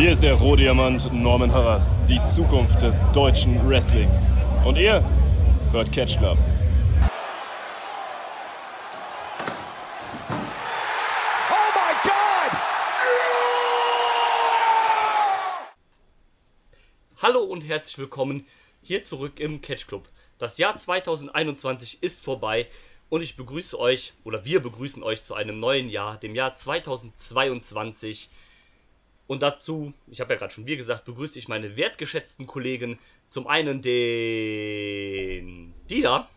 Hier ist der Rohdiamant Norman Harras, die Zukunft des deutschen Wrestlings. Und ihr hört Catch Club. Oh! Hallo und herzlich willkommen hier zurück im Catch Club. Das Jahr 2021 ist vorbei und ich begrüße euch oder wir begrüßen euch zu einem neuen Jahr, dem Jahr 2022. Und dazu, ich habe ja gerade schon wir gesagt, begrüße ich meine wertgeschätzten Kollegen. Zum einen den Dieter.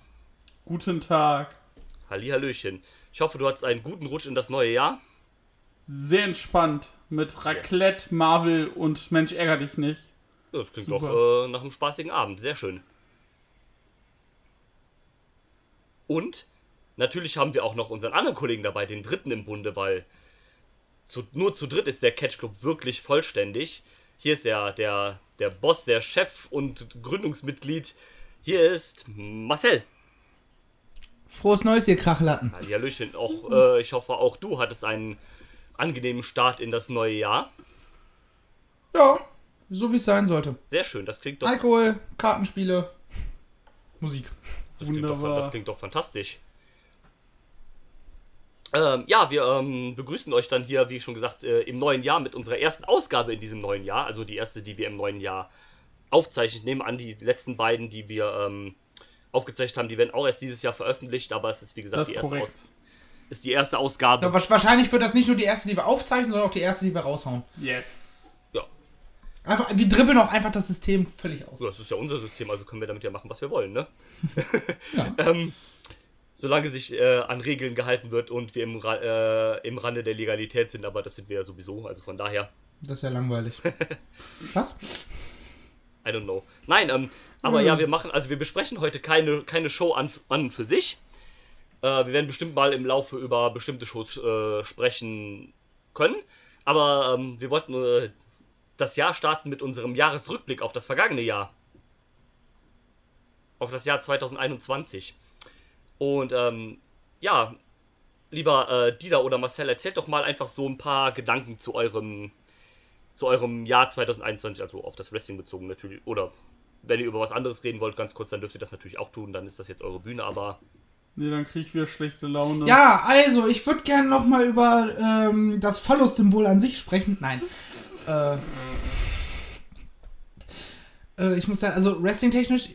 Guten Tag. Hallihallöchen. Ich hoffe, du hattest einen guten Rutsch in das neue Jahr. Sehr entspannt mit Raclette, Marvel und Mensch ärger dich nicht. Das klingt Super. doch äh, nach einem spaßigen Abend. Sehr schön. Und natürlich haben wir auch noch unseren anderen Kollegen dabei, den dritten im Bunde, weil zu, nur zu dritt ist der Catch Club wirklich vollständig. Hier ist der, der, der Boss, der Chef und Gründungsmitglied. Hier ist Marcel. Frohes Neues, ihr Krachlatten. Hallöchen. Auch, äh, ich hoffe, auch du hattest einen angenehmen Start in das neue Jahr. Ja, so wie es sein sollte. Sehr schön, das klingt doch, Alkohol, Kartenspiele, Musik. das klingt doch, das klingt doch fantastisch. Ähm, ja, wir ähm, begrüßen euch dann hier, wie schon gesagt, äh, im neuen Jahr mit unserer ersten Ausgabe in diesem neuen Jahr. Also die erste, die wir im neuen Jahr aufzeichnen. Ich nehme an, die letzten beiden, die wir ähm, aufgezeichnet haben, die werden auch erst dieses Jahr veröffentlicht. Aber es ist, wie gesagt, Das die erste, korrekt. Aus ist die erste Ausgabe. Ja, wa- wahrscheinlich wird das nicht nur die erste, die wir aufzeichnen, sondern auch die erste, die wir raushauen. Yes. ja. Einfach, wir dribbeln auch einfach das System völlig aus. Ja, das ist ja unser System, also können wir damit ja machen, was wir wollen, ne? ähm, solange sich äh, an Regeln gehalten wird und wir im, Ra äh, im Rande der Legalität sind, aber das sind wir ja sowieso, also von daher, Das ist ja langweilig. Was? I don't know. Nein, ähm, aber ja, wir machen, also wir besprechen heute keine, keine Show an, an für sich. Äh, wir werden bestimmt mal im Laufe über bestimmte Shows äh, sprechen können, aber ähm, wir wollten äh, das Jahr starten mit unserem Jahresrückblick auf das vergangene Jahr. Auf das Jahr 2021. Und ähm, ja, lieber äh, Dieter oder Marcel, erzählt doch mal einfach so ein paar Gedanken zu eurem, zu eurem Jahr 2021, also auf das Wrestling bezogen natürlich. Oder wenn ihr über was anderes reden wollt, ganz kurz, dann dürft ihr das natürlich auch tun, dann ist das jetzt eure Bühne, aber Nee, dann krieg ich wieder schlechte Laune. Ja, also, ich würde gerne nochmal über ähm, das Phallus-Symbol an sich sprechen. Nein. äh, äh, ich muss sagen, also wrestling-technisch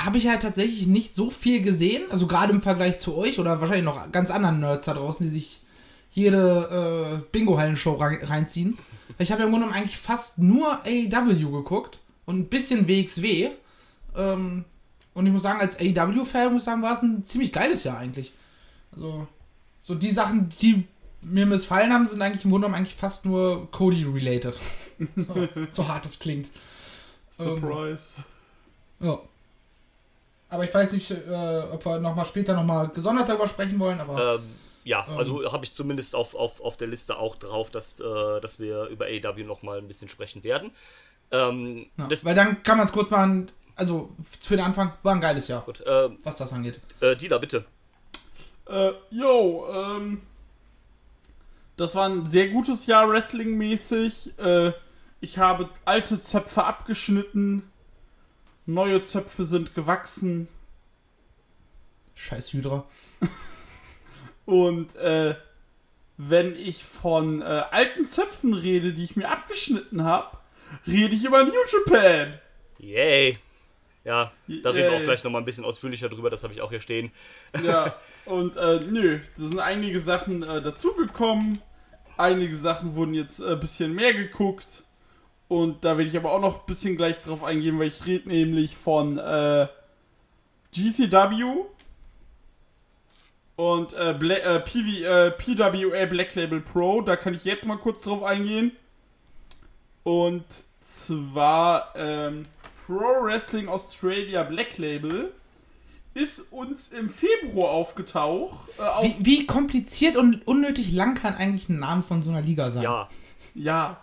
habe ich halt tatsächlich nicht so viel gesehen. Also gerade im Vergleich zu euch oder wahrscheinlich noch ganz anderen Nerds da draußen, die sich jede äh, Bingo-Hallen-Show rein- reinziehen. Ich habe ja im Grunde genommen eigentlich fast nur AEW geguckt und ein bisschen WXW. Ähm, und ich muss sagen, als AEW-Fan muss ich sagen, war es ein ziemlich geiles Jahr eigentlich. Also, so die Sachen, die mir missfallen haben, sind eigentlich im Grunde genommen eigentlich fast nur Cody-related. So, so hart es klingt. Surprise. Ja. Aber ich weiß nicht, äh, ob wir nochmal später nochmal gesondert darüber sprechen wollen, aber ähm, ja, also habe ich zumindest auf, auf, auf der Liste auch drauf, dass, äh, dass wir über AEW nochmal ein bisschen sprechen werden. Ähm, ja. das, weil dann kann man es kurz machen. Also für den Anfang war ein geiles Jahr, gut, äh, was das angeht. äh, Dieter, bitte. Äh, yo, ähm. Das war ein sehr gutes Jahr Wrestling-mäßig. Äh, ich habe alte Zöpfe abgeschnitten. Neue Zöpfe sind gewachsen. Scheiß Hydra. Und äh, wenn ich von äh, alten Zöpfen rede, die ich mir abgeschnitten habe, rede ich über New Japan. Yay. Ja, da reden wir auch gleich nochmal ein bisschen ausführlicher drüber, das habe ich auch hier stehen. Ja, und äh, nö, da sind einige Sachen äh, dazugekommen. Einige Sachen wurden jetzt ein äh, bisschen mehr geguckt. Und da werde ich aber auch noch ein bisschen gleich drauf eingehen, weil ich rede nämlich von äh, GCW und äh, Bla äh, PV, äh, PWA Black Label Pro. Da kann ich jetzt mal kurz drauf eingehen. Und zwar ähm, Pro Wrestling Australia Black Label ist uns im Februar aufgetaucht. Äh, auf, Wie, wie kompliziert und unnötig lang kann eigentlich ein Name von so einer Liga sein? Ja, Ja.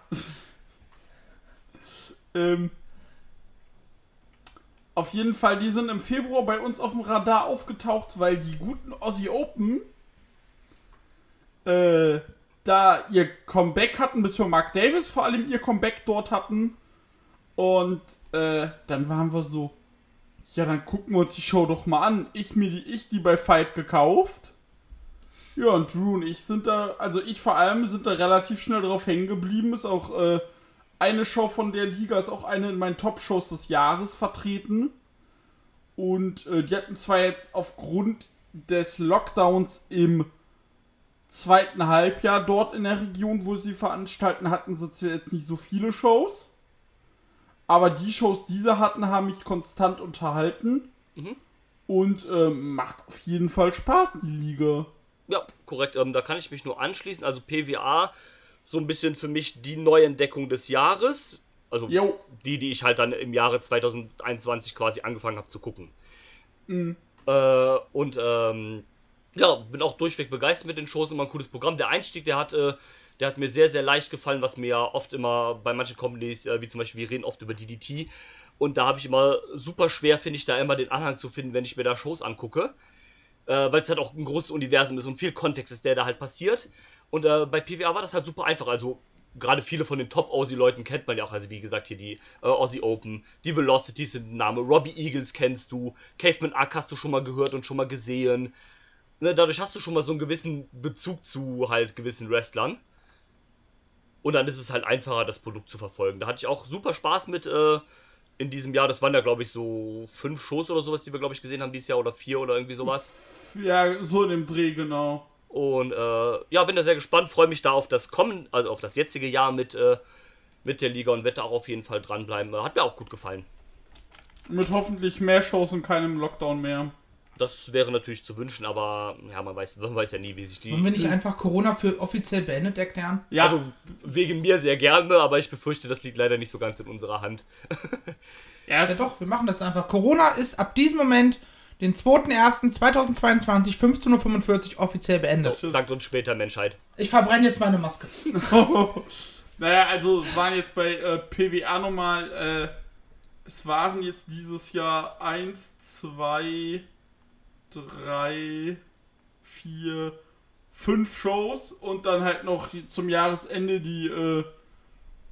Ähm, auf jeden Fall, die sind im Februar bei uns auf dem Radar aufgetaucht, weil die guten Aussie Open äh, da ihr Comeback hatten, beziehungsweise Mark Davis vor allem ihr Comeback dort hatten. Und äh, dann waren wir so, ja, dann gucken wir uns die Show doch mal an. Ich mir die, ich die bei Fight gekauft. Ja, und Drew und ich sind da, also ich vor allem sind da relativ schnell drauf hängen geblieben. Ist auch äh, eine Show von der Liga, ist auch eine in meinen Top-Shows des Jahres vertreten. Und äh, die hatten zwar jetzt aufgrund des Lockdowns im zweiten Halbjahr dort in der Region, wo sie veranstalten, hatten sie jetzt nicht so viele Shows. Aber die Shows, die sie hatten, haben mich konstant unterhalten. Und ähm, macht auf jeden Fall Spaß, die Liga. Ja, korrekt. Ähm, da kann ich mich nur anschließen. Also PWA, so ein bisschen für mich die Neuentdeckung des Jahres. Also Jo. die, die ich halt dann im Jahre 2021 quasi angefangen habe zu gucken. Äh, und ähm, ja, bin auch durchweg begeistert mit den Shows, immer ein cooles Programm. Der Einstieg, der hat, äh, der hat mir sehr, sehr leicht gefallen, was mir ja oft immer bei manchen Comedies, äh, wie zum Beispiel, wir reden oft über DDT. Und da habe ich immer super schwer, finde ich, da immer den Anhang zu finden, wenn ich mir da Shows angucke äh, weil es halt auch ein großes Universum ist und viel Kontext ist, der da halt passiert. Und äh, bei PWA war das halt super einfach. Also gerade viele von den Top-Aussie-Leuten kennt man ja auch. Also wie gesagt, hier die äh, Aussie Open, die Velocities sind ein Name, Robbie Eagles kennst du, Caveman Ark hast du schon mal gehört und schon mal gesehen. Ne, dadurch hast du schon mal so einen gewissen Bezug zu halt gewissen Wrestlern. Und dann ist es halt einfacher, das Produkt zu verfolgen. Da hatte ich auch super Spaß mit äh, in diesem Jahr. Das waren ja, glaube ich, so fünf Shows oder sowas, die wir, glaube ich, gesehen haben dieses Jahr oder vier oder irgendwie sowas. Ja, so in dem Dreh, genau. Und äh, ja, bin da sehr gespannt, freue mich da auf das kommen, also auf das jetzige Jahr mit, äh, mit der Liga und werde auch auf jeden Fall dranbleiben. Hat mir auch gut gefallen. Mit hoffentlich mehr Shows und keinem Lockdown mehr. Das wäre natürlich zu wünschen, aber ja, man weiß, man weiß ja nie, wie sich die. Wollen wir nicht einfach Corona für offiziell beendet erklären? Ja, Also wegen mir sehr gerne, aber ich befürchte, das liegt leider nicht so ganz in unserer Hand. erst, Ja doch, wir machen das einfach. Corona ist ab diesem Moment, den 2.1.2022, 15.45 Uhr offiziell beendet. Tschüss. Dank uns später, Menschheit. Ich verbrenne jetzt meine Maske. naja, also es waren jetzt bei äh, PWA nochmal, äh, es waren jetzt dieses Jahr 1, 2, 3, 4, 5 Shows und dann halt noch zum Jahresende die äh,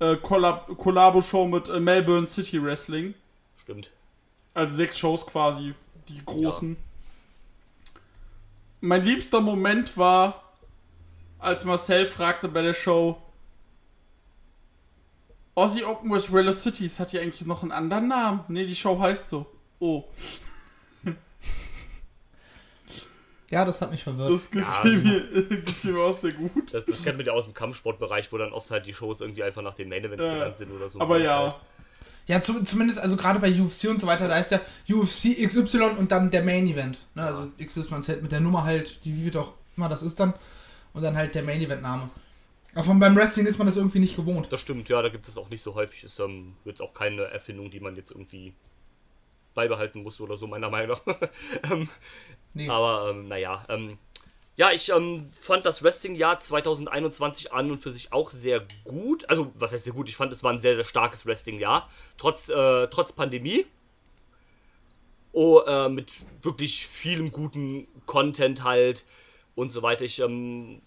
äh, mit äh, Melbourne City Wrestling. Stimmt. Also sechs Shows quasi, die großen. Mein liebster Moment war, als Marcel fragte bei der Show, Aussie Open with Velocities hat ja eigentlich noch einen anderen Namen. Nee, die Show heißt so. Oh, Ja, das hat mich verwirrt. das gefiel, mir, gefiel mir auch sehr gut. Das, das kennt man ja aus dem Kampfsportbereich, wo dann oft halt die Shows irgendwie einfach nach den Main Events Ja, benannt sind oder so. Aber ja, Halt. Ja, zu, zumindest, also gerade bei UFC und so weiter, da ist ja UFC XY und dann der Main Event. Ne? Also XYZ mit der Nummer halt, die wie wird auch immer das ist dann. Und dann halt der Main Event Name. Aber von beim Wrestling ist man das irgendwie nicht gewohnt. Das stimmt, ja, da gibt es auch nicht so häufig. Ist ähm, jetzt auch keine Erfindung, die man jetzt irgendwie beibehalten muss oder so, meiner Meinung nach. ähm, Nee. Aber ähm, naja, ähm, ja, ich ähm, fand das Wrestling-Jahr 2021 an und für sich auch sehr gut. Also, was heißt sehr gut? Ich fand, es war ein sehr, sehr starkes Wrestling-Jahr. Trotz, äh, trotz Pandemie. Oh, äh, mit wirklich vielem guten Content halt und so weiter. Ich ähm,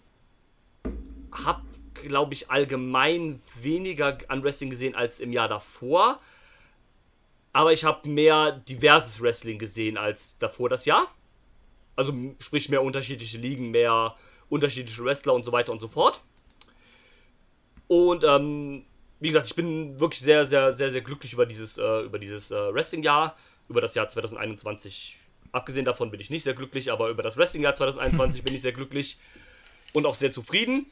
hab, glaube ich, allgemein weniger an Wrestling gesehen als im Jahr davor. Aber ich habe mehr diverses Wrestling gesehen als davor das Jahr. Also sprich mehr unterschiedliche Ligen, mehr unterschiedliche Wrestler und so weiter und so fort. Und ähm, wie gesagt, ich bin wirklich sehr, sehr, sehr, sehr glücklich über dieses, äh, über dieses äh, Wrestling-Jahr, über das Jahr 2021. Abgesehen davon bin ich nicht sehr glücklich, aber über das Wrestling-Jahr 2021 bin ich sehr glücklich und auch sehr zufrieden.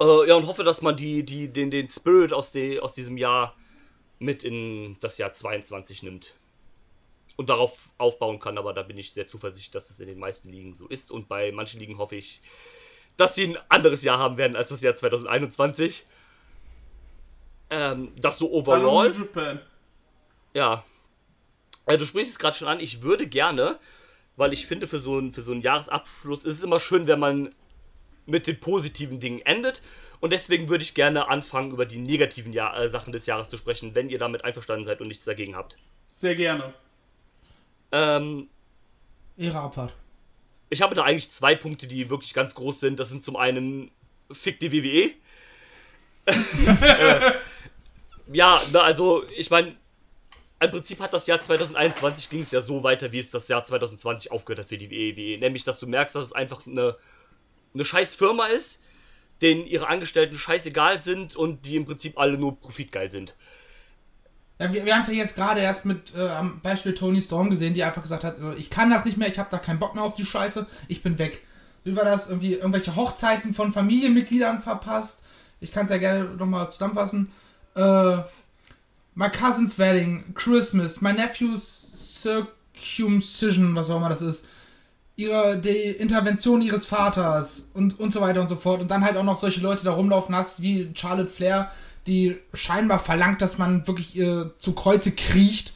Äh, ja, und hoffe, dass man die, die, den, den Spirit aus, de, aus diesem Jahr mit in das Jahr 22 nimmt. Und darauf aufbauen kann, aber da bin ich sehr zuversichtlich, dass es in den meisten Ligen so ist. Und bei manchen Ligen hoffe ich, dass sie ein anderes Jahr haben werden als das Jahr 2021. Ähm, das so overall. Ja. Äh, du sprichst es gerade schon an, ich würde gerne, weil ich finde, für so, einen, für so einen Jahresabschluss ist es immer schön, wenn man mit den positiven Dingen endet. Und deswegen würde ich gerne anfangen, über die negativen Jahr äh, Sachen des Jahres zu sprechen, wenn ihr damit einverstanden seid und nichts dagegen habt. Sehr gerne. Ähm, Ihre Abfahrt. ich habe da eigentlich zwei Punkte, die wirklich ganz groß sind. Das sind zum einen fick die WWE. äh, ja, na, also ich meine, im Prinzip hat das Jahr 2021 ging es ja so weiter, wie es das Jahr 2020 aufgehört hat für die WWE. Nämlich, dass du merkst, dass es einfach eine, eine scheiß Firma ist, denen ihre Angestellten scheißegal sind und die im Prinzip alle nur profitgeil sind. Ja, wir, wir haben es ja jetzt gerade erst mit äh, am Beispiel Tony Storm gesehen, die einfach gesagt hat, also, ich kann das nicht mehr, ich habe da keinen Bock mehr auf die Scheiße, ich bin weg. Wie war das? Irgendwie irgendwelche Hochzeiten von Familienmitgliedern verpasst. Ich kann es ja gerne nochmal zusammenfassen. Äh, my cousin's wedding, Christmas, my nephew's circumcision, was auch immer das ist. Ihre, die Intervention ihres Vaters und, und so weiter und so fort. Und dann halt auch noch solche Leute da rumlaufen hast, wie Charlotte Flair, die scheinbar verlangt, dass man wirklich ihr zu Kreuze kriecht.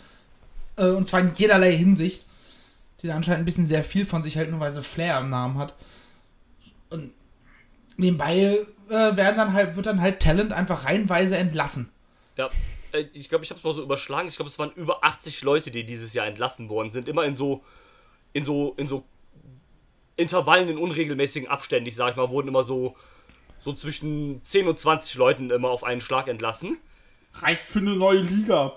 Äh, und zwar in jederlei Hinsicht. Die da anscheinend ein bisschen sehr viel von sich hält, nur weil sie Flair im Namen hat. Und nebenbei äh, werden dann halt, wird dann halt Talent einfach reihenweise entlassen. Ja, äh, ich glaube, ich habe es mal so überschlagen. Ich glaube, es waren über 80 Leute, die dieses Jahr entlassen worden sind. Immer in so, in so, in so Intervallen in unregelmäßigen Abständen, ich sag mal, wurden immer so, so zwischen 10 und 20 Leuten immer auf einen Schlag entlassen. Reicht für eine neue Liga.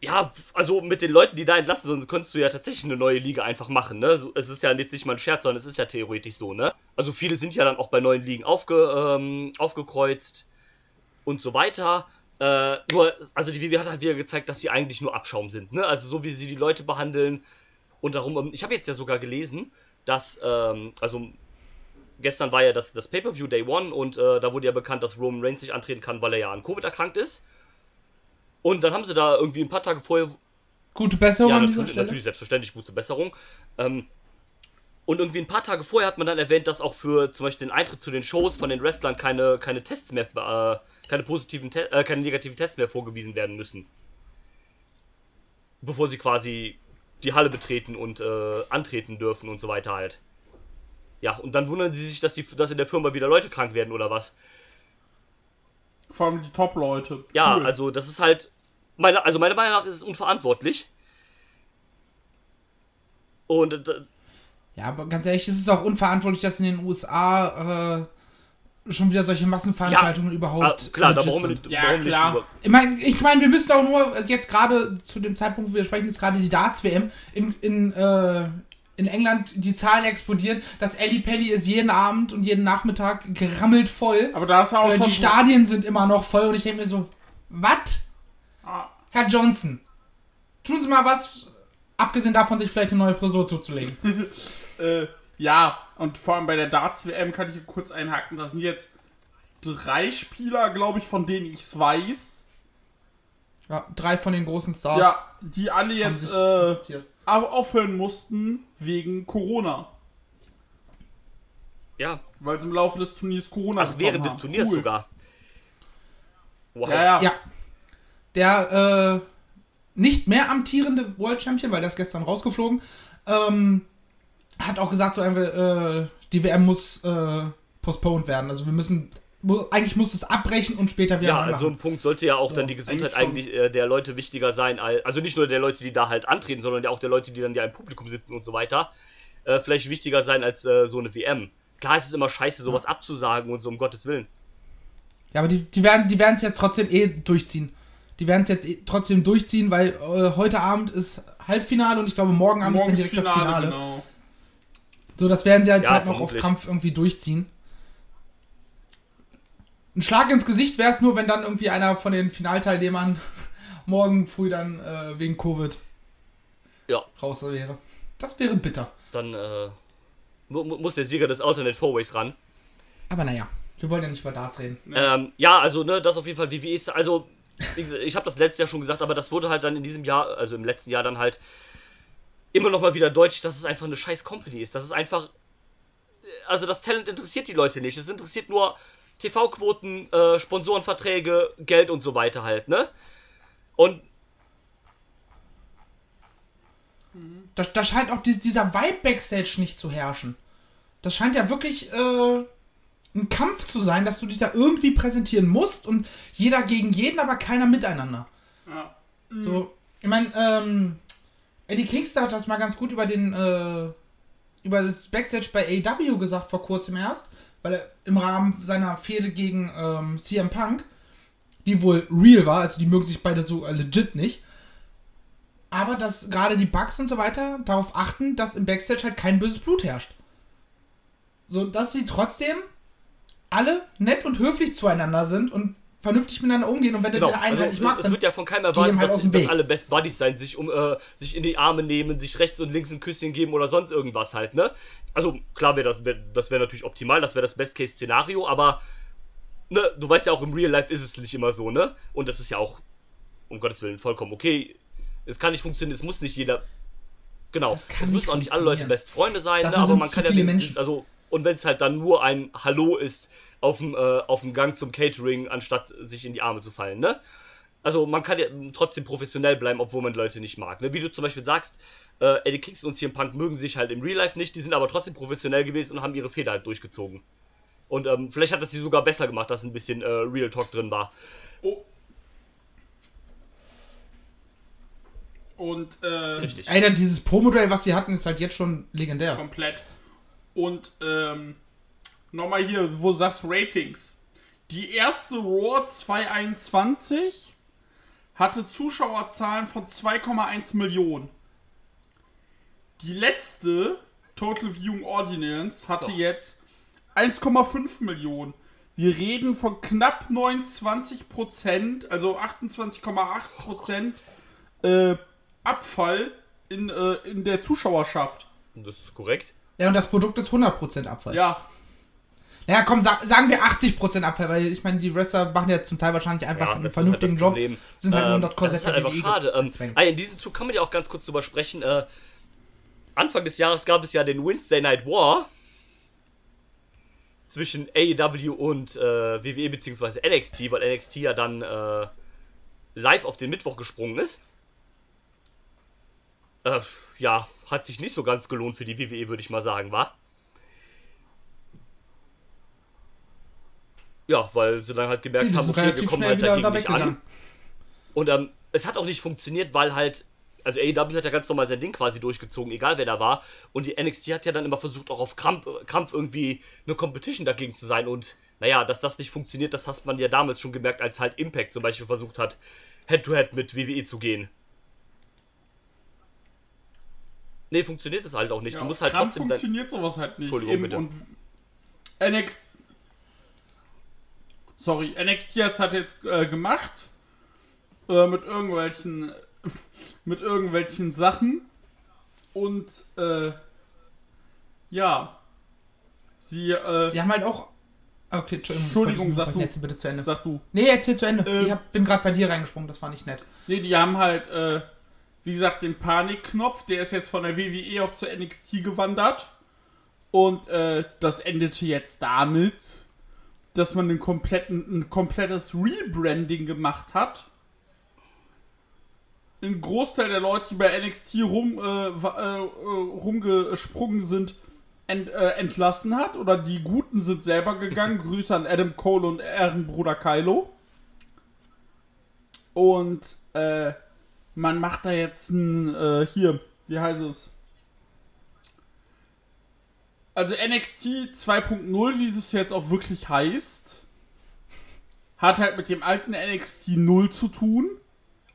Ja, also mit den Leuten, die da entlassen sind, könntest du ja tatsächlich eine neue Liga einfach machen, ne? Es ist ja jetzt nicht mal ein Scherz, sondern es ist ja theoretisch so, ne? Also viele sind ja dann auch bei neuen Ligen aufge, ähm, aufgekreuzt und so weiter. Äh, nur, also die WWE hat halt wieder gezeigt, dass sie eigentlich nur Abschaum sind, ne? Also so wie sie die Leute behandeln und darum, ähm, ich habe jetzt ja sogar gelesen, dass, ähm, also gestern war ja das, das Pay-Per-View Day One und äh, da wurde ja bekannt, dass Roman Reigns nicht antreten kann, weil er ja an Covid erkrankt ist. Und dann haben sie da irgendwie ein paar Tage vorher Gute Besserung ja, natürlich, natürlich, selbstverständlich, gute Besserung. Ähm, und irgendwie ein paar Tage vorher hat man dann erwähnt, dass auch für zum Beispiel den Eintritt zu den Shows von den Wrestlern keine, keine Tests mehr, äh, keine positiven, Te äh, keine negativen Tests mehr vorgewiesen werden müssen. Bevor sie quasi die Halle betreten und äh, antreten dürfen und so weiter halt. Ja, und dann wundern sie sich, dass, die, dass in der Firma wieder Leute krank werden oder was. Vor allem die Top-Leute. Ja, Cool. also das ist halt. Meine, also meiner Meinung nach ist es unverantwortlich. Und äh, Ja, aber ganz ehrlich, es ist auch unverantwortlich, dass in den USA äh, schon wieder solche Massenveranstaltungen ah, überhaupt. klar, da brauchen wir nicht, Ja, klar. nicht drüber. Ich meine, ich mein, wir müssen auch nur, also jetzt gerade zu dem Zeitpunkt, wo wir sprechen, ist gerade die Darts-WM in, in, äh, in England die Zahlen explodieren. Das Ellie Pelli ist jeden Abend und jeden Nachmittag gerammelt voll. Aber da ist ja auch Äh, schon. die Stadien sind immer noch voll und ich denke mir so, was? Ah. Herr Johnson, tun Sie mal was, abgesehen davon, sich vielleicht eine neue Frisur zuzulegen. Äh, ja, und vor allem bei der Darts-WM kann ich kurz einhaken. Das sind jetzt drei Spieler, glaube ich, von denen ich es weiß. Ja, drei von den großen Stars. Ja, die alle jetzt äh, aufhören mussten wegen Corona. Ja, Weil sie im Laufe des Turniers Corona ach, während des. Turniers Cool. sogar. Wow. Ja, ja. Ja. Der äh, nicht mehr amtierende World Champion, weil der ist gestern rausgeflogen, ähm, hat auch gesagt, so äh, die WM muss äh, postponed werden. Also wir müssen, eigentlich muss es abbrechen und später wieder Ja, an so einem machen. Punkt sollte ja auch So, dann die Gesundheit eigentlich eigentlich, äh, der Leute wichtiger sein, als, also nicht nur der Leute, die da halt antreten, sondern ja auch der Leute, die dann ja im Publikum sitzen und so weiter, äh, vielleicht wichtiger sein als äh, so eine WM. Klar ist es immer scheiße, sowas abzusagen und so, um Gottes Willen. Ja, aber die, die werden die werden es jetzt trotzdem eh durchziehen. Die werden es jetzt eh trotzdem durchziehen, weil äh, heute Abend ist Halbfinale und ich glaube morgen Abend ist dann direkt Finale, das Finale. genau. So, das werden sie halt, Ja, halt noch auf. Krampf irgendwie durchziehen. Ein Schlag ins Gesicht wäre es nur, wenn dann irgendwie einer von den Finalteilnehmern morgen früh dann äh, wegen Covid Ja, raus wäre. Das wäre bitter. dann äh, mu mu- muss der Sieger des Alternate Fourways ran. Aber naja, wir wollen ja nicht über Darts reden. Ähm, ja, also, ne, das auf jeden Fall WWE ist, also, wie gesagt, ich habe das letztes Jahr schon gesagt, aber das wurde halt dann in diesem Jahr, also im letzten Jahr dann halt immer noch mal wieder deutlich, dass es einfach eine scheiß Company ist. Das ist einfach, also das Talent interessiert die Leute nicht. Es interessiert nur TV-Quoten, äh, Sponsorenverträge, Geld und so weiter halt, ne? Und Da, da scheint auch dies, dieser Vibe Backstage nicht zu herrschen. Das scheint ja wirklich äh, ein Kampf zu sein, dass du dich da irgendwie präsentieren musst und jeder gegen jeden, aber keiner miteinander. Ja. So, ich meine, ähm, Eddie Kingston hat das mal ganz gut über den, äh, über das Backstage bei AW gesagt vor kurzem erst, weil er im Rahmen seiner Fehde gegen ähm, CM Punk, die wohl real war, also die mögen sich beide so äh, legit nicht, aber dass gerade die Bugs und so weiter darauf achten, dass im Backstage halt kein böses Blut herrscht. So, dass sie trotzdem alle nett und höflich zueinander sind und vernünftig miteinander umgehen und wenn Genau, du den einen also, halt nicht magst, es dann wird ja von keinem erwartet, halt dass, dass alle Best Buddies sein, sich um äh, sich in die Arme nehmen, sich rechts und links ein Küsschen geben oder sonst irgendwas halt, ne? Also klar wäre das wär, das wäre natürlich optimal, das wäre das Best Case Szenario, aber ne, du weißt ja auch im Real Life ist es nicht immer so, ne? Und das ist ja auch um Gottes Willen vollkommen okay. Es kann nicht funktionieren, es muss nicht jeder genau, es müssen auch nicht alle Leute. Best Freunde sein, ne? Aber man kann ja wenigstens Menschen. also und wenn es halt dann nur ein Hallo ist auf dem, äh, auf dem Gang zum Catering, anstatt sich in die Arme zu fallen, ne? Also man kann ja trotzdem professionell bleiben, obwohl man Leute nicht mag. Ne? Wie du zum Beispiel sagst, äh, Eddie Kingston und CM Punk mögen sich halt im Real Life nicht, die sind aber trotzdem professionell gewesen und haben ihre Fehler halt durchgezogen. Und ähm, vielleicht hat das sie sogar besser gemacht, dass ein bisschen äh, Real Talk drin war. Oh. Und äh, Richtig. Alter, dieses Pro-Modell, was sie hatten, ist halt jetzt schon legendär. komplett. Und ähm, nochmal hier, wo du sagst Ratings. Die erste Raw 221 hatte Zuschauerzahlen von 2,1 Millionen. Die letzte Total Viewing Audience hatte Ja. jetzt 1,5 Millionen. Wir reden von knapp 29 Prozent, also 28,8 Prozent äh, Abfall in, äh, in der Zuschauerschaft. Das ist korrekt. Ja, und das Produkt ist 100% Abfall. Ja, Naja, komm, sa sagen wir 80% Abfall, weil ich meine, die Wrestler machen ja zum Teil wahrscheinlich einfach Ja, einen vernünftigen halt Job. Sind halt nur Ähm, das Korsett Das ist halt der einfach WWE schade. Ähm, gezwängt. ah, in diesem Zug kann man ja auch ganz kurz drüber sprechen. Äh, Anfang des Jahres gab es ja den Wednesday Night War zwischen AEW und äh, WWE bzw. NXT, weil NXT ja dann äh, live auf den Mittwoch gesprungen ist. Äh, ja, hat sich nicht so ganz gelohnt für die WWE, würde ich mal sagen, war. Ja, weil sie dann halt gemerkt Die haben, okay, wir kommen halt dagegen da nicht an. Und ähm, es hat auch nicht funktioniert, weil halt, also AEW hat ja ganz normal sein Ding quasi durchgezogen, egal wer da war. Und die NXT hat ja dann immer versucht, auch auf Krampf, Kampf irgendwie eine Competition dagegen zu sein. Und naja, dass das nicht funktioniert, das hat man ja damals schon gemerkt, als halt Impact zum Beispiel versucht hat, Head-to-Head mit WWE zu gehen. Nee, funktioniert das halt auch nicht. Ja, du musst halt trotzdem dein, funktioniert sowas halt nicht. Entschuldigung, bitte. Und NXT. Sorry, NXT hat's halt jetzt äh, gemacht. Äh, mit irgendwelchen. mit irgendwelchen Sachen. Und, äh. Ja. Sie, äh. Sie haben halt auch. Okay, Entschuldigung, Entschuldigung, ich sag du. Erzähl bitte zu Ende. Sag du. Nee, erzähl zu Ende. Ähm. ich hab, bin gerade bei dir reingesprungen, das war nicht nett. Nee, die haben halt, äh, wie gesagt, den Panikknopf, der ist jetzt von der WWE auch zur NXT gewandert. Und äh, das endete jetzt damit, dass man einen kompletten, ein komplettes Rebranding gemacht hat. Ein Großteil der Leute, die bei NXT rum, äh, äh, äh, rumgesprungen sind, ent, äh, entlassen hat. Oder die Guten sind selber gegangen. Grüße an Adam Cole und Ehrenbruder Kylo. Und äh, man macht da jetzt ein, äh, hier, wie heißt es? Also NXT 2.0, wie es jetzt auch wirklich heißt, hat halt mit dem alten NXT 0 zu tun.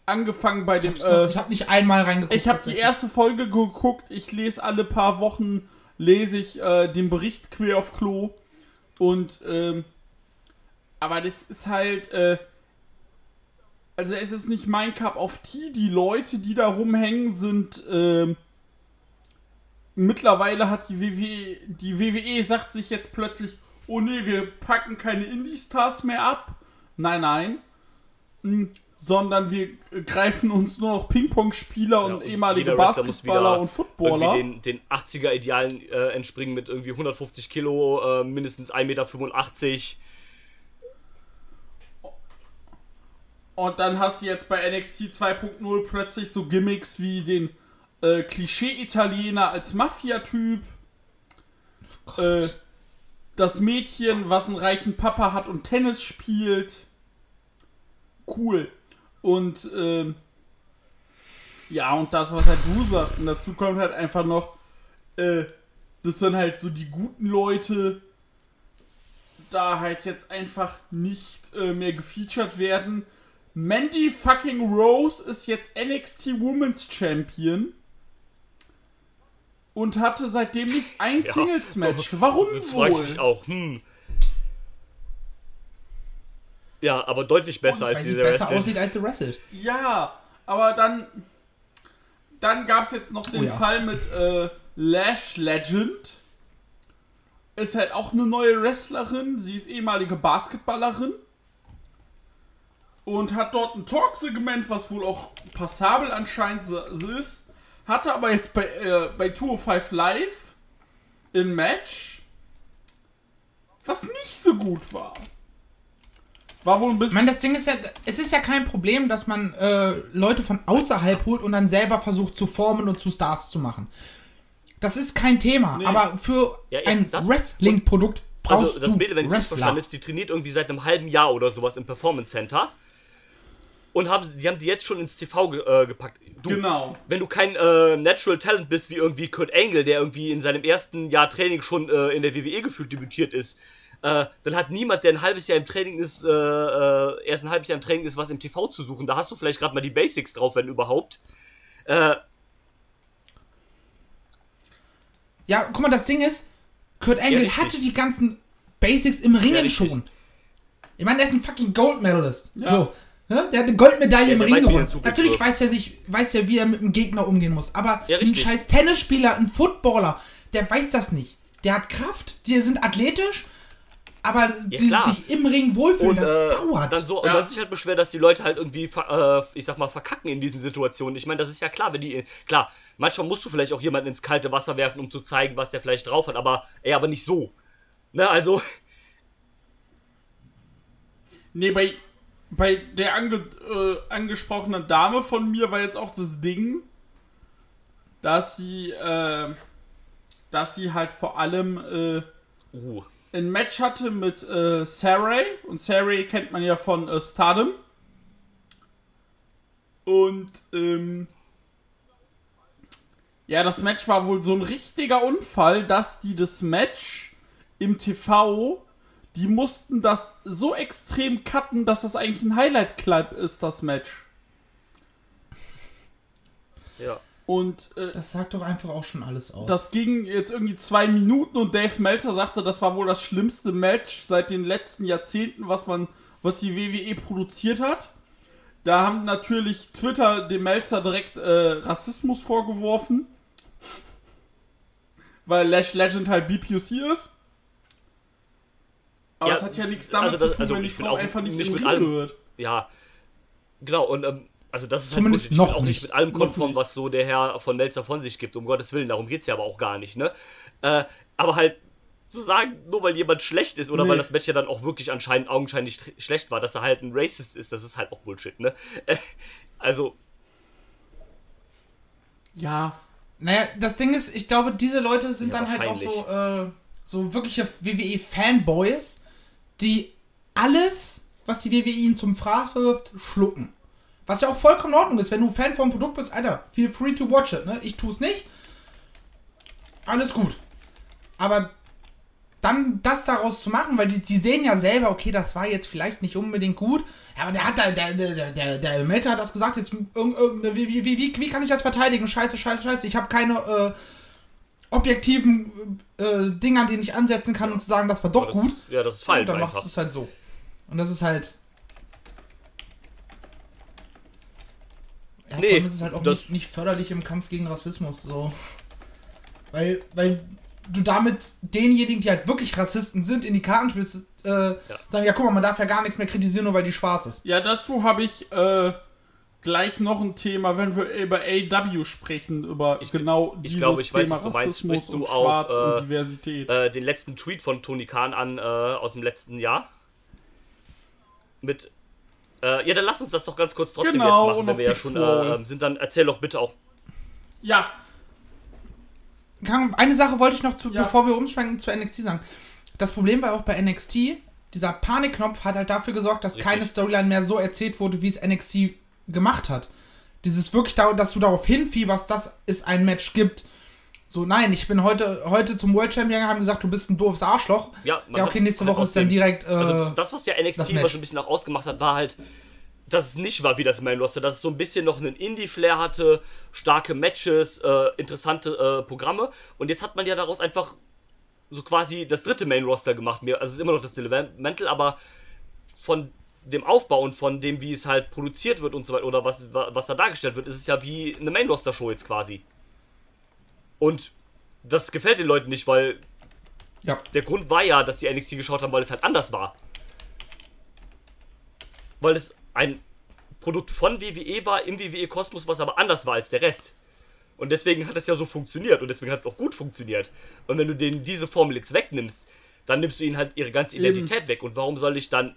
Angefangen bei Ich, dem, noch, äh, ich hab nicht einmal reingeguckt. ich habe die erste Folge geguckt. Ich lese alle paar Wochen lese ich äh, den Bericht quer auf Klo und ähm, aber das ist halt äh, also es ist nicht mein Cup of Tea. Die Leute, die da rumhängen, sind ähm, mittlerweile hat die WWE die WWE sagt sich jetzt plötzlich oh nee wir packen keine Indie-Stars mehr ab. Nein nein. Hm, sondern wir greifen uns nur noch Ping-Pong-Spieler Ja, und und ehemalige Basketballer und Footballer. den, den 80er-Idealen äh, entspringen mit irgendwie 150 Kilo, äh, mindestens 1,85 Meter. Und dann hast du jetzt bei NXT 2.0 plötzlich so Gimmicks wie den äh, Klischee-Italiener als Mafia-Typ. Äh, das Mädchen, was einen reichen Papa hat und Tennis spielt. Cool. Und ähm, ja, und das, was halt du sagst, und dazu kommt halt einfach noch, äh, das sind halt so die guten Leute, da halt jetzt einfach nicht äh, mehr gefeatured werden. Mandy fucking Rose ist jetzt NXT Women's Champion. Und hatte seitdem nicht ein Ja. Singles-Match. Warum Das frage ich wohl? mich auch. Hm. Ja, aber deutlich besser Weil als sie diese besser Wrestling. aussieht, als sie wrestelt. Ja, aber dann. Dann gab es jetzt noch den Oh ja. Fall mit äh, Lash Legend. Ist halt auch eine neue Wrestlerin. Sie ist ehemalige Basketballerin. Und hat dort ein Talk-Segment, was wohl auch passabel anscheinend ist. Hatte aber jetzt bei, äh, bei 205 Live ein Match, was nicht so gut war. War wohl ein Ich bisschen. meine, das Ding ist ja, es ist ja kein Problem, dass man äh, Leute von außerhalb holt und dann selber versucht zu formen und zu Stars zu machen. Das ist kein Thema, Nee. aber für Ja, ein Wrestling-Produkt brauchst Also das du Mädel, wenn ich es verstanden habe, die trainiert irgendwie seit einem halben Jahr oder sowas im Performance Center. Und haben, die haben die jetzt schon ins TV ge äh, gepackt. Du, Genau. wenn du kein äh, Natural Talent bist, wie irgendwie Kurt Angle, der irgendwie in seinem ersten Jahr Training schon äh, in der WWE gefühlt debütiert ist, äh, dann hat niemand, der ein halbes Jahr im Training ist, äh, äh, erst ein halbes Jahr im Training ist, was im TV zu suchen. Da hast du vielleicht gerade mal die Basics drauf, wenn überhaupt. Ja, guck mal, das Ding ist, Kurt Angle richtig. hatte die ganzen Basics im Ringen richtig. schon. Ich meine, der ist ein fucking Gold Medalist. Ja. So. Ne? Der hat eine Goldmedaille Ja, im Ring. Zug Natürlich weiß er sich, weiß er, wie er mit dem Gegner umgehen muss. Aber Ja, ein scheiß Tennisspieler, ein Footballer, der weiß das nicht. Der hat Kraft, die sind athletisch, aber dieses klar. sich im Ring wohlfühlen, und das äh, dauert. dann so Ja. und dann sich halt beschwert, dass die Leute halt irgendwie äh, ich sag mal verkacken in diesen Situationen. Ich meine, das ist ja klar, wenn die klar, manchmal musst du vielleicht auch jemanden ins kalte Wasser werfen, um zu zeigen, was der vielleicht drauf hat, aber ey, aber nicht so. Ne, also Nee, bei, bei der ange, äh, angesprochenen Dame von mir war jetzt auch das Ding, dass sie, äh, dass sie halt vor allem äh, uh, ein Match hatte mit äh, Saray. Und Saray kennt man ja von äh, Stardom. Und, ähm, ja, das Match war wohl so ein richtiger Unfall, dass die das Match im TV, die mussten das so extrem cutten, dass das eigentlich ein Highlight-Clip ist, das Match. ja. Und äh, das sagt doch einfach auch schon alles aus. das ging jetzt irgendwie zwei Minuten und Dave Meltzer sagte, das war wohl das schlimmste Match seit den letzten Jahrzehnten, was man, was die WWE produziert hat. Da haben natürlich Twitter dem Meltzer direkt äh, Rassismus vorgeworfen. Weil Lash Legend halt BPUC ist. Aber Ja, es hat ja nichts damit also das- zu tun, also wenn die Frau auch einfach nicht, nicht mit allem- gehört. Ja. Genau, und ähm, also das ist Zumindest halt. Ich noch bin auch nicht mit allem konform, was so der Herr von Melzer von sich gibt. Um Gottes Willen, darum geht's ja aber auch gar nicht, ne? Äh, aber halt zu sagen, nur weil jemand schlecht ist oder Nee. weil das Match ja dann auch wirklich anscheinend augenscheinlich schlecht war, dass er halt ein Racist ist, das ist halt auch Bullshit, ne? Äh, also, Ja, Naja, das Ding ist, ich glaube, diese Leute sind Ja, dann halt auch so, äh, so wirkliche WWE-Fanboys, die alles, was die WWE ihnen zum Fraß wirft, schlucken. Was ja auch vollkommen in Ordnung ist, wenn du Fan vom Produkt bist, Alter, feel free to watch it, ne? Ich tu's nicht. Alles gut. Aber dann das daraus zu machen, weil die, die sehen ja selber, okay, das war jetzt vielleicht nicht unbedingt gut, aber der hat da, der, der, der, der, Melter hat das gesagt, jetzt, wie, wie, wie, wie kann ich das verteidigen? Scheiße, scheiße, scheiße, ich habe keine äh, objektiven äh, Dinge, an denen ich ansetzen kann, um zu sagen, das war doch das, gut. ja, das ist Und falsch dann machst einfach. du es halt so. Und das ist halt. Ja, Nee, allem ist halt auch das- nicht, nicht förderlich im Kampf gegen Rassismus, so. Weil, weil du damit denjenigen, die halt wirklich Rassisten sind, in die Karten spielst, äh, sagen, ja guck mal, man darf ja gar nichts mehr kritisieren, nur weil die schwarz ist. Ja, dazu habe ich äh, gleich noch ein Thema, wenn wir über AW sprechen, über Ich- genau ich dieses glaube, ich weiß, Thema was du meinst. Rassismus Sprichst du und auf, Schwarz äh, und Diversität. Äh, den letzten Tweet von Tony Khan an äh, aus dem letzten Jahr. Mit. Äh, ja, dann lass uns das doch ganz kurz trotzdem Genau, jetzt machen, wenn wir ja schon äh, sind. Dann erzähl doch bitte auch. ja, Eine Sache wollte ich noch, zu, Ja. bevor wir umschwenken, zu NXT sagen. Das Problem war auch bei NXT, dieser Panikknopf hat halt dafür gesorgt, dass Richtig. keine Storyline mehr so erzählt wurde, wie es NXT gemacht hat. Dieses wirklich, da, dass du darauf hinfieberst, dass es ein Match gibt So, nein, ich bin heute, heute zum World Champion gegangen, haben gesagt, du bist ein doofes Arschloch. Ja, ja okay, nächste halt Woche ist dann direkt. Äh, Also das, was ja NXT Match. was ein bisschen auch ausgemacht hat, war halt, dass es nicht war wie das Main Roster, dass es so ein bisschen noch einen Indie-Flair hatte, starke Matches, äh, interessante äh, Programme. Und jetzt hat man ja daraus einfach so quasi das dritte Main Roster gemacht. Mir- Also es ist immer noch das Developmental, aber von dem Aufbau und von dem, wie es halt produziert wird und so weiter, oder was, wa- was da dargestellt wird, ist es ja wie eine Main Roster Show jetzt quasi. Und das gefällt den Leuten nicht, weil ja. der Grund war ja, dass die NXT geschaut haben, weil es halt anders war. Weil es ein Produkt von WWE war, im WWE-Kosmos, was aber anders war als der Rest. Und deswegen hat es ja so funktioniert und deswegen hat es auch gut funktioniert. Und wenn du denen diese Formel jetzt wegnimmst, dann nimmst du ihnen halt ihre ganze Identität weg. Und warum soll ich dann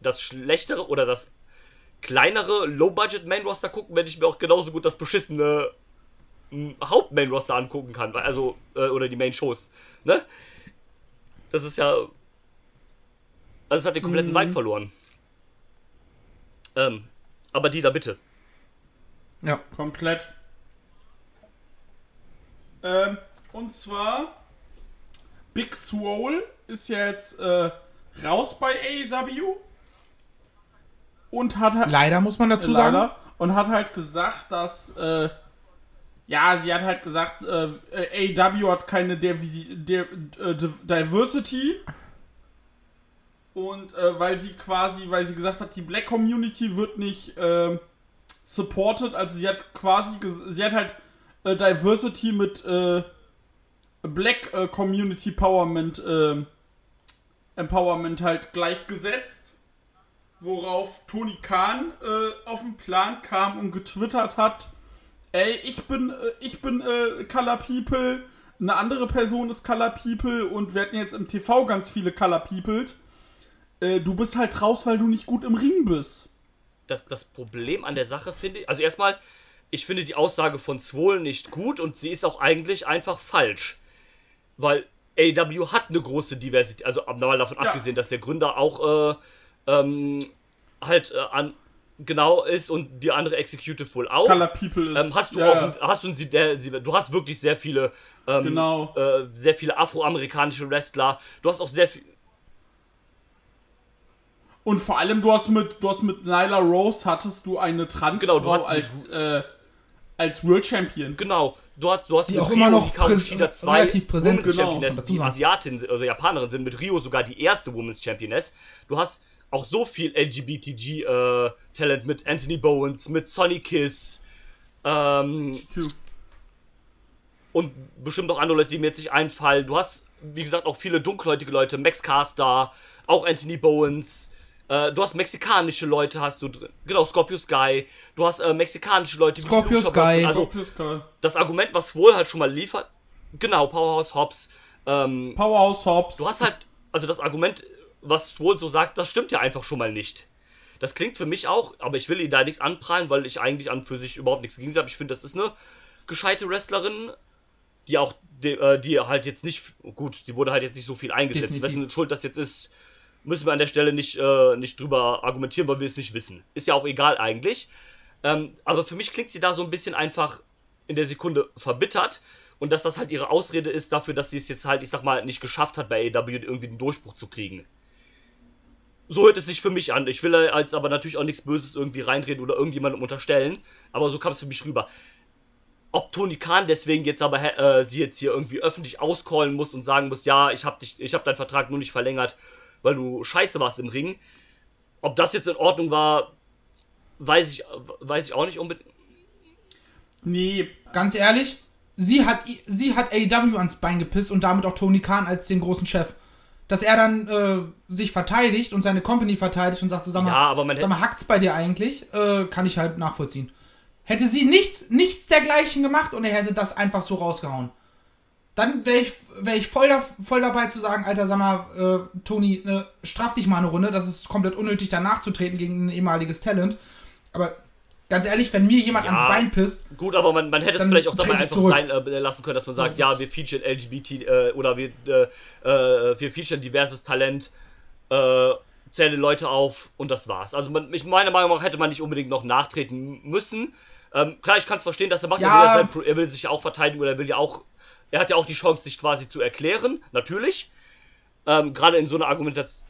das schlechtere oder das kleinere Low-Budget-Main-Roster gucken, wenn ich mir auch genauso gut das beschissene Haupt-Main-Roster angucken kann, also, äh, oder die Main-Shows, ne? Das ist ja. Also, es hat den kompletten Vibe verloren. Ähm, aber die da bitte. ja. Komplett. Ähm, und zwar Big Swole ist ja jetzt äh, raus bei AEW und hat halt Leider muss man dazu sagen. leider und hat halt gesagt, dass äh, ja, sie hat halt gesagt, äh, AEW hat keine Divisi Di äh, Di- Diversity und äh, weil sie quasi, weil sie gesagt hat, die Black Community wird nicht ähm, supported, also sie hat quasi, sie hat halt äh, Diversity mit äh, Black äh, Community Empowerment, äh, Empowerment halt gleichgesetzt. Worauf Tony Khan äh, auf den Plan kam und getwittert hat, ey, ich bin, äh, ich bin äh, Color People, eine andere Person ist Color People und wir hatten jetzt im TV ganz viele Color Peoples. Äh, du bist halt raus, weil du nicht gut im Ring bist. Das, das Problem an der Sache finde ich. Also, erstmal, ich finde die Aussage von Swole nicht gut und sie ist auch eigentlich einfach falsch. Weil AEW hat eine große Diversität. Also, mal davon Ja. abgesehen, dass der Gründer auch äh, ähm, halt äh, an, genau ist und die andere Executive wohl auch. Color People ist. Ähm, hast du ja, auch, hast du, sie- der, sie- du hast wirklich sehr viele, ähm, Genau. äh, sehr viele afroamerikanische Wrestler. Du hast auch sehr viel, Und vor allem, du hast mit, du hast mit Nyla Rose hattest du eine Transfrau Genau, du mit- als, äh, als World Champion. genau. Du hast, du hast Die mit auch immer noch Hikaru präs- Shida zwei relativ präsent Women's genau, Championess, die. Asiatin oder Japanerin sind, mit Rio sogar die erste Women's Championess. Du hast auch so viel LGBTG-Talent mit Anthony Bowens, mit Sonny Kiss, ähm, und bestimmt noch andere Leute, die mir jetzt nicht einfallen. Du hast, wie gesagt, auch viele dunkelhäutige Leute, Max Caster, auch Anthony Bowens. Äh, du hast mexikanische Leute, hast du drin. Genau, Scorpio Sky. Du hast äh, mexikanische Leute, Scorpio Sky. Also, Scorpio Sky. das Argument, was Wohl halt schon mal liefert. Genau, Powerhouse Hobbs. Ähm, Powerhouse Hobbs. du hast halt, also das Argument, was Wohl so sagt, das stimmt ja einfach schon mal nicht. Das klingt für mich auch, aber ich will ihr da nichts anprallen, weil ich eigentlich an für sich überhaupt nichts gegen sie habe. Ich finde, das ist eine gescheite Wrestlerin, die auch, die, äh, die halt jetzt nicht, gut, die wurde halt jetzt nicht so viel eingesetzt. Definitiv. Wessen Schuld das jetzt ist, müssen wir an der Stelle nicht, äh, nicht drüber argumentieren, weil wir es nicht wissen. Ist ja auch egal eigentlich. Ähm, aber für mich klingt sie da so ein bisschen einfach in der Sekunde verbittert und dass das halt ihre Ausrede ist dafür, dass sie es jetzt halt, ich sag mal, nicht geschafft hat, bei AEW irgendwie den Durchbruch zu kriegen. So hört es sich für mich an. Ich will jetzt aber natürlich auch nichts Böses irgendwie reinreden oder irgendjemandem unterstellen, aber so kam es für mich rüber. Ob Tony Khan deswegen jetzt aber äh, sie jetzt hier irgendwie öffentlich auscallen muss und sagen muss, ja, ich hab dich, ich hab deinen Vertrag nur nicht verlängert, weil du scheiße warst im Ring. Ob das jetzt in Ordnung war, weiß ich, weiß ich auch nicht unbedingt. nee, Ganz ehrlich, sie hat, sie hat AEW ans Bein gepisst und damit auch Tony Khan als den großen Chef. Dass er dann äh, sich verteidigt und seine Company verteidigt und sagt so, sag mal, Ja, aber man sag mal hackt's bei dir eigentlich? Äh, kann ich halt nachvollziehen. Hätte sie nichts, nichts dergleichen gemacht und er hätte das einfach so rausgehauen. Dann wäre ich, wär ich voll, da, voll dabei zu sagen, Alter, sag mal, äh, Toni, äh, straff dich mal eine Runde. Das ist komplett unnötig, da nachzutreten gegen ein ehemaliges Talent. Aber ganz ehrlich, wenn mir jemand Ja. ans Bein pisst, Gut, aber man, man hätte es vielleicht auch dabei einfach zurück. sein äh, lassen können, dass man sagt, ja, wir featuren LGBT äh, oder wir, äh, äh, wir featuren diverses Talent, äh, zähle Leute auf und das war's. Also man, ich, meiner Meinung nach hätte man nicht unbedingt noch nachtreten müssen, Ähm, klar, ich kann es verstehen, dass er macht. Ja. Er, will er will sich ja auch verteidigen oder er will ja auch. Er hat ja auch die Chance, sich quasi zu erklären, natürlich. Ähm, Gerade in so einer Argumentation.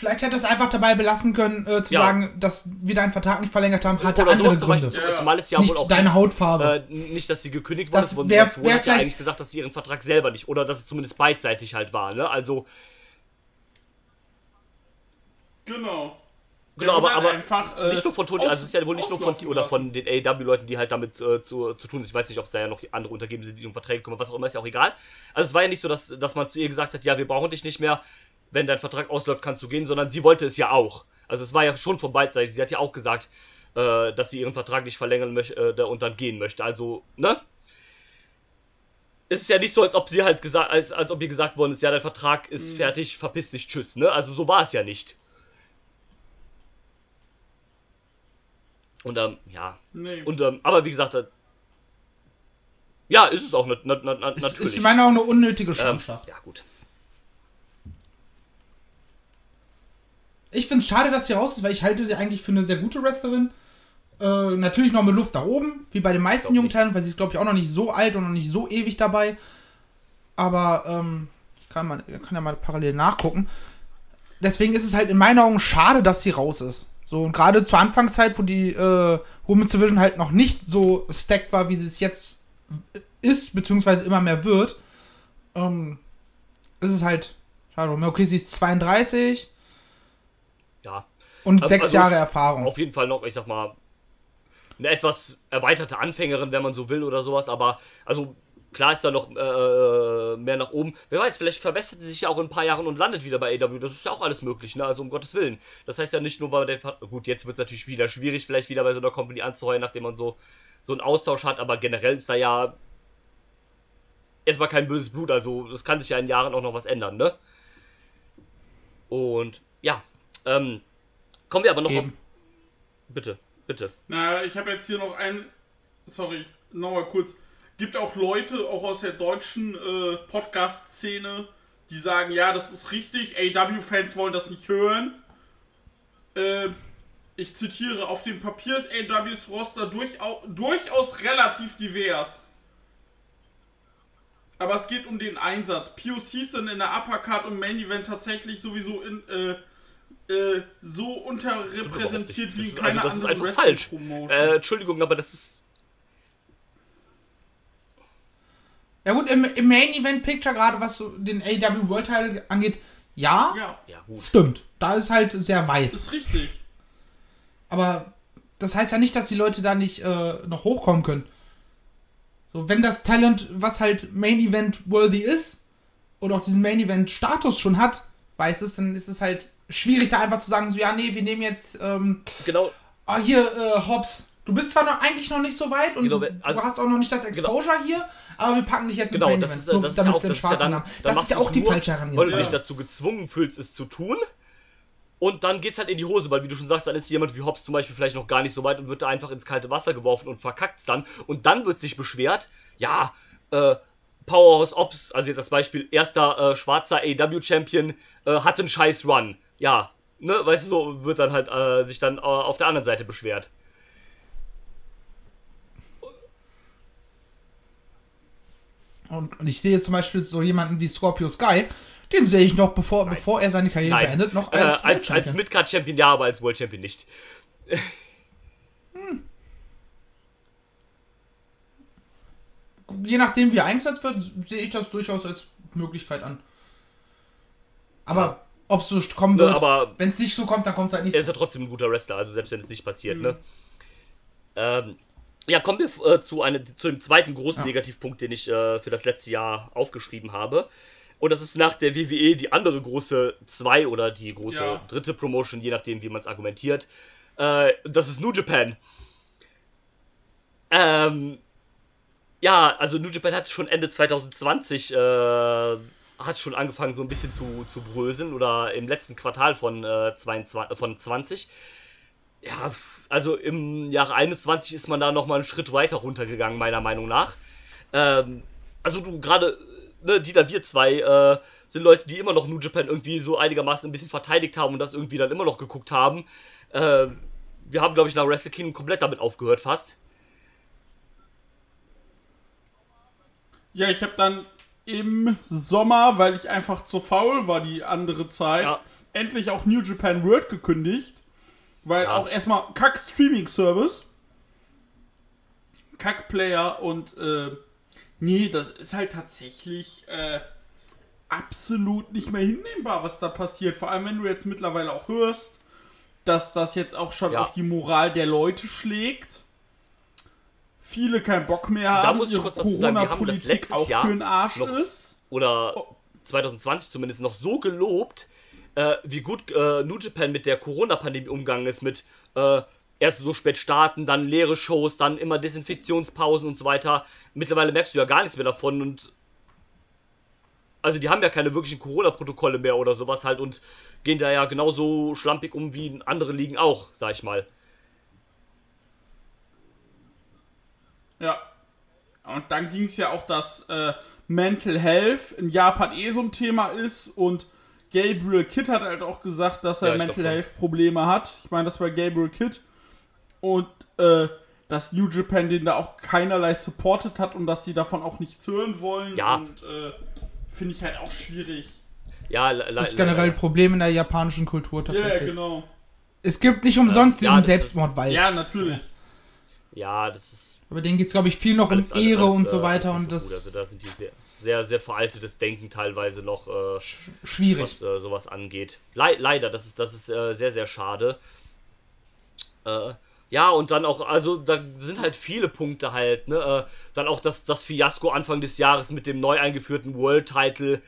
Vielleicht hätte es einfach dabei belassen können, äh, zu Ja. sagen, dass wir deinen Vertrag nicht verlängert haben, hatte Oder andere sowas zum Beispiel, Gründe. zum- zumal es ja Nicht wohl auch deine hieß, Hautfarbe. Äh, nicht, dass sie gekündigt wurde, sondern wär- hat ja eigentlich gesagt, dass sie ihren Vertrag selber nicht, oder dass es zumindest beidseitig halt war, ne? Also, Genau. genau, aber, aber einfach, äh, nicht nur von Tony, aus- also es ist ja wohl nicht nur von, oder von den AW-Leuten, die halt damit äh, zu, zu tun ist. Ich weiß nicht, ob es da ja noch andere untergeben sind, die um Verträge kommen, was auch immer, ist ja auch egal. Also es war ja nicht so, dass, dass man zu ihr gesagt hat, ja, wir brauchen dich nicht mehr, wenn dein Vertrag ausläuft, kannst du gehen, sondern sie wollte es ja auch. Also es war ja schon von beidseitig. Sie hat ja auch gesagt, äh, dass sie ihren Vertrag nicht verlängern möchte äh, und dann gehen möchte. Also, ne? Es ist ja nicht so, als ob sie halt gesagt, als, als ob ihr gesagt worden ist, ja, dein Vertrag ist fertig, verpiss dich, tschüss, ne? Also so war es ja nicht. Und ähm, ja. Nee. Und ähm, aber wie gesagt, äh, ja, ist es auch na, na, na, natürlich. ist, ich meine, auch eine unnötige ähm, Schlammschlacht. ja, gut. Ich finde es schade, dass sie raus ist, weil ich halte sie eigentlich für eine sehr gute Wrestlerin. Äh, natürlich noch mit Luft nach oben, wie bei den meisten jungen. Talenten, weil sie ist, glaube ich, auch noch nicht so alt und noch nicht so ewig dabei. Aber ähm, ich kann, mal, kann ja mal parallel nachgucken. Deswegen ist es halt in meinen Augen schade, dass sie raus ist. So, und gerade zur Anfangszeit, wo die äh, Women's Division halt noch nicht so stacked war, wie sie es jetzt ist, beziehungsweise immer mehr wird, ähm, ist es halt schade. Okay, sie ist 32, Ja. Und Also- sechs also Jahre es- Erfahrung. Auf jeden Fall noch, ich sag mal, eine etwas erweiterte Anfängerin, wenn man so will oder sowas, aber also klar ist da noch äh, mehr nach oben. Wer weiß, vielleicht verbessert sie sich ja auch in ein paar Jahren und landet wieder bei AW. Das ist ja auch alles möglich, ne? Also um Gottes Willen. Das heißt ja nicht nur, weil der Ver gut, jetzt wird es natürlich wieder schwierig, vielleicht wieder bei so einer Company anzuheuern, nachdem man so so einen Austausch hat, aber generell ist da ja erstmal kein böses Blut, also das kann sich ja in Jahren auch noch was ändern, ne? Und ja, ähm, kommen wir aber noch Eben. auf. Bitte, bitte. Na, ich habe jetzt hier noch ein. Sorry, nochmal kurz. Gibt auch Leute, auch aus der deutschen äh, Podcast-Szene, die sagen, ja, das ist richtig, AW-Fans wollen das nicht hören. Äh, ich zitiere, auf dem Papier ist AWs Roster durchau durchaus relativ divers. Aber es geht um den Einsatz. POCs sind in der Uppercard und Main Event tatsächlich sowieso in, äh, äh, so unterrepräsentiert wie Das keiner also das ist einfach falsch. Äh, Entschuldigung, aber das ist. Ja gut, im, im Main Event Picture, gerade was so den AW World Title angeht, ja, ja, Ja, gut. stimmt. Da ist halt sehr weiß. ist richtig. Aber das heißt ja nicht, dass die Leute da nicht äh, noch hochkommen können. So, wenn das Talent, was halt Main Event worthy ist, und auch diesen Main Event Status schon hat, weiß es, dann ist es halt schwierig, da einfach zu sagen, so, ja, nee, wir nehmen jetzt, ähm, Genau. ah, hier, äh, Hobbs, du bist zwar noch, eigentlich noch nicht so weit und Genau, du, also- du hast auch noch nicht das Exposure hier, aber wir packen dich jetzt Genau, ins Main das Event, ist, das ist ja auch, das ist ja dann, Das ist ja auch die nur, falsche Weil du dich Herangehensweise. dazu gezwungen fühlst, es zu tun. Und dann geht's halt in die Hose, weil wie du schon sagst, dann ist jemand wie Hobbs zum Beispiel vielleicht noch gar nicht so weit und wird da einfach ins kalte Wasser geworfen und verkackt's dann. Und dann wird sich beschwert, ja, äh, Powerhouse Ops, also jetzt das Beispiel, erster äh, schwarzer AW-Champion, äh, hat einen scheiß Run. Ja, ne, weißt du, so wird dann halt äh, sich dann äh, auf der anderen Seite beschwert. Und, und ich sehe zum Beispiel so jemanden wie Scorpio Sky, den sehe ich noch, bevor, bevor er seine Karriere Nein, beendet, noch äh, als, als, World als Champion. Midcard-Champion ja, aber als World Champion nicht. Je nachdem, wie er eingesetzt wird, sehe ich das durchaus als Möglichkeit an. Aber ob es so kommen Ne, wird, aber wenn es nicht so kommt, dann kommt es halt nicht er ist ja trotzdem ein guter Wrestler, also selbst wenn es nicht passiert, Mhm. ne? Ähm, ja, kommen wir äh, zu, eine, zu dem zweiten großen Ja. Negativpunkt, den ich äh, für das letzte Jahr aufgeschrieben habe. Und das ist nach der WWE die andere große zwei oder die große Ja. dritte Promotion, je nachdem, wie man es argumentiert. Äh, das ist New Japan. Ähm, ja, also New Japan hat schon Ende 2020 äh, hat schon angefangen so ein bisschen zu, zu bröseln oder im letzten Quartal von, äh, 22, von 20. Ja, also im Jahre 21 ist man da nochmal einen Schritt weiter runtergegangen, meiner Meinung nach. Ähm, also du gerade, ne, Dieter, wir zwei äh, sind Leute, die immer noch New Japan irgendwie so einigermaßen ein bisschen verteidigt haben und das irgendwie dann immer noch geguckt haben. Ähm, wir haben, glaube ich, nach Wrestle Kingdom komplett damit aufgehört fast. Ja, ich habe dann im Sommer, weil ich einfach zu faul war die andere Zeit, Ja. endlich auch New Japan World gekündigt. Weil Ja. auch erstmal Kack Streaming Service, Kack Player und äh, nee, das ist halt tatsächlich äh, absolut nicht mehr hinnehmbar, was da passiert. Vor allem, wenn du jetzt mittlerweile auch hörst, dass das jetzt auch schon Ja. auf die Moral der Leute schlägt. Viele keinen Bock mehr haben, muss ich kurz was zu sagen. Wir haben das letztes auch Jahr für den Arsch noch- ist. oder Oh. 2020 zumindest noch so gelobt, äh, wie gut äh, New Japan mit der Corona-Pandemie umgegangen ist, mit äh, erst so spät starten, dann leere Shows, dann immer Desinfektionspausen und so weiter. Mittlerweile merkst du ja gar nichts mehr davon und also die haben ja keine wirklichen Corona-Protokolle mehr oder sowas halt und gehen da ja genauso schlampig um wie andere Ligen auch, sag ich mal. Ja. Und dann ging es ja auch, dass äh, Mental Health in Japan eh so ein Thema ist und Gabriel Kidd hat halt auch gesagt, dass er Ja, Mental. Health Probleme hat. Ich meine, das war Gabriel Kidd. Und äh, dass New Japan den da auch keinerlei supported hat und dass sie davon auch nichts hören wollen. Ja. Und äh, finde ich halt auch schwierig. Ja, Das ist generell ein Problem in der japanischen Kultur Ja, ja, tatsächlich. genau. Es gibt nicht umsonst Ja, diesen das ist- Selbstmordwald. Ja, natürlich. Ja, das ist Aber denen geht es, glaube ich, viel noch alles- um Ehre alles, und äh, so weiter alles und so das. Also da sind die sehr, sehr, sehr veraltetes Denken teilweise noch, äh, schwierig. was äh, sowas angeht. Le leider, das ist, das ist äh, sehr, sehr schade. Äh, ja, und dann auch, also da sind halt viele Punkte halt, ne? Äh, dann auch das, das Fiasko Anfang des Jahres mit dem neu eingeführten World Title,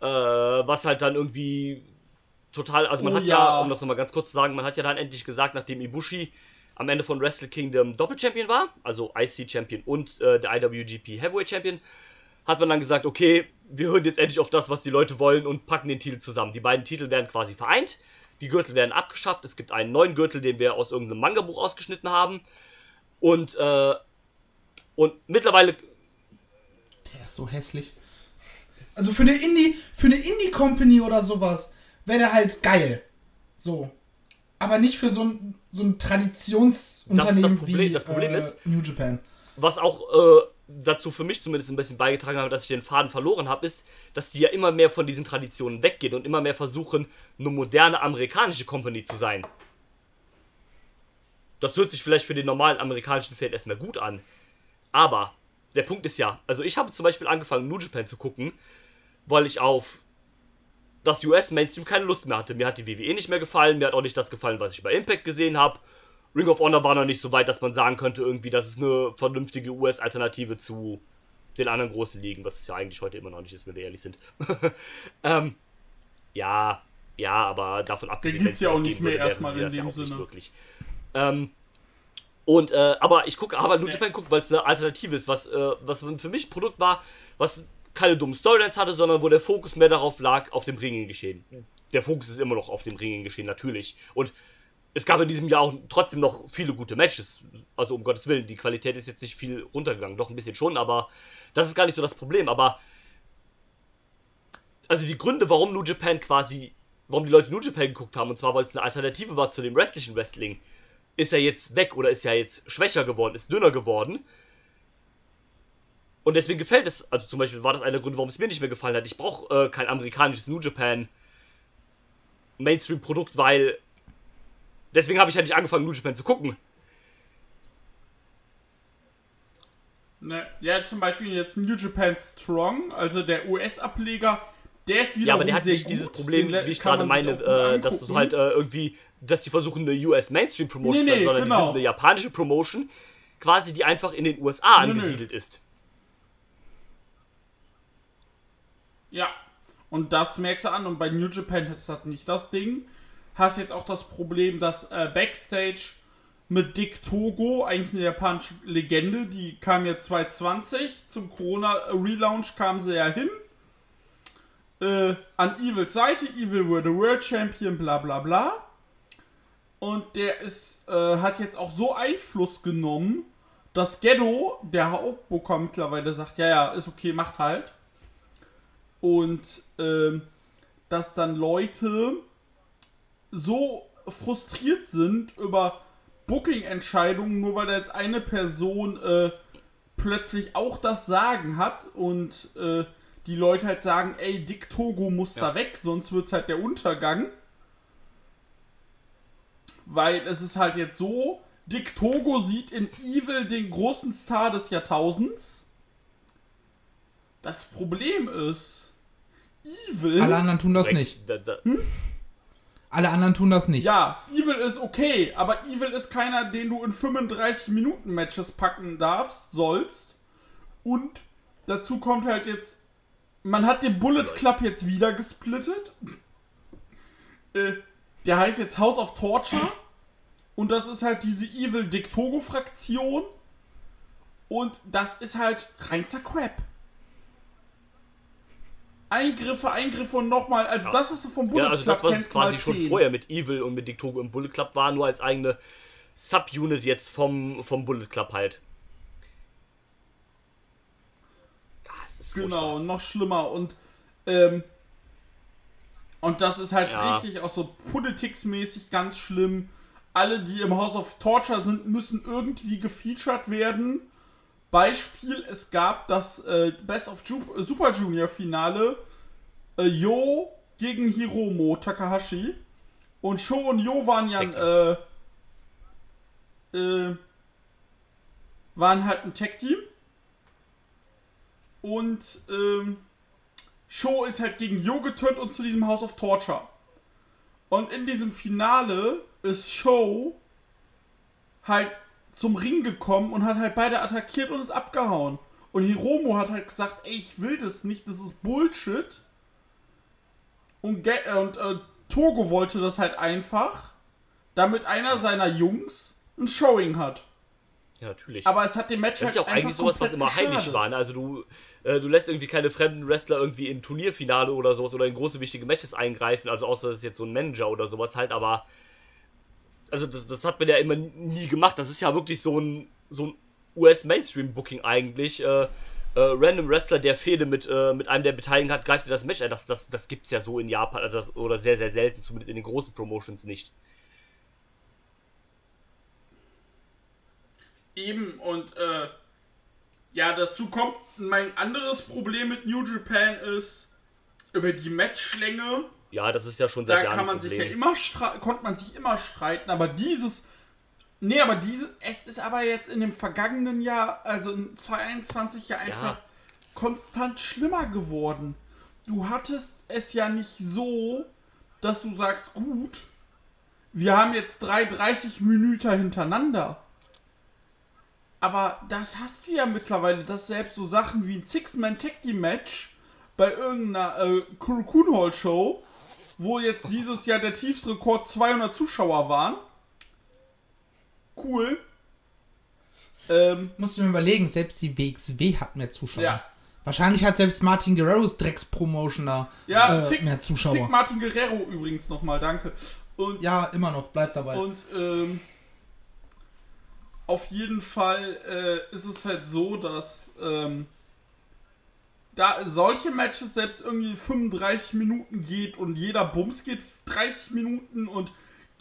äh, was halt dann irgendwie total, also man Oh hat ja, ja. um das nochmal ganz kurz zu sagen, man hat ja dann endlich gesagt, nachdem Ibushi am Ende von Wrestle Kingdom Doppel-Champion war, also IC-Champion und äh, der IWGP Heavyweight-Champion, hat man dann gesagt, okay, wir hören jetzt endlich auf das, was die Leute wollen und packen den Titel zusammen. Die beiden Titel werden quasi vereint, die Gürtel werden abgeschafft, es gibt einen neuen Gürtel, den wir aus irgendeinem Manga-Buch ausgeschnitten haben und, äh, und mittlerweile, Der ist so hässlich. Also für eine Indie, für eine Indie-Company oder sowas wäre der halt geil. So. Aber nicht für so ein, so ein Traditionsunternehmen Das das Problem- wie das Problem äh, ist- New Japan. was auch äh, dazu für mich zumindest ein bisschen beigetragen hat, dass ich den Faden verloren habe, ist, dass die ja immer mehr von diesen Traditionen weggehen und immer mehr versuchen, eine moderne amerikanische Company zu sein. Das hört sich vielleicht für den normalen amerikanischen Fan erstmal gut an. Aber der Punkt ist ja, also ich habe zum Beispiel angefangen, New Japan zu gucken, weil ich auf das US-Mainstream keine Lust mehr hatte. Mir hat die WWE nicht mehr gefallen, mir hat auch nicht das gefallen, was ich bei Impact gesehen habe. Ring of Honor war noch nicht so weit, dass man sagen könnte, irgendwie, das ist eine vernünftige US-Alternative zu den anderen großen Ligen, was es ja eigentlich heute immer noch nicht ist, wenn wir ehrlich sind. ähm, ja, ja, aber davon abgesehen, gibt's wenn's ja auch nicht mehr würde, erstmal in ja dem auch nicht Sinne. wirklich. Ähm, und, äh, aber ich gucke, aber New Japan guckt, weil es eine Alternative ist, was, äh, was für mich ein Produkt war, was keine dummen Storylines hatte, sondern wo der Fokus mehr darauf lag, auf dem Ringen-Geschehen. Der Fokus ist immer noch auf dem Ringen-Geschehen, natürlich. Und es gab in diesem Jahr auch trotzdem noch viele gute Matches. Also um Gottes Willen, die Qualität ist jetzt nicht viel runtergegangen, doch ein bisschen schon, aber das ist gar nicht so das Problem. Aber also die Gründe, warum New Japan quasi, warum die Leute New Japan geguckt haben, und zwar weil es eine Alternative war zu dem restlichen Wrestling, ist ja jetzt weg oder ist ja jetzt schwächer geworden, ist dünner geworden. Und deswegen gefällt es, also zum Beispiel war das einer der Gründe, warum es mir nicht mehr gefallen hat. Ich brauche äh, kein amerikanisches New Japan Mainstream-Produkt, weil deswegen habe ich ja nicht angefangen, New Japan zu gucken. Ne, ja, zum Beispiel jetzt New Japan Strong, also der US-Ableger, der ist wieder Ja, aber der hat nicht dieses Problem, wie ich gerade meine, äh, dass du halt äh, irgendwie, dass die versuchen, eine US Mainstream Promotion Nee, zu sein, nee, sondern die genau. sind eine japanische Promotion, quasi die einfach in den USA angesiedelt ist. Ja, und das merkst du an. Und bei New Japan ist das nicht das Ding. Hast jetzt auch das Problem, dass äh, Backstage mit Dick Togo, eigentlich eine japanische Legende, die kam ja 2020, zum Corona-Relaunch kam sie ja hin. Äh, an Evils Seite, Evil were the World Champion, bla bla bla. Und der ist, äh, hat jetzt auch so Einfluss genommen, dass Ghetto, der Hauptbooker mittlerweile sagt, ja, ja, ist okay, macht halt und ähm, dass dann Leute so frustriert sind über Booking-Entscheidungen, nur weil da jetzt eine Person äh, plötzlich auch das Sagen hat und äh, die Leute halt sagen, ey, Dick Togo muss Ja. da weg, sonst wird's halt der Untergang. Weil es ist halt jetzt so, Dick Togo sieht in Evil den großen Star des Jahrtausends. Das Problem ist, Evil... Alle anderen tun das nicht. Da, da, Alle anderen tun das nicht. Ja, Evil ist okay, aber Evil ist keiner, den du in 35 Minuten Matches packen darfst, sollst. Und dazu kommt halt jetzt, man hat den Bullet Club jetzt wieder gesplittet. Äh, der heißt jetzt House of Torture. Und das ist halt diese Evil Dick Togo Fraktion. Und das ist halt reinster Crap. Eingriffe, Eingriffe und nochmal, also das, was du vom Bullet ja, also Club das, was es kennst, quasi schon 10. vorher mit Evil und mit Dick Togo im Bullet Club war, nur als eigene Subunit jetzt vom, vom Bullet Club halt. Ja, es ist Genau, furchtbar. noch schlimmer. Und, ähm, und das ist halt Ja. richtig auch so politiksmäßig ganz schlimm. Alle, die im House of Torture sind, müssen irgendwie gefeatured werden. Beispiel, es gab das äh, Best of Ju Super Junior Finale. Äh, Yo gegen Hiromo Takahashi. Und Sho und Yo waren ja äh, äh, waren halt ein Tag-Team. Und ähm, Sho ist halt gegen Yo geturnt und zu diesem House of Torture. Und in diesem Finale ist Sho halt zum Ring gekommen und hat halt beide attackiert und ist abgehauen. Und Hiromo hat halt gesagt, ey, ich will das nicht, das ist Bullshit. Und, Ge äh, und äh, Togo wollte das halt einfach, damit einer seiner Jungs ein Showing hat. Ja, natürlich. Aber es hat dem Match das ist ja halt auch eigentlich sowas, was immer geschadet. war. Ne? Also du, äh, du lässt irgendwie keine fremden Wrestler irgendwie in Turnierfinale oder sowas oder in große wichtige Matches eingreifen, also außer das ist jetzt so ein Manager oder sowas halt, aber also das, das hat man ja immer nie gemacht. Das ist ja wirklich so ein, so ein US-Mainstream-Booking eigentlich. Äh, äh, random Wrestler, der Fehde mit, äh, mit einem der Beteiligten hat, greift dir das Match ein. Das, das, das gibt's ja so in Japan, also das, oder sehr, sehr selten, zumindest in den großen Promotions nicht. Eben, und äh, ja, dazu kommt mein anderes Problem mit New Japan ist, über die Matchlänge, Ja, das ist ja schon seit da Jahren kann man sich ja immer konnte man sich immer streiten, aber dieses Nee, aber diese es ist aber jetzt in dem vergangenen Jahr, also in 2021 ja einfach konstant schlimmer geworden. Du hattest es ja nicht so, dass du sagst, gut, wir haben jetzt drei 30 Minuten hintereinander. Aber das hast du ja mittlerweile, dass selbst so Sachen wie ein Six-Man-Tag-Team-Match bei irgendeiner äh, Kurokun Hall Show, wo jetzt dieses Jahr der tiefste Rekord 200 Zuschauer waren. Cool. Ähm, Musst du mir überlegen, selbst die WXW hat mehr Zuschauer. Ja. Wahrscheinlich hat selbst Martin Guerreros Drecks-Promotion da ja, äh, fick, mehr Zuschauer. fick Martin Guerrero übrigens nochmal, danke. Und ja, immer noch, bleibt dabei. Und ähm, auf jeden Fall äh, ist es halt so, dass ähm, da solche Matches selbst irgendwie 35 Minuten geht und jeder Bums geht 30 Minuten und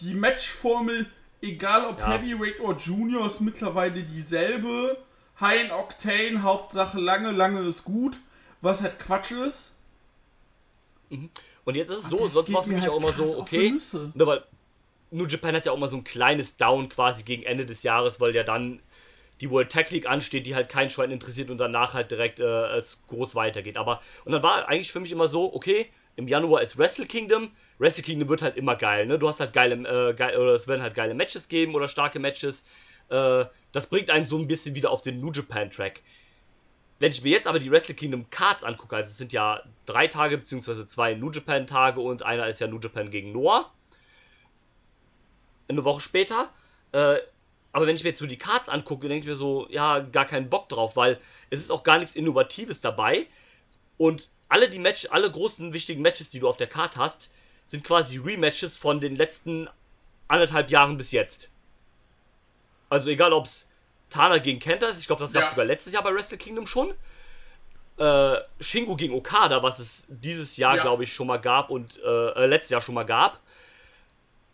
die Matchformel, egal ob Ja. Heavyweight oder Junior, ist mittlerweile dieselbe. High in Octane, Hauptsache lange, lange ist gut, was halt Quatsch ist. Und jetzt ist es so, sonst war für mir mich halt auch immer so, okay, Nüsse. ne, weil New Japan hat ja auch mal so ein kleines Down quasi gegen Ende des Jahres, weil ja dann die World Tag League ansteht, die halt kein Schwein interessiert und danach halt direkt äh, es groß weitergeht. Aber, und dann war eigentlich für mich immer so, okay, im Januar ist Wrestle Kingdom. Wrestle Kingdom wird halt immer geil, ne? Du hast halt geile, äh, geil, oder es werden halt geile Matches geben oder starke Matches. Äh, das bringt einen so ein bisschen wieder auf den New Japan Track. Wenn ich mir jetzt aber die Wrestle Kingdom Cards angucke, also es sind ja drei Tage beziehungsweise zwei New Japan Tage und einer ist ja New Japan gegen Noah. Eine Woche später. Äh, aber wenn ich mir jetzt so die Cards angucke, denke ich mir so, ja, gar keinen Bock drauf, weil es ist auch gar nichts Innovatives dabei. Und alle die Match, alle großen wichtigen Matches, die du auf der Card hast, sind quasi Rematches von den letzten anderthalb Jahren bis jetzt. Also egal, ob es Tana gegen Kenta ist, ich glaube, das gab es Ja. sogar letztes Jahr bei Wrestle Kingdom schon. Äh, Shingo gegen Okada, was es dieses Jahr, Ja. glaube ich, schon mal gab und äh, äh, letztes Jahr schon mal gab.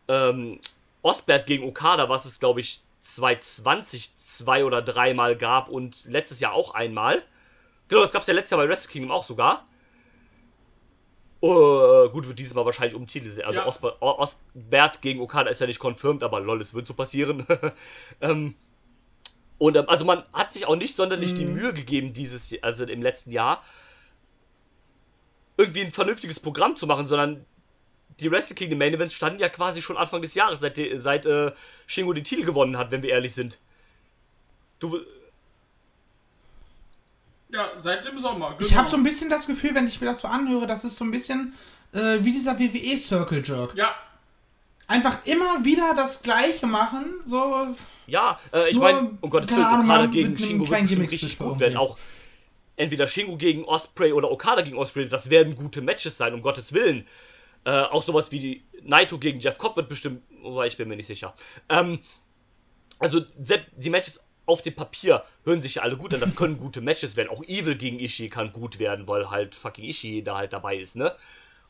Ähm, Osbert gegen Okada, was es, glaube ich, 2020 zwei oder dreimal gab und letztes Jahr auch einmal. Genau, das gab es ja letztes Jahr bei Wrestle Kingdom auch sogar. Uh, gut, wird dieses Mal wahrscheinlich um Titel sehen. Also Ja. Osbert, Osbert gegen Okada ist ja nicht confirmed, aber lol, es wird so passieren. ähm, und ähm, also man hat sich auch nicht sonderlich die Mühe gegeben, dieses, also im letzten Jahr, irgendwie ein vernünftiges Programm zu machen, sondern die Wrestle Kingdom Main Events standen ja quasi schon Anfang des Jahres, seit, seit äh, Shingo den Titel gewonnen hat, wenn wir ehrlich sind. Du, Ja, seit dem Sommer. Genau. Ich habe so ein bisschen das Gefühl, wenn ich mir das so anhöre, das ist so ein bisschen äh, wie dieser WWE Circle Jerk. Ja, Einfach immer wieder das Gleiche machen, so. Ja, äh, ich meine, um Gottes Willen, Okada gegen Shingo wird bestimmt richtig gut werden. Auch entweder Shingo gegen Osprey oder Okada gegen Osprey, das werden gute Matches sein, um Gottes Willen. Äh, auch sowas wie Naito gegen Jeff Cobb wird bestimmt, wobei ich bin mir nicht sicher. Ähm, also selbst die Matches auf dem Papier hören sich ja alle gut an, das können gute Matches werden. Auch Evil gegen Ishii kann gut werden, weil halt fucking Ishii da halt dabei ist, ne?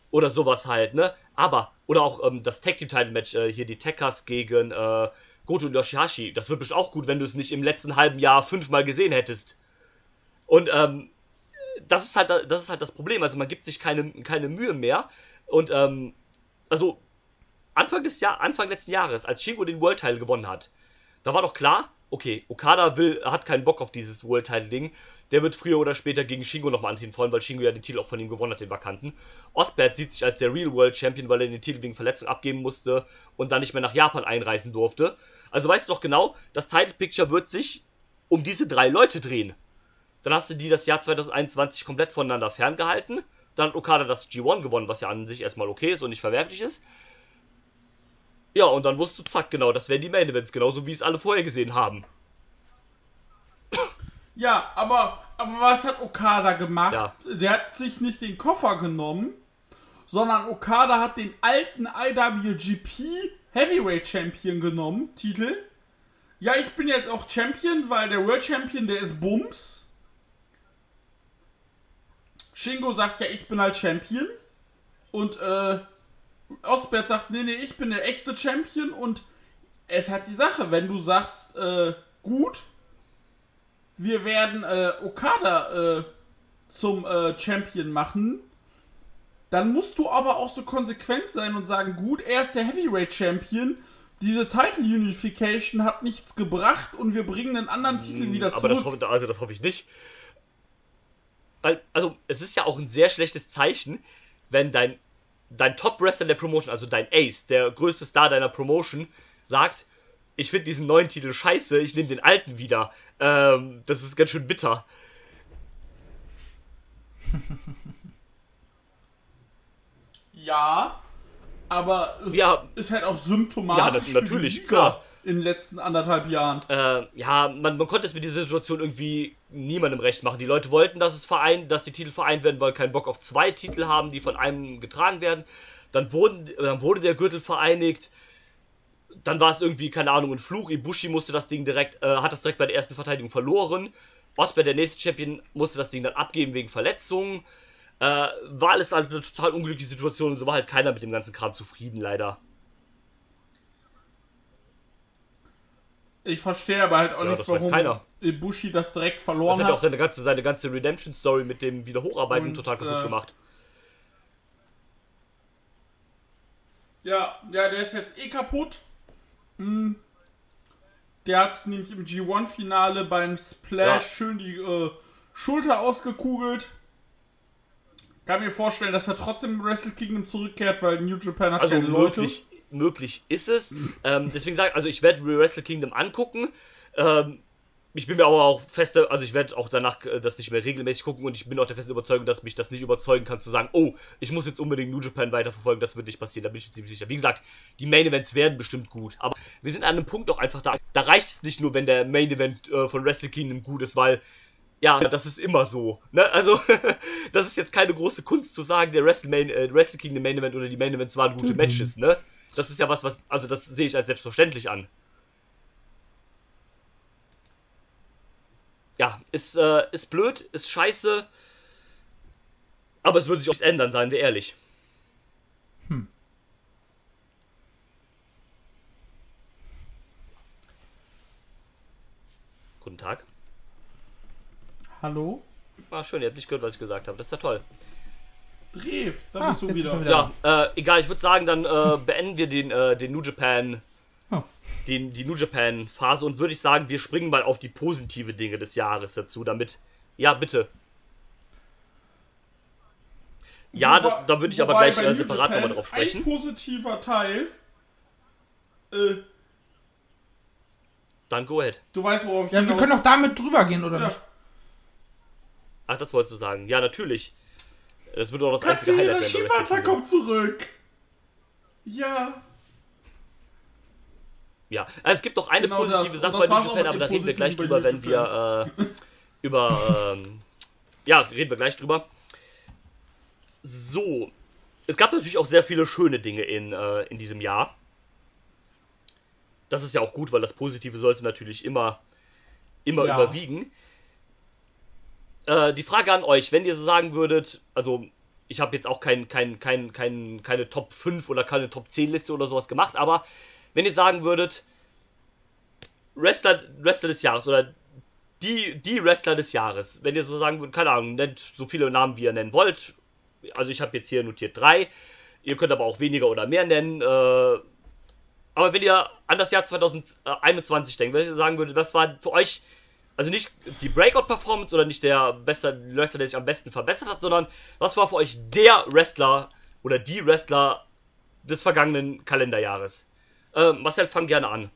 Oder sowas halt, ne? Aber, oder auch ähm, das Tag Team Title Match, äh, hier die Tekkers gegen äh, Goto und Yoshihashi, das wird bestimmt auch gut, wenn du es nicht im letzten halben Jahr fünfmal gesehen hättest. Und ähm, das ist halt das ist halt das Problem. Also man gibt sich keine, keine Mühe mehr. Und ähm, also Anfang des Jahr, Anfang letzten Jahres, als Shingo den World Title gewonnen hat, da war doch klar, okay, Okada will, hat keinen Bock auf dieses World Title Ding. Der wird früher oder später gegen Shingo nochmal antreten wollen, weil Shingo ja den Titel auch von ihm gewonnen hat, den Vakanten. Osbert sieht sich als der Real World Champion, weil er den Titel wegen Verletzung abgeben musste und dann nicht mehr nach Japan einreisen durfte. Also weißt du doch genau, das Title Picture wird sich um diese drei Leute drehen. Dann hast du die das Jahr 2021 komplett voneinander ferngehalten. Dann hat Okada das G1 gewonnen, was ja an sich erstmal okay ist und nicht verwerflich ist. Ja, und dann wusstest du, zack, genau, das wären die Main Events, genauso wie es alle vorher gesehen haben. ja, aber, aber was hat Okada gemacht? Ja. Der hat sich nicht den Koffer genommen, sondern Okada hat den alten IWGP Heavyweight Champion genommen, Titel. Ja, ich bin jetzt auch Champion, weil der World Champion, der ist Bums. Shingo sagt ja, ich bin halt Champion. Und äh, Osbert sagt, nee, nee, ich bin der echte Champion. Und es hat die Sache, wenn du sagst, äh, gut, wir werden äh, Okada äh, zum äh, Champion machen, dann musst du aber auch so konsequent sein und sagen, gut, er ist der Heavyweight Champion, diese Title Unification hat nichts gebracht und wir bringen einen anderen Titel wieder Mm, Aber das zurück. hoffe, also das hoffe ich nicht. Also, es ist ja auch ein sehr schlechtes Zeichen, wenn dein, dein Top-Wrestler der Promotion, also dein Ace, der größte Star deiner Promotion, sagt, ich finde diesen neuen Titel scheiße, ich nehme den alten wieder. Ähm, das ist ganz schön bitter. Ja, aber Ja, ist halt auch symptomatisch Ja, natürlich, klar. In den letzten anderthalb Jahren. äh, ja, man, man konnte es mit dieser Situation irgendwie niemandem recht machen. Die Leute wollten, dass es vereint, dass die Titel vereint werden, weil keinen Bock auf zwei Titel haben, die von einem getragen werden. Dann, wurden, dann wurde der Gürtel vereinigt. Dann war es irgendwie, keine Ahnung, ein Fluch. Ibushi musste das Ding direkt, äh, hat das direkt bei der ersten Verteidigung verloren. Osprey, der nächste Champion, musste das Ding dann abgeben wegen Verletzungen. Äh, war alles halt eine total unglückliche Situation und so war halt keiner mit dem ganzen Kram zufrieden, leider. Ich verstehe aber halt auch Ja, nicht, das warum. Ibushi das direkt Das verloren hat auch hat. seine ganze, seine ganze Redemption-Story mit dem Wiederhocharbeiten Und, total kaputt äh, gemacht. Ja, ja, der ist jetzt eh kaputt. Hm. Der hat nämlich im G1-Finale beim Splash Ja. schön die äh, Schulter ausgekugelt. Kann mir vorstellen, dass er trotzdem im Wrestle Kingdom zurückkehrt, weil New Japan hat Also keine Leute. möglich, möglich ist es. Ähm, deswegen sage ich, also ich werde Wrestle Kingdom angucken. Ähm, ich bin mir aber auch feste, also ich werde auch danach äh, das nicht mehr regelmäßig gucken und ich bin auch der festen Überzeugung, dass mich das nicht überzeugen kann, zu sagen, oh, ich muss jetzt unbedingt New Japan weiterverfolgen, das wird nicht passieren, da bin ich mir ziemlich sicher. Wie gesagt, die Main Events werden bestimmt gut, aber wir sind an einem Punkt auch einfach da. Da reicht es nicht nur, wenn der Main Event äh, von Wrestle Kingdom gut ist, weil ja, das ist immer so. Ne? Also, das ist jetzt keine große Kunst zu sagen, der Wrestle, Main, äh, Wrestle Kingdom Main Event oder die Main Events waren gute Matches, ne? Das ist ja was, was, also das sehe ich als selbstverständlich an. Ja, ist, äh, ist blöd, ist scheiße. Aber es würde sich auch nichts ändern, seien wir ehrlich. Hm. Guten Tag. Hallo? Ah, schön, ihr habt nicht gehört, was ich gesagt habe. Das ist ja toll. Drev, da Ah, bist du wieder. er wieder. Ja, äh, egal, ich würde sagen, dann äh, beenden wir den, äh, den New Japan. Oh. Den, die New Japan Phase und würde ich sagen, wir springen mal auf die positive Dinge des Jahres dazu, damit. Ja, bitte. Ja, Wobei- da, da würde ich aber gleich äh, separat nochmal drauf sprechen. Ein positiver Teil. Äh, Dann go ahead. du weißt, worauf ich Ja, wir können doch damit drüber gehen, oder Ja. nicht? Ach, das wolltest du sagen. Ja, natürlich. Das wird auch das einzige Katsuhira Highlight werden. Shibata kommt zurück. Ja. Ja, also es gibt noch eine Genau positive das. Sache bei New Japan, aber da reden wir gleich drüber, wenn wir äh, über. Ähm, ja, reden wir gleich drüber. So. Es gab natürlich auch sehr viele schöne Dinge in, äh, in diesem Jahr. Das ist ja auch gut, weil das Positive sollte natürlich immer, immer Ja. überwiegen. Äh, die Frage an euch, wenn ihr so sagen würdet, also ich habe jetzt auch kein, kein, kein, kein, keine Top 5 oder keine Top 10 Liste oder sowas gemacht, aber wenn ihr sagen würdet, Wrestler, Wrestler des Jahres oder die, die Wrestler des Jahres, wenn ihr so sagen würdet, keine Ahnung, nennt so viele Namen, wie ihr nennen wollt. Also ich habe jetzt hier notiert drei. Ihr könnt aber auch weniger oder mehr nennen. Äh, aber wenn ihr an das Jahr 2021 denkt, wenn ihr sagen würdet, was war für euch, also nicht die Breakout-Performance oder nicht der beste Wrestler, der sich am besten verbessert hat, sondern was war für euch der Wrestler oder die Wrestler des vergangenen Kalenderjahres? Äh, Marcel, fang gerne an.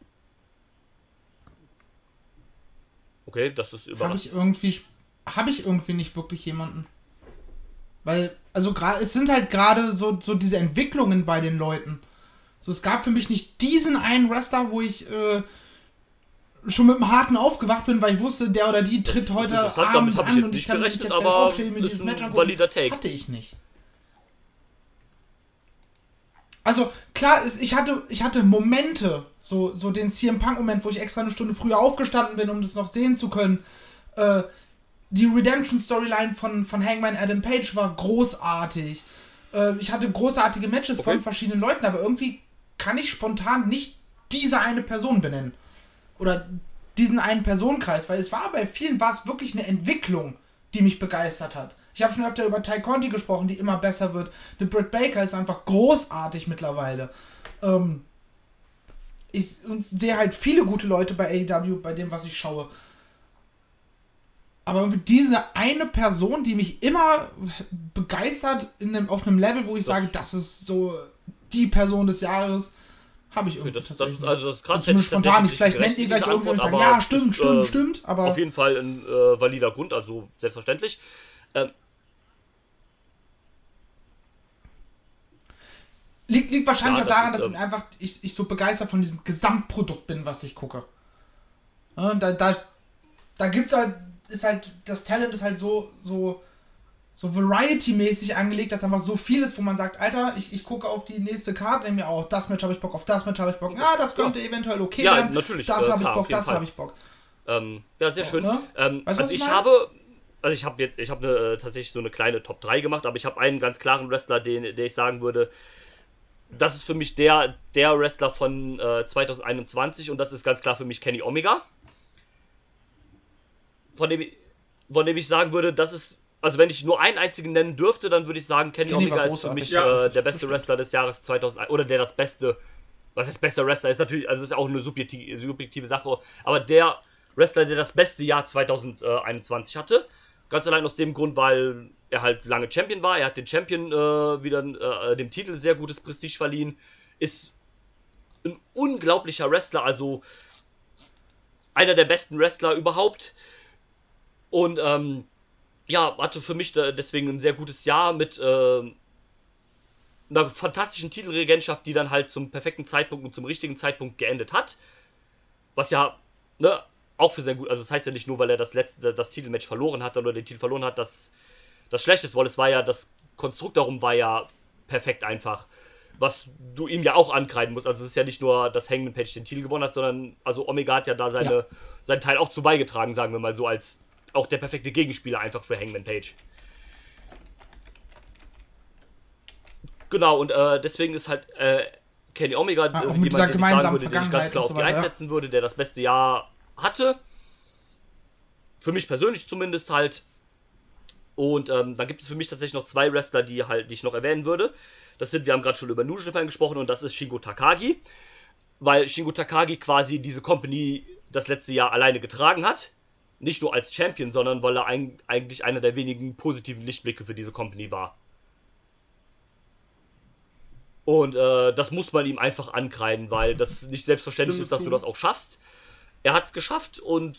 Okay, das ist Habe überraschend. ich irgendwie habe ich irgendwie nicht wirklich jemanden. Weil also gerade es sind halt gerade so so diese Entwicklungen bei den Leuten. So es gab für mich nicht diesen einen Wrestler, wo ich äh, schon mit dem harten aufgewacht bin, weil ich wusste, der oder die tritt heute interessant, Abend an und ich kann mich jetzt aber aufstehen, dieses ein Match angucken. Hatte ich nicht. Also klar, ich hatte, ich hatte Momente, so, so den CM Punk-Moment, wo ich extra eine Stunde früher aufgestanden bin, um das noch sehen zu können. Äh, die Redemption-Storyline von, von Hangman Adam Page war großartig. Äh, ich hatte großartige Matches Okay. von verschiedenen Leuten, aber irgendwie kann ich spontan nicht diese eine Person benennen. Oder diesen einen Personenkreis, weil es war bei vielen war es wirklich eine Entwicklung, die mich begeistert hat. Ich habe schon öfter über Ty Conti gesprochen, die immer besser wird. Der Britt Baker ist einfach großartig mittlerweile. Ähm, ich sehe halt viele gute Leute bei AEW, bei dem, was ich schaue. Aber diese eine Person, die mich immer begeistert in einem, auf einem Level, wo ich sage, das ist so die Person des Jahres, habe ich irgendwie Das, das ist also das krass. Also spontan nicht. Vielleicht nennt ihr gleich diese irgendwie und sagt, ja, stimmt, ist, stimmt, äh, stimmt, aber Auf jeden Fall ein äh, valider Grund, also selbstverständlich. Ähm, liegt, liegt wahrscheinlich Ja, auch daran, ist, dass ähm, ich einfach ich, ich so begeistert von diesem Gesamtprodukt bin, was ich gucke. Ja, da da, da gibt's halt, ist halt, das Talent ist halt so, so, so Variety-mäßig angelegt, dass einfach so viel ist, wo man sagt, Alter, ich, ich gucke auf die nächste Karte, nehme mir auch, das Match habe ich Bock, auf das Match habe ich Bock, ah, das könnte eventuell okay Ja, werden, natürlich, das äh, habe ich Bock, das habe ich Bock. ähm, ja, sehr schön. ne? Ähm, Weißt also ich ich habe, also ich habe jetzt, ich habe äh, tatsächlich so eine kleine Top 3 gemacht, aber ich habe einen ganz klaren Wrestler, den, der ich sagen würde, das ist für mich der, der Wrestler von äh, 2021 und das ist ganz klar für mich Kenny Omega. Von dem, von dem ich sagen würde, das ist, also wenn ich nur einen einzigen nennen dürfte, dann würde ich sagen, Kenny, Omega ist für mich Ja. äh, der beste Wrestler des Jahres 2001 oder der das beste, was heißt bester Wrestler ist natürlich, also ist auch eine subjektive, subjektive Sache, aber der Wrestler, der das beste Jahr 2021 hatte, ganz allein aus dem Grund, weil er halt lange Champion war, er hat den Champion äh, wieder äh, dem Titel sehr gutes Prestige verliehen, ist ein unglaublicher Wrestler, also einer der besten Wrestler überhaupt. Und ähm, ja, hatte für mich deswegen ein sehr gutes Jahr mit äh, einer fantastischen Titelregentschaft, die dann halt zum perfekten Zeitpunkt und zum richtigen Zeitpunkt geendet hat. Was ja, ne, auch für sehr gut, also das heißt ja nicht nur, weil er das letzte, das Titelmatch verloren hat oder den Titel verloren hat, dass das schlecht ist, weil es war ja, das Konstrukt darum war ja perfekt einfach. Was du ihm ja auch ankreiden musst. Also es ist ja nicht nur, dass Hangman Page den Titel gewonnen hat, sondern also Omega hat ja da seine, Ja. seinen Teil auch zu beigetragen, sagen wir mal so, als auch der perfekte Gegenspieler einfach für Hangman Page. Genau, und äh, deswegen ist halt äh, Kenny Omega äh, mit dieser den ich sagen würde, den ich ganz klar auf so die ja. einsetzen würde, der das beste Jahr hatte. Für mich persönlich zumindest halt. Und ähm, dann gibt es für mich tatsächlich noch zwei Wrestler, die halt, die ich noch erwähnen würde. Das sind, wir haben gerade schon über New Japan gesprochen und das ist Shingo Takagi. Weil Shingo Takagi quasi diese Company das letzte Jahr alleine getragen hat. Nicht nur als Champion, sondern weil er ein, eigentlich einer der wenigen positiven Lichtblicke für diese Company war. Und äh, das muss man ihm einfach ankreiden, weil das nicht selbstverständlich Stimme ist, dass du das auch schaffst. Er hat es geschafft und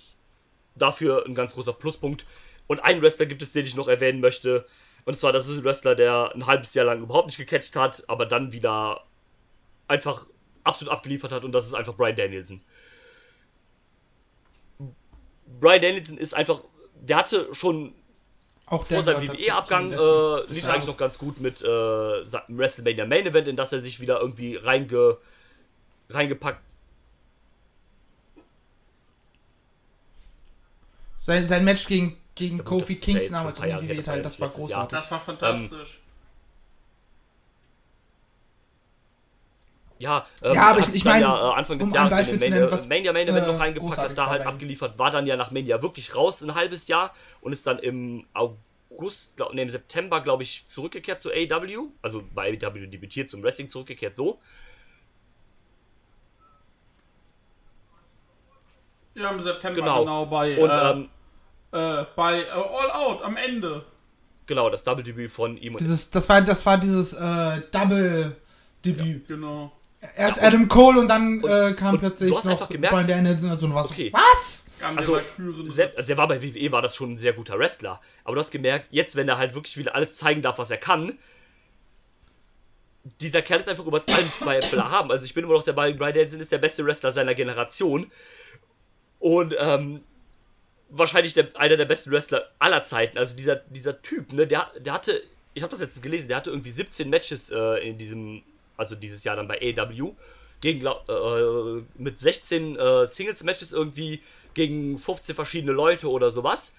dafür ein ganz großer Pluspunkt. Und einen Wrestler gibt es, den ich noch erwähnen möchte. Und zwar, das ist ein Wrestler, der ein halbes Jahr lang überhaupt nicht gecatcht hat, aber dann wieder einfach absolut abgeliefert hat und das ist einfach Brian Danielson. Brian Danielson ist einfach, der hatte schon Auch vor seinem WWE-Abgang zum äh, lief eigentlich noch ganz gut mit äh, WrestleMania Main Event, in das er sich wieder irgendwie reinge, reingepackt. Sein, sein Match gegen, gegen Kofi Kingston jetzt damals schon ein paar um Jahre die her, halt, das war letztes Jahr. großartig. Das war fantastisch. Ja, ähm, Ja, aber er ich- hat ich sich dann mein, ja äh, Anfang des um Jahres Beispiel in den nennen, Main, was, Mania Main Event äh, noch reingepackt hat, da halt abgeliefert, war dann ja nach Mania wirklich raus, ein halbes Jahr und ist dann im August, glaub, nee, im September, glaube ich, zurückgekehrt zu AEW, also bei AEW debütiert, zum Wrestling zurückgekehrt, so. Ja, im September Genau. genau, bei, Und äh, ähm, äh, bei äh, All Out am Ende. genau, das Double-Debüt von ihm und Dieses, das war, das war dieses äh, Double-Debüt. Genau. Erst Adam Cole und dann Und- äh, kam und plötzlich du hast noch einfach gemerkt- Brian Danielson und so und was. Okay. Was? Kam Also, also der war bei WWE, war das schon ein sehr guter Wrestler. Aber du hast gemerkt, jetzt, wenn er halt wirklich wieder alles zeigen darf, was er kann, dieser Kerl ist einfach über allem Zweifel haben. Also ich bin immer noch dabei, Brian Danielson ist der beste Wrestler seiner Generation. Und ähm, wahrscheinlich der, einer der besten Wrestler aller Zeiten. Also dieser, dieser Typ, ne, der, der hatte, ich habe das jetzt gelesen, der hatte irgendwie 17 Matches äh, in diesem, also dieses Jahr dann bei AEW. Gegen, glaub- äh, mit 16 äh, Singles-Matches irgendwie gegen 15 verschiedene Leute oder sowas.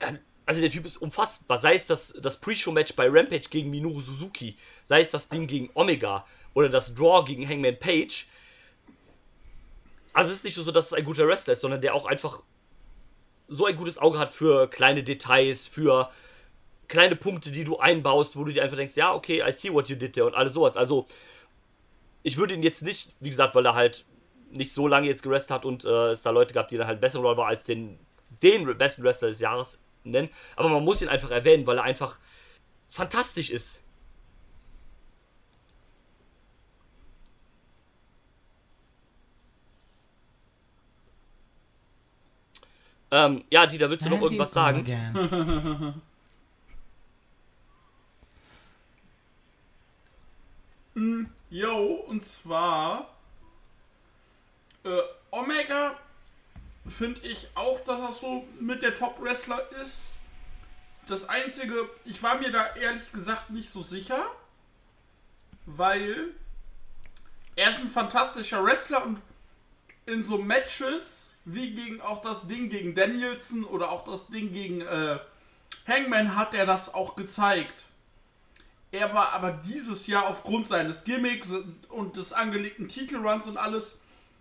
Ja, Also der Typ ist unfassbar. Sei es das, das Pre-Show-Match bei Rampage gegen Minoru Suzuki, sei es das Ding gegen Omega oder das Draw gegen Hangman Page. Also es ist nicht nur so, dass es ein guter Wrestler ist, sondern der auch einfach so ein gutes Auge hat für kleine Details, für kleine Punkte, die du einbaust, wo du dir einfach denkst, ja, okay, I see what you did there und alles sowas. Also ich würde ihn jetzt nicht, wie gesagt, weil er halt nicht so lange jetzt gerestet hat und äh, es da Leute gab, die dann halt besser war als den, den besten Wrestler des Jahres nennen. Aber man muss ihn einfach erwähnen, weil er einfach fantastisch ist. Ähm, ja, Dieter, willst du noch irgendwas sagen? Again. Yo, und zwar äh, Omega finde ich auch, dass er so mit der Top-Wrestler ist. Das einzige, ich war mir da ehrlich gesagt nicht so sicher, weil er ist ein fantastischer Wrestler und in so Matches, wie gegen auch das Ding gegen Danielson oder auch das Ding gegen äh, Hangman, hat er das auch gezeigt. Er war aber dieses Jahr aufgrund seines Gimmicks und des angelegten Titelruns und alles,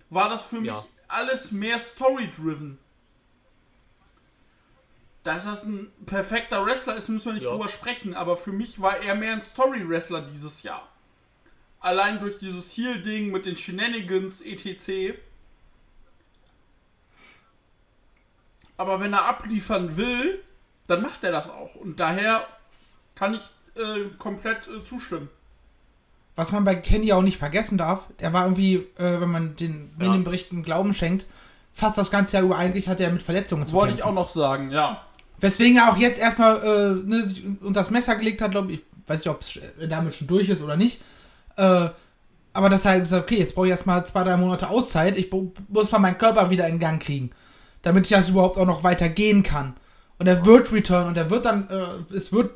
war das für mich Ja. alles mehr Story-driven. Dass das ein perfekter Wrestler ist, müssen wir nicht Ja. drüber sprechen, aber für mich war er mehr ein Story-Wrestler dieses Jahr. Allein durch dieses Heel-Ding mit den Shenanigans, etc. Aber wenn er abliefern will, dann macht er das auch. Und daher kann ich äh, komplett äh, zustimmen. Was man bei Candy auch nicht vergessen darf, der war irgendwie, äh, wenn man den Ja. Medienberichten Glauben schenkt, fast das ganze Jahr über eigentlich hat er mit Verletzungen zu Wollte ich auch noch sagen, ja. Weswegen er auch jetzt erstmal äh, ne, sich unter das Messer gelegt hat, glaube ich. Ich weiß nicht, ob es damit schon durch ist oder nicht. Äh, aber dass er halt gesagt okay, jetzt brauche ich erstmal zwei, drei Monate Auszeit. Ich muss mal meinen Körper wieder in Gang kriegen. Damit ich das überhaupt auch noch weiter gehen kann. Und er wird return und er wird dann, äh, es wird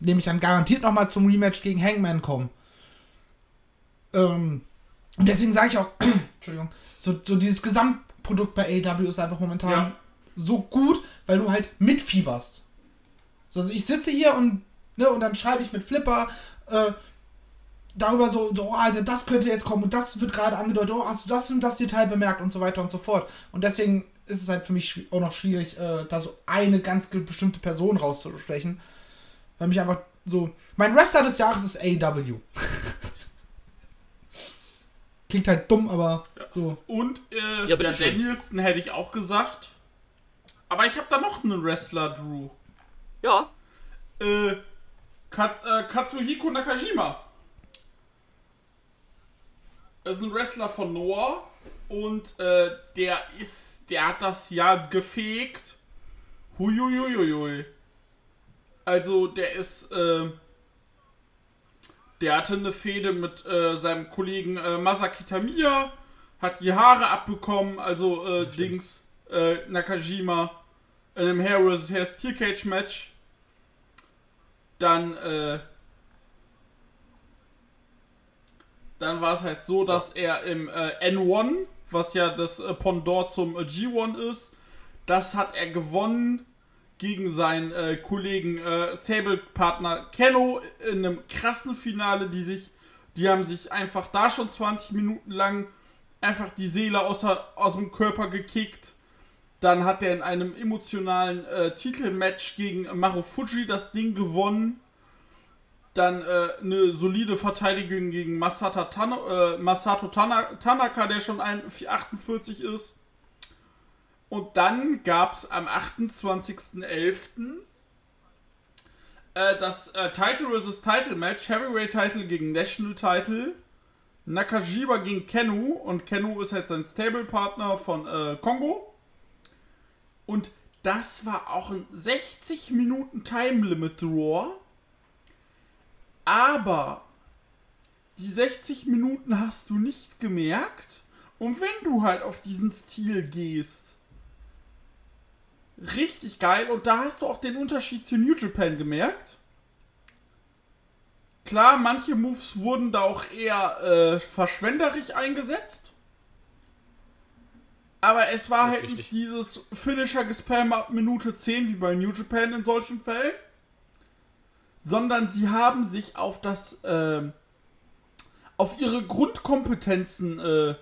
nämlich dann garantiert nochmal zum Rematch gegen Hangman kommen. Ähm, und deswegen sage ich auch, Entschuldigung, so, so dieses Gesamtprodukt bei AEW ist einfach momentan Ja. so gut, weil du halt mitfieberst. So, also ich sitze hier und, ne, und dann schreibe ich mit Flipper äh, darüber so, so, oh, Alter, das könnte jetzt kommen und das wird gerade angedeutet, oh, hast du das und das Detail bemerkt und so weiter und so fort. Und deswegen ist es halt für mich auch noch schwierig, äh, da so eine ganz bestimmte Person rauszusprechen. Weil mich einfach so. Mein Wrestler des Jahres ist AW. Klingt halt dumm, aber so. Und äh, Ja, ja. Danielson hätte ich auch gesagt. Aber ich habe da noch einen Wrestler, Drew. Ja, Äh, Kat äh, Katsuhiko Nakajima. Das ist ein Wrestler von Noah und äh, der ist, der hat das Jahr gefegt. Huiuiuiui. Also der ist, äh, der hatte eine Fehde mit äh, seinem Kollegen äh, Masaki Tamiya, hat die Haare abbekommen, also äh, Dings, äh, Nakajima in einem Hair vs. Hair Steel Cage Match. Dann, äh, dann war es halt so, dass er im äh, N1, was ja das Pendant zum äh, G1 ist, das hat er gewonnen gegen seinen äh, Kollegen äh, Stable-Partner Kenno in einem krassen Finale, die sich, die haben sich einfach da schon 20 Minuten lang einfach die Seele außer, aus dem Körper gekickt. Dann hat er in einem emotionalen äh, Titelmatch gegen Marufuji das Ding gewonnen. Dann äh, eine solide Verteidigung gegen Masata Tana, äh, Masato Tana, Tanaka, der schon ein, 48 ist. Und dann gab es am 28.11. Äh, das äh, Title vs. Title Match, Heavyweight Title gegen National Title. Nakajima gegen Kenu und Kenu ist halt sein Stable-Partner von äh, Kongo. Und das war auch ein 60 Minuten Time Limit Draw. Aber die 60 Minuten hast du nicht gemerkt. Und wenn du halt auf diesen Stil gehst, richtig geil. Und da hast du auch den Unterschied zu New Japan gemerkt. Klar, manche Moves wurden da auch eher äh, verschwenderisch eingesetzt. Aber es war halt nicht richtig. dieses Finisher-Gespam ab Minute 10 wie bei New Japan in solchen Fällen. Sondern sie haben sich auf das, ähm, auf ihre Grundkompetenzen äh,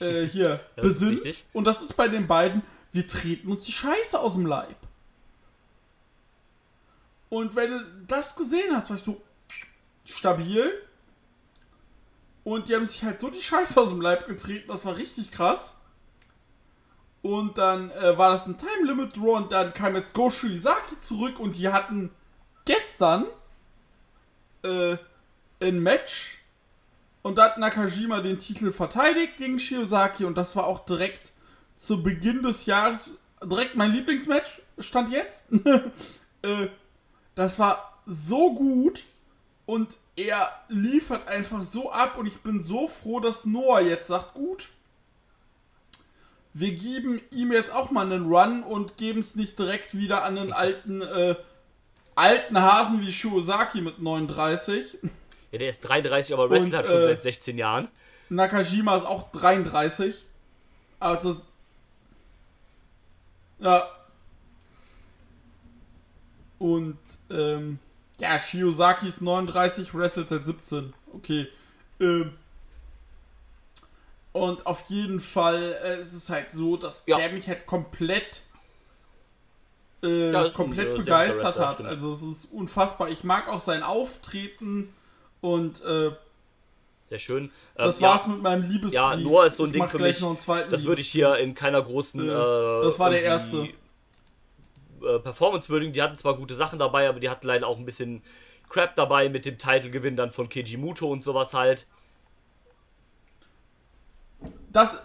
äh, hier besinnt. Und das ist bei den beiden, wir treten uns die Scheiße aus dem Leib. Und wenn du das gesehen hast, war ich so stabil. Und die haben sich halt so die Scheiße aus dem Leib getreten, das war richtig krass. Und dann äh, war das ein Time Limit Draw und dann kam jetzt Go Shuizaki zurück und die hatten gestern äh, ein Match und da hat Nakajima den Titel verteidigt gegen Shiozaki und das war auch direkt zu Beginn des Jahres direkt mein Lieblingsmatch, stand jetzt. äh, das war so gut und er liefert einfach so ab und ich bin so froh, dass Noah jetzt sagt, gut, wir geben ihm jetzt auch mal einen Run und geben es nicht direkt wieder an den alten, äh, alten Hasen wie Shiozaki mit 39. ja, der ist 33, aber wrestelt Und, halt schon äh, seit 16 Jahren. Nakajima ist auch 33. Also. Ja. Und, ähm. Ja, Shiozaki ist 39, wrestelt seit 17. Okay. Ähm. Und auf jeden Fall äh, ist es halt so, dass Ja. der mich halt komplett äh, Ja, ein, komplett guter begeistert hat. Also es ist unfassbar. Ich mag auch sein Auftreten und äh, Sehr schön. das Ähm, war's mit meinem Liebesbrief. Ja, Noah ist so ein Ich Ding für mich. Das würde ich hier in keiner großen. Äh, das war der irgendwie, Äh, Performance würdigen. Die hatten zwar gute Sachen dabei, aber die hatten leider auch ein bisschen Crap dabei mit dem Titelgewinn dann von Keiji Muto und sowas halt. Das.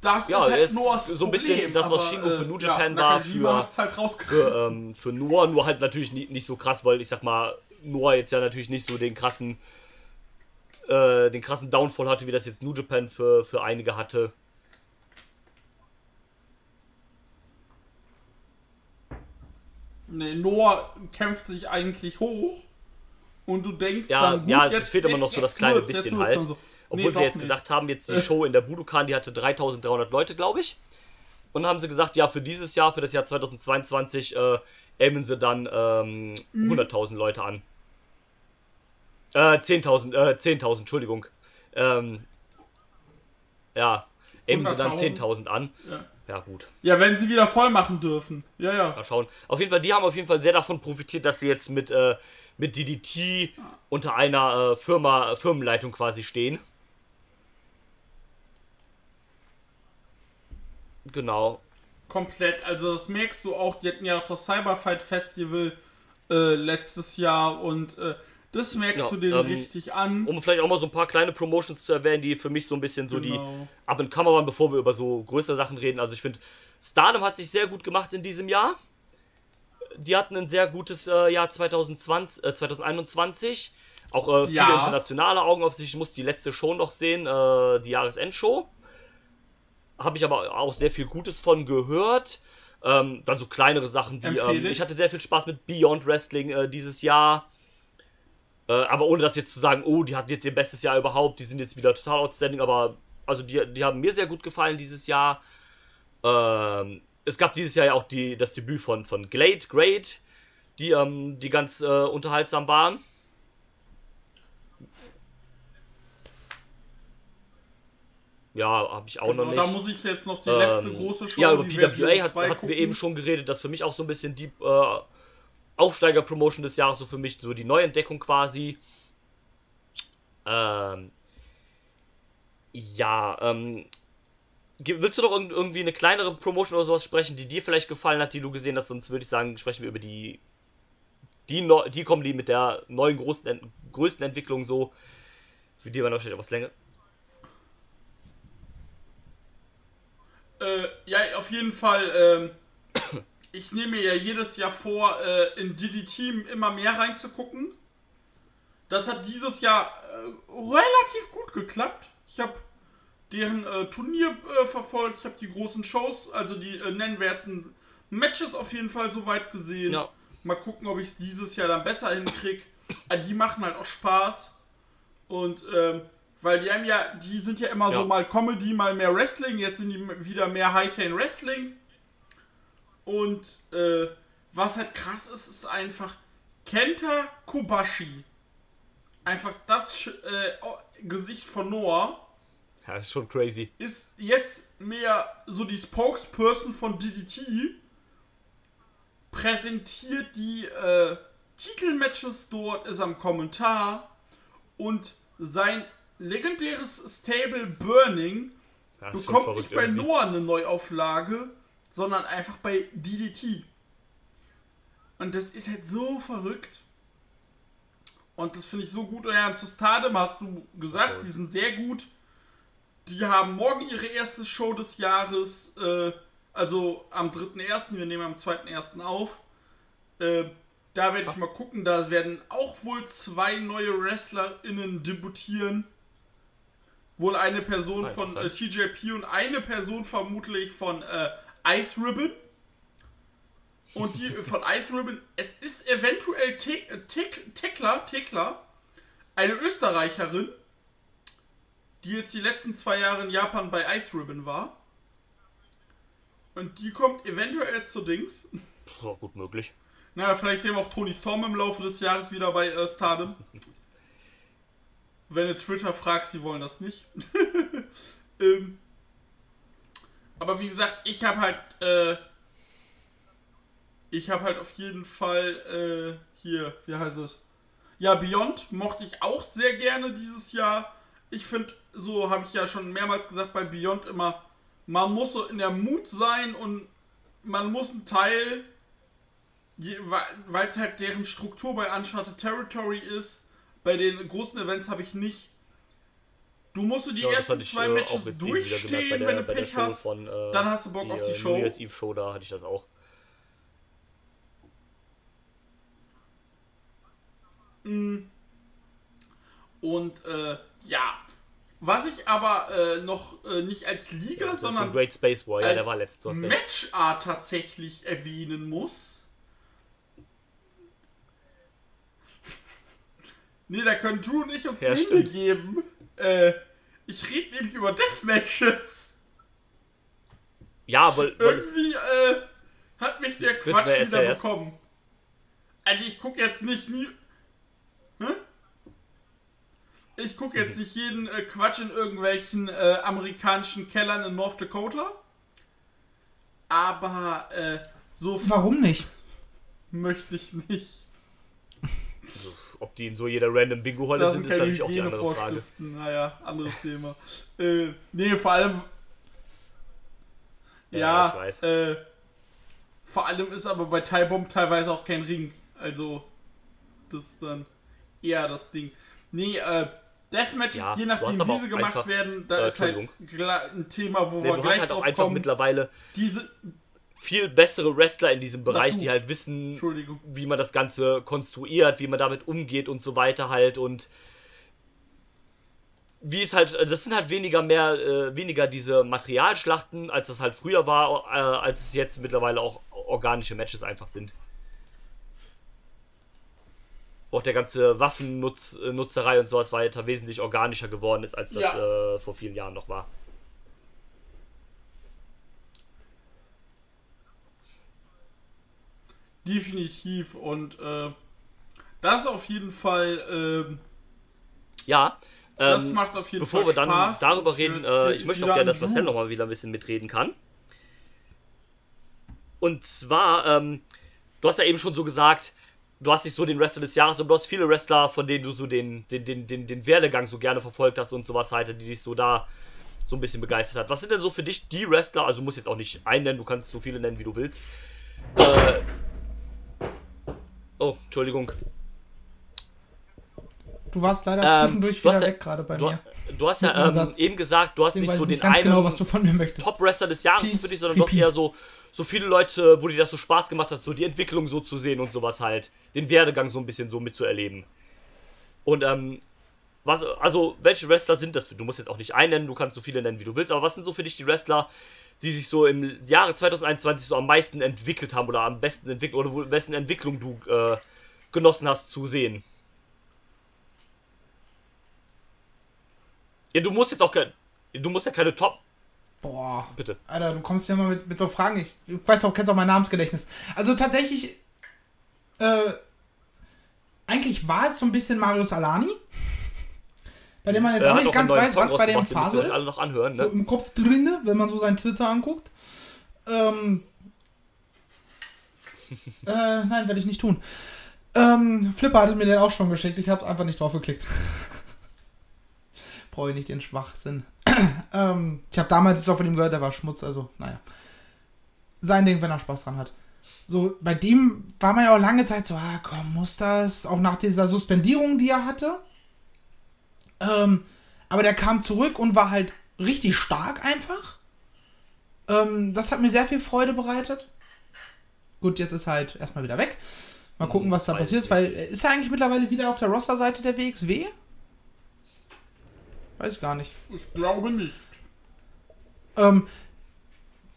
Das Ja, ist halt Noahs so ein bisschen Problem, das, was Shingo für äh, New ja, Japan war, Nakajima für- halt. Für, ähm, für Noah, nur halt natürlich nicht, nicht so krass, weil ich sag mal, Noah jetzt ja natürlich nicht so den krassen, äh, den krassen Downfall hatte, wie das jetzt New Japan für, für einige hatte. Nee, Noah kämpft sich eigentlich hoch. Und du denkst Ja, dann, gut, ja, es jetzt, fehlt immer noch so das kleine bisschen halt. so. Obwohl Nee, sie jetzt nicht. gesagt haben, jetzt die Show in der Budokan, die hatte 3300 Leute, glaube ich. Und haben sie gesagt, ja, für dieses Jahr, für das Jahr 2022, äh, aimen sie dann ähm, Mhm. 100.000 Leute an. Äh, 10.000, äh, 10.000, Entschuldigung. Ähm, ja, aimen sie dann 100.000. 10.000 an. Ja. Ja, gut. Ja, wenn sie wieder voll machen dürfen. Ja, ja. Mal schauen. Auf jeden Fall, die haben auf jeden Fall sehr davon profitiert, dass sie jetzt mit, äh, mit DDT unter einer äh, Firma, Firmenleitung quasi stehen. Genau. Komplett. Also das merkst du auch. Die hatten ja auch das Cyberfight Festival äh, letztes Jahr und äh, das merkst Ja, du denen ähm, richtig an. Um vielleicht auch mal so ein paar kleine Promotions zu erwähnen, die für mich so ein bisschen so Genau. die up and come waren, bevor wir über so größere Sachen reden. Also ich finde, Stardom hat sich sehr gut gemacht in diesem Jahr. Die hatten ein sehr gutes äh, Jahr 2020, äh, 2021. Auch äh, viele Ja. internationale Augen auf sich. Ich muss die letzte Show noch sehen, äh, die Jahresendshow. Habe ich aber auch sehr viel Gutes von gehört. Ähm, dann so kleinere Sachen wie, ähm, ich. ich hatte sehr viel Spaß mit Beyond Wrestling äh, dieses Jahr. Äh, aber ohne das jetzt zu sagen, oh, die hatten jetzt ihr bestes Jahr überhaupt, die sind jetzt wieder total outstanding, aber also die, die haben mir sehr gut gefallen dieses Jahr. Ähm, es gab dieses Jahr ja auch die, das Debüt von, von Glade, Great, die, ähm, die ganz äh, unterhaltsam waren. Ja, habe ich auch noch Genau, nicht. da muss ich jetzt noch die letzte Ähm, große Show. Ja, über PWA hat, 2 hatten wir eben schon geredet. Das für mich auch so ein bisschen die äh, Aufsteiger-Promotion des Jahres, so für mich so die Neuentdeckung quasi. Ähm, ja, ähm, willst du doch irgend- irgendwie eine kleinere Promotion oder sowas sprechen, die dir vielleicht gefallen hat, die du gesehen hast? Sonst würde ich sagen, sprechen wir über die die, neu, die kommen die mit der neuen großen, Ent- größten Entwicklung so. Für die war noch etwas länger. Äh, ja, auf jeden Fall. Ähm, ich nehme mir ja jedes Jahr vor, äh, in DDT immer mehr reinzugucken. Das hat dieses Jahr äh, relativ gut geklappt. Ich habe deren äh, Turnier äh, verfolgt, ich habe die großen Shows, also die äh, nennwerten Matches auf jeden Fall soweit gesehen. Ja. Mal gucken, ob ich es dieses Jahr dann besser hinkriege. Äh, die machen halt auch Spaß. Und ähm, weil die haben ja, die sind ja immer Ja. so mal Comedy, mal mehr Wrestling, jetzt sind die wieder mehr High-Ten Wrestling. Und äh, was halt krass ist, ist einfach Kenta Kobashi. Einfach das äh, Gesicht von Noah Ja, das ist schon crazy. ist jetzt mehr so die Spokesperson von DDT, präsentiert die äh, Titelmatches dort, ist am Kommentar und sein legendäres Stable Burning bekommt nicht bei irgendwie. Noah eine Neuauflage, sondern einfach bei DDT. Und das ist halt so verrückt. Und das finde ich so gut. Und ja, zu Stardom hast du gesagt, die sind sehr gut. Die haben morgen ihre erste Show des Jahres, äh, also am 3.1., wir nehmen am 2.1. auf. Äh, da werde ich mal gucken, da werden auch wohl zwei neue WrestlerInnen debütieren. Wohl eine Person Ah, von äh. TJP und eine Person vermutlich von äh, Ice Ribbon. Und die von Ice Ribbon, es ist eventuell Te äh, Tekla, Tekla, eine Österreicherin, die jetzt die letzten zwei Jahre in Japan bei Ice Ribbon war. Und die kommt eventuell zu Dings. Ja, gut möglich. Na, vielleicht sehen wir auch Tony Storm im Laufe des Jahres wieder bei äh, Stardom. Wenn du Twitter fragst, die wollen das nicht. ähm, aber wie gesagt, ich habe halt, äh, ich habe halt auf jeden Fall äh, hier, wie heißt es? Ja, Beyond mochte ich auch sehr gerne dieses Jahr. Ich finde, so habe ich ja schon mehrmals gesagt bei Beyond immer, man muss so in der Mut sein und man muss ein Teil weil es halt deren Struktur bei Uncharted Territory ist. Bei den großen Events habe ich nicht. Du musst du die Ja, ersten zwei äh, Matches durchstehen, der, wenn du Pech hast. von, äh, dann hast du Bock auf die äh, Show. New Year's Eve Show, da hatte ich das auch. Und äh, ja, was ich aber äh, noch äh, nicht als Liga, Den sondern Great Space War, ja, der als war letztes. Matchart tatsächlich erwähnen muss. nee, da können du und ich uns Ja, die Hände stimmt. geben. Äh, ich rede nämlich über Deathmatches. Ja, weil, weil es, Irgendwie äh, hat mich der Quatsch wieder bekommen. Also ich gucke jetzt nicht nie. Hä? ich gucke jetzt nicht jeden äh, Quatsch in irgendwelchen äh, amerikanischen Kellern in North Dakota. Aber äh, so Warum nicht? möchte ich nicht. Also, ob die in so jeder random Bingo-Halle Da sind, sind ist natürlich auch die andere Frage. Naja, anderes Thema. Äh, nee, vor allem. Ja, Ja, ich weiß. äh, vor allem ist aber bei Thai Bomb teilweise auch kein Ring. Also, das ist dann eher das Ding. Nee, äh, Deathmatches, Ja, je nachdem, wie sie gemacht einfach- werden, da äh, ist halt ein Thema, wo Nee, wir gleich halt auch drauf einfach kommen. mittlerweile Diese, viel bessere Wrestler in diesem Bereich, die halt wissen, wie man das Ganze konstruiert, wie man damit umgeht und so weiter halt und wie es halt, das sind halt weniger mehr, äh, weniger diese Materialschlachten, als das halt früher war, äh, als es jetzt mittlerweile auch organische Matches einfach sind. Auch der ganze Waffennutzerei und sowas weiter wesentlich organischer geworden ist, als das Ja. äh, vor vielen Jahren noch war. Definitiv und äh, das auf jeden Fall, ähm, Ja, das ähm, macht auf jeden Bevor Fall wir dann Spaß. darüber Und reden, äh, ich möchte auch gerne, dass Marcel Drew. noch mal wieder ein bisschen mitreden kann. Und zwar, ähm, du hast ja eben schon so gesagt, du hast nicht so den Wrestler des Jahres, aber du hast viele Wrestler, von denen du so den, den, den, den, den Werdegang so gerne verfolgt hast und sowas halt, die dich so da so ein bisschen begeistert hat. Was sind denn so für dich die Wrestler, also du musst jetzt auch nicht einen nennen, du kannst so viele nennen, wie du willst. Äh, oh, Entschuldigung. Du warst leider Ähm, zwischendurch du hast wieder ja- weg gerade bei Du, mir. du hast ja ähm, eben gesagt, du hast Deswegen nicht so den nicht ganz einen genau, du. Top-Wrestler des Jahres Peace, für dich, sondern doch repeat. eher so, so viele Leute, wo dir das so Spaß gemacht hat, so die Entwicklung so zu sehen und sowas halt. Den Werdegang so ein bisschen so mitzuerleben. Und, ähm, was, also, welche Wrestler sind das? Du musst jetzt auch nicht einen nennen, du kannst so viele nennen, wie du willst, aber was sind so für dich die Wrestler, die sich so im Jahre 2021 so am meisten entwickelt haben oder am besten entwickelt oder wo wessen Entwicklung du äh, genossen hast zu sehen? Ja, du musst jetzt auch kein, du musst ja keine Top, Boah. bitte. Alter, du kommst ja mal mit, mit so Fragen. Ich, ich weiß auch, kennst auch mein Namensgedächtnis. Also tatsächlich, äh, eigentlich war es so ein bisschen Marius Alani. Bei dem man jetzt Er auch nicht ganz weiß, was bei dem Phase euch alle ist. noch anhören, So ne? im Kopf drinne, wenn man so seinen Twitter anguckt. Ähm, äh, nein, werde ich nicht tun. Ähm, Flipper hatte mir den auch schon geschickt. Ich habe einfach nicht drauf geklickt. Brauche ich nicht den Schwachsinn. ähm, ich habe damals es auch von ihm gehört, der war Schmutz, also naja. Sein Ding, wenn er Spaß dran hat. So, bei dem war man ja auch lange Zeit so, ah komm, muss das? Auch nach dieser Suspendierung, die er hatte. Ähm, aber der kam zurück und war halt richtig stark einfach. Ähm, das hat mir sehr viel Freude bereitet. Gut, jetzt ist er halt erstmal wieder weg. Mal gucken, was da weiß passiert ist, weil ist er eigentlich mittlerweile wieder auf der Roster-Seite der WXW? Weiß ich gar nicht. Ich glaube nicht. Ähm,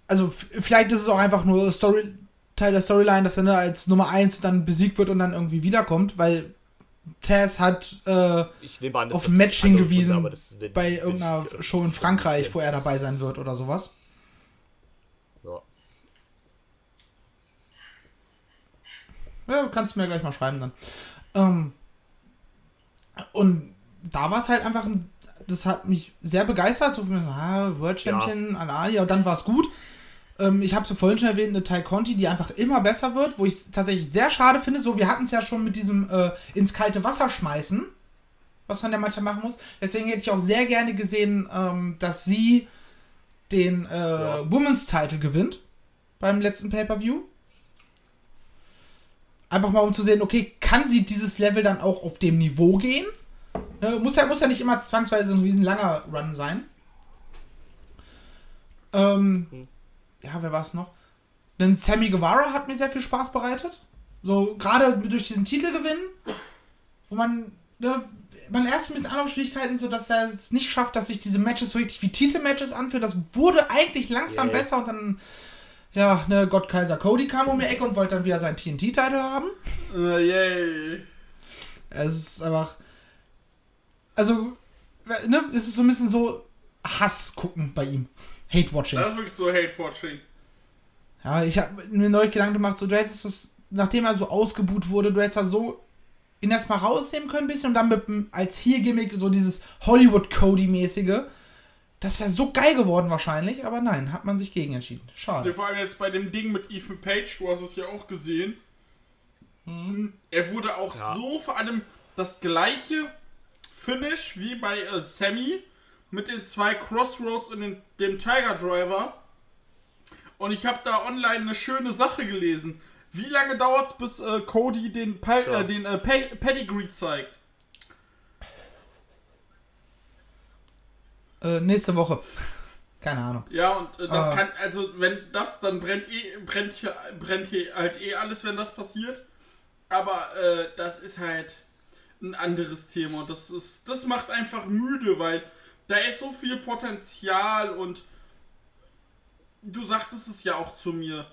also vielleicht ist es auch einfach nur Story, Teil der Storyline, dass er ne, als Nummer 1 dann besiegt wird und dann irgendwie wiederkommt, weil Taz hat äh, an, auf ein Match hingewiesen Gründe, bei irgendeiner Show in Frankreich, wo er dabei sein wird oder sowas. Ja. Ja, du kannst mir gleich mal schreiben dann. Ähm, und da war es halt einfach, ein, das hat mich sehr begeistert. So, ah, World Ja. Champion, Alani, und dann war es gut. Ähm, ich habe es vorhin schon erwähnt, eine Tai Conti, die einfach immer besser wird, wo ich es tatsächlich sehr schade finde. So, wir hatten es ja schon mit diesem äh, ins kalte Wasser schmeißen, was man ja manchmal machen muss. Deswegen hätte ich auch sehr gerne gesehen, ähm, dass sie den äh, Ja. Women's Title gewinnt beim letzten Pay-Per-View. Einfach mal um zu sehen, okay, kann sie dieses Level dann auch auf dem Niveau gehen? Ne, muss, ja, muss ja nicht immer zwangsweise ein riesen langer Run sein. Ähm, ja, wer war es noch? Denn Sammy Guevara hat mir sehr viel Spaß bereitet. So, gerade durch diesen Titelgewinn, wo man, ne, man erst ein bisschen Anlaufschwierigkeiten, so dass er es nicht schafft, dass sich diese Matches so richtig wie Titelmatches anfühlen. Das wurde eigentlich langsam Yeah. besser und dann, ja, ne, Gott Kaiser Cody kam um die Ecke und wollte dann wieder seinen TNT-Titel haben. Äh, yay. Es ist einfach. Also, ne, es ist so ein bisschen so Hass gucken bei ihm. Hate-Watching. Das ist wirklich so Hate-Watching. Ja, ich habe mir neulich Gedanken gemacht, so, du hättest das, nachdem er so ausgebuht wurde, du hättest da so ihn erstmal rausnehmen können, ein bisschen und dann mit als Heel-Gimmick so dieses Hollywood-Cody-mäßige. Das wäre so geil geworden wahrscheinlich, aber nein, hat man sich gegen entschieden. Schade. Vor allem jetzt bei dem Ding mit Ethan Page, du hast es ja auch gesehen. Er wurde auch Ja. so vor allem das gleiche Finish wie bei äh, Sammy mit den zwei Crossroads und den, dem Tiger Driver. Und ich habe da online eine schöne Sache gelesen. Wie lange dauert es, bis äh, Cody den, pa Ja. äh, den äh, Pedigree zeigt? Äh, nächste Woche. Keine Ahnung. Ja, und äh, das Ah. kann, also wenn das, dann brennt eh, brennt hier, brennt hier halt eh alles, wenn das passiert. Aber äh, das ist halt ein anderes Thema und das ist, das macht einfach müde, weil da ist so viel Potenzial und du sagtest es ja auch zu mir.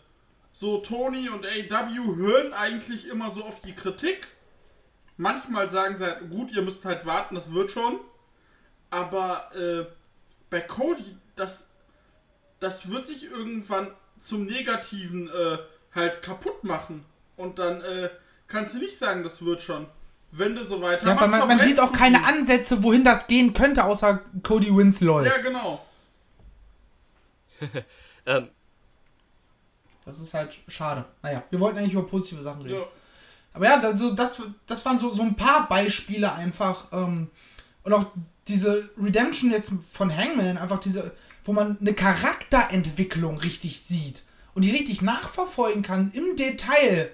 So, Tony und AW hören eigentlich immer so auf die Kritik. Manchmal sagen sie halt, gut, ihr müsst halt warten, das wird schon. Aber äh, bei Cody, das, das wird sich irgendwann zum Negativen äh, halt kaputt machen. Und dann äh, kannst du nicht sagen, das wird schon. Wenn du so weiter Ja, man, man sieht auch keine Ansätze, wohin das gehen könnte, außer Cody wins LOL. Ja, genau. Ähm, Das ist halt schade. Naja, wir wollten eigentlich über positive Sachen reden. Ja. Aber ja, also das, das waren so, so ein paar Beispiele einfach. Ähm, und auch diese Redemption jetzt von Hangman, einfach diese, wo man eine Charakterentwicklung richtig sieht und die richtig nachverfolgen kann im Detail,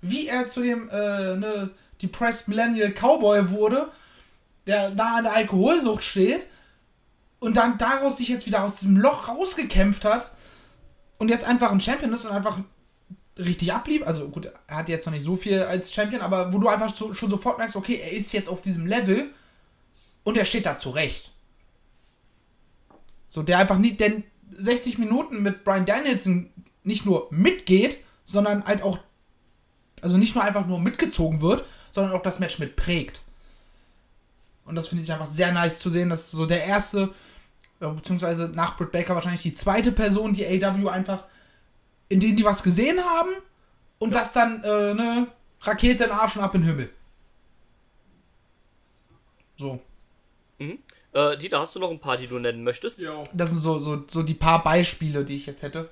wie er zu dem äh, ne, Depressed Millennial Cowboy wurde, der da an der Alkoholsucht steht und dann daraus sich jetzt wieder aus diesem Loch rausgekämpft hat und jetzt einfach ein Champion ist und einfach richtig ablief. Also gut, er hat jetzt noch nicht so viel als Champion, aber wo du einfach so, schon sofort merkst, okay, er ist jetzt auf diesem Level und er steht da zurecht. So, der einfach nicht, denn 60 Minuten mit Brian Danielson nicht nur mitgeht, sondern halt auch, also nicht nur einfach nur mitgezogen wird, sondern auch das Match mitprägt. Und das finde ich einfach sehr nice zu sehen, dass so der erste, äh, beziehungsweise nach Britt Baker wahrscheinlich die zweite Person, die AW einfach, in denen die was gesehen haben und das dann, äh, ne, Rakete in den Arsch und ab in den Himmel. So. äh, Dieter, hast du noch ein paar, die du nennen möchtest? Ja. Das sind so, so, so die paar Beispiele, die ich jetzt hätte.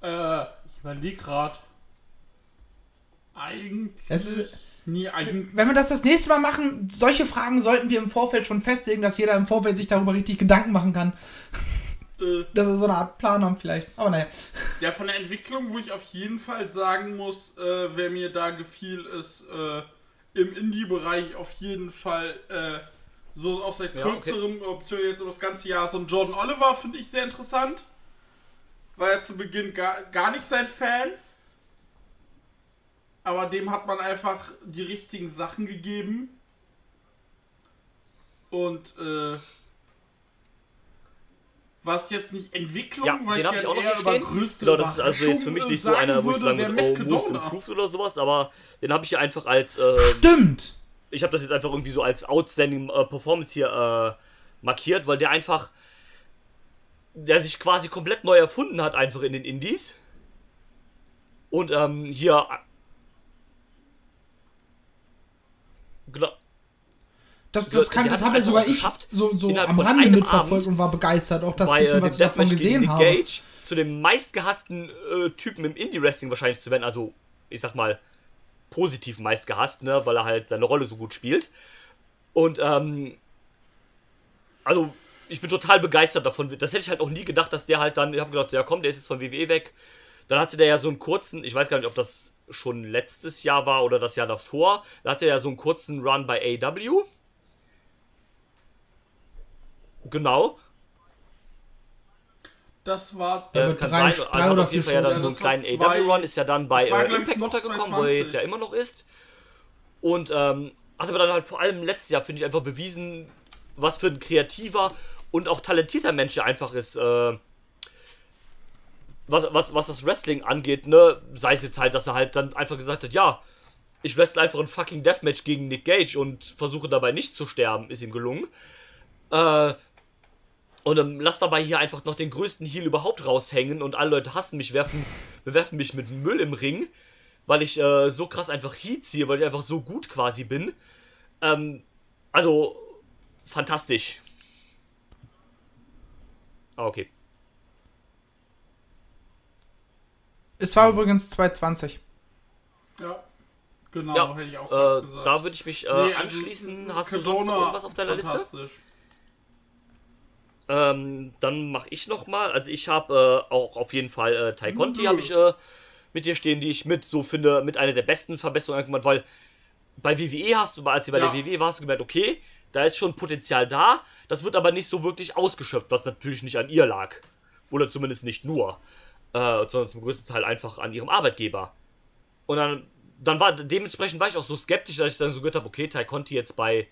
Äh, ich überlege gerade. Eigentlich. Es ist- nie eigentlich. Wenn wir das das nächste Mal machen, solche Fragen sollten wir im Vorfeld schon festlegen, dass jeder im Vorfeld sich darüber richtig Gedanken machen kann. Äh, Dass wir so eine Art Plan haben vielleicht. Aber naja. ja, von der Entwicklung, wo ich auf jeden Fall sagen muss, äh, wer mir da gefiel, ist äh, im Indie-Bereich auf jeden Fall äh, so auch seit Ja, okay. kürzerem, beziehungsweise jetzt über das ganze Jahr, so ein Jordan Oliver finde ich sehr interessant. War ja zu Beginn gar, gar nicht sein Fan. Aber dem hat man einfach die richtigen Sachen gegeben. Und äh, was jetzt nicht Entwicklung, Ja, weil den habe ich ich auch noch eher über größte Genau, das ist also jetzt für mich nicht so einer, wo ich sagen würde, oh, Most. Improved oder sowas, aber den habe ich einfach als, äh, Stimmt! ich habe das jetzt einfach irgendwie so als Outstanding äh, Performance hier äh, markiert, weil der einfach, der sich quasi komplett neu erfunden hat, einfach in den Indies. Und ähm, hier. Genau. Das, das, kann, das habe einfach sogar ich geschafft, so, so am Rande mitverfolgt Abend und war begeistert. Auch das bei bisschen, äh, was ich davon gesehen habe. Gage zu dem meistgehassten äh, Typen im Indie-Wrestling wahrscheinlich zu werden. Also, ich sag mal, positiv meistgehasst, ne, weil er halt seine Rolle so gut spielt. Und, ähm, also, ich bin total begeistert davon. Das hätte ich halt auch nie gedacht, dass der halt dann, ich habe gedacht, ja komm, der ist jetzt von WWE weg. Dann hatte der ja so einen kurzen, ich weiß gar nicht, ob das schon letztes Jahr war oder das Jahr davor, da hatte er ja so einen kurzen Run bei AW. Genau. Das war Ja, das kann drei- sein. Also oder auf jeden Fall ja dann so einen kleinen AW-Run, ist ja dann bei äh, Impact untergekommen, wo er jetzt 2020. ja immer noch ist. Und ähm, hat aber dann halt vor allem letztes Jahr, finde ich, einfach bewiesen, was für ein kreativer und auch talentierter Mensch er einfach ist. Äh, was, was, was das Wrestling angeht, ne, sei es jetzt halt, dass er halt dann einfach gesagt hat, ja, ich wrestle einfach ein fucking Deathmatch gegen Nick Gage und versuche dabei nicht zu sterben, ist ihm gelungen. Äh, und ähm, lass dabei hier einfach noch den größten Heal überhaupt raushängen und alle Leute hassen mich, werfen, bewerfen mich mit Müll im Ring. weil ich äh, so krass einfach Heat ziehe, weil ich einfach so gut quasi bin. Ähm, also, fantastisch. Ah, okay. Es war übrigens 220. Ja. Genau, Ja, hätte ich auch Äh, gesagt. da würde ich mich äh, Nee, also, anschließen. Hast du Cardona, sonst noch irgendwas auf deiner Liste? fantastisch. Ähm, dann mache ich noch mal. Also ich habe äh, auch auf jeden Fall äh, Tai Conti Nö. habe ich äh, mit dir stehen, die ich mit so finde mit einer der besten Verbesserungen gemacht, weil bei WWE hast du, als du bei Ja. der WWE warst, du gemerkt, okay, da ist schon Potenzial da. Das wird aber nicht so wirklich ausgeschöpft, was natürlich nicht an ihr lag oder zumindest nicht nur, äh, sondern zum größten Teil einfach an ihrem Arbeitgeber. Und dann, dann war dementsprechend war ich auch so skeptisch, dass ich dann so gehört habe, okay, Tai Conti jetzt bei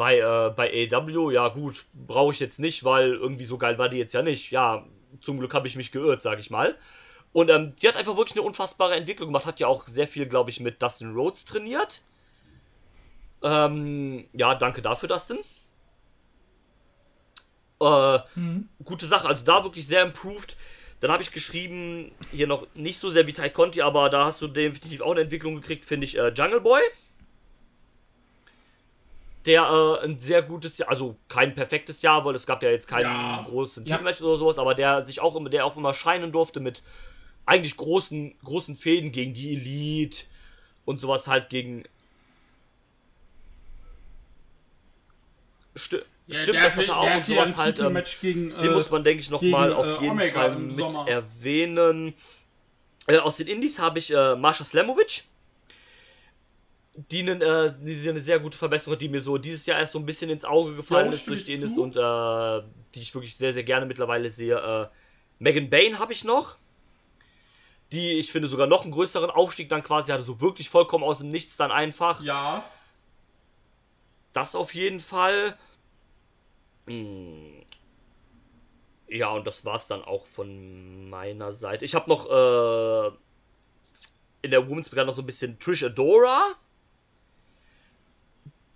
bei, äh, bei AEW, ja gut, brauche ich jetzt nicht, weil irgendwie so geil war die jetzt ja nicht. Ja, zum Glück habe ich mich geirrt, sag ich mal. Und ähm, die hat einfach wirklich eine unfassbare Entwicklung gemacht, hat ja auch sehr viel, glaube ich, mit Dustin Rhodes trainiert. Ähm, ja, danke dafür, Dustin. Äh, Gute Sache, also da wirklich sehr improved. Dann habe ich geschrieben, hier noch nicht so sehr wie Tai Conti, aber da hast du definitiv auch eine Entwicklung gekriegt, finde ich, äh, Jungle Boy der äh, ein sehr gutes Jahr, also kein perfektes Jahr, weil es gab ja jetzt keinen Ja. großen Ja. Titelmatch oder sowas, aber der sich auch immer, der auch immer scheinen durfte mit eigentlich großen, großen Fäden gegen die Elite und sowas halt gegen. Sti Ja, Stimmt, der das hat- hatte auch und ja sowas halt. Ähm, gegen, den äh, muss man, denke ich, noch gegen, mal auf äh, jeden Omega Fall mit Sommer. erwähnen. Äh, aus den Indies habe ich äh, Marsha Slamovic, die, äh, die eine sehr gute Verbesserung die mir so dieses Jahr erst so ein bisschen ins Auge gefallen Jo, ist durch Indies zu. und äh, die ich wirklich sehr, sehr gerne mittlerweile sehe. Äh, Megan Bain habe ich noch. Die, ich finde, sogar noch einen größeren Aufstieg dann quasi hatte, so wirklich vollkommen aus dem Nichts dann einfach. Ja, Das auf jeden Fall. Hm. Ja, und das war's dann auch von meiner Seite. Ich habe noch äh, in der Women's Brigade noch so ein bisschen Trish Adora.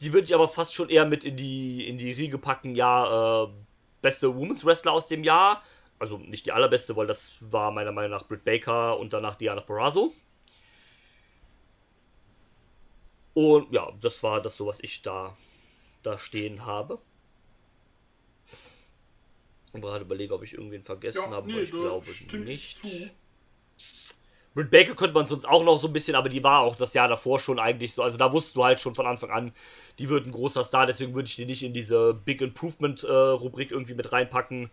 Die würde ich aber fast schon eher mit in die, in die Riege packen. Ja, äh, beste Women's Wrestler aus dem Jahr. Also nicht die allerbeste, weil das war meiner Meinung nach Britt Baker und danach Diana Perazzo. Und ja, das war das so, was ich da, da stehen habe. Ich gerade überlege, ob ich irgendwen vergessen ja habe, nee, aber ich glaube nicht. ich zu. Britt Baker könnte man sonst auch noch so ein bisschen, aber die war auch das Jahr davor schon eigentlich so. Also da wusstest du halt schon von Anfang an, die wird ein großer Star, deswegen würde ich die nicht in diese Big Improvement äh, Rubrik irgendwie mit reinpacken.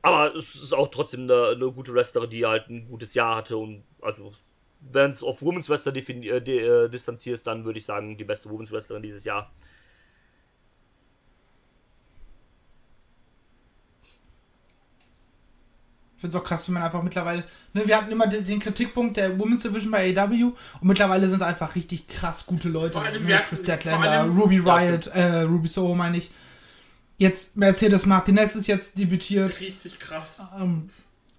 Aber es ist auch trotzdem eine, eine gute Wrestlerin, die halt ein gutes Jahr hatte und also wenn es auf Women's Wrestler äh, äh, distanzierst, dann würde ich sagen, die beste Women's Wrestlerin dieses Jahr. Ich finde es auch krass, wie man einfach mittlerweile. Ne, wir hatten immer den, den Kritikpunkt der Women's Division bei AEW und mittlerweile sind einfach richtig krass gute Leute. Vor allem, ne? Chris allem- Ruby Ja, Riot, äh, Ruby Soho meine ich. Jetzt Mercedes Martinez ist jetzt debütiert Richtig krass. ähm,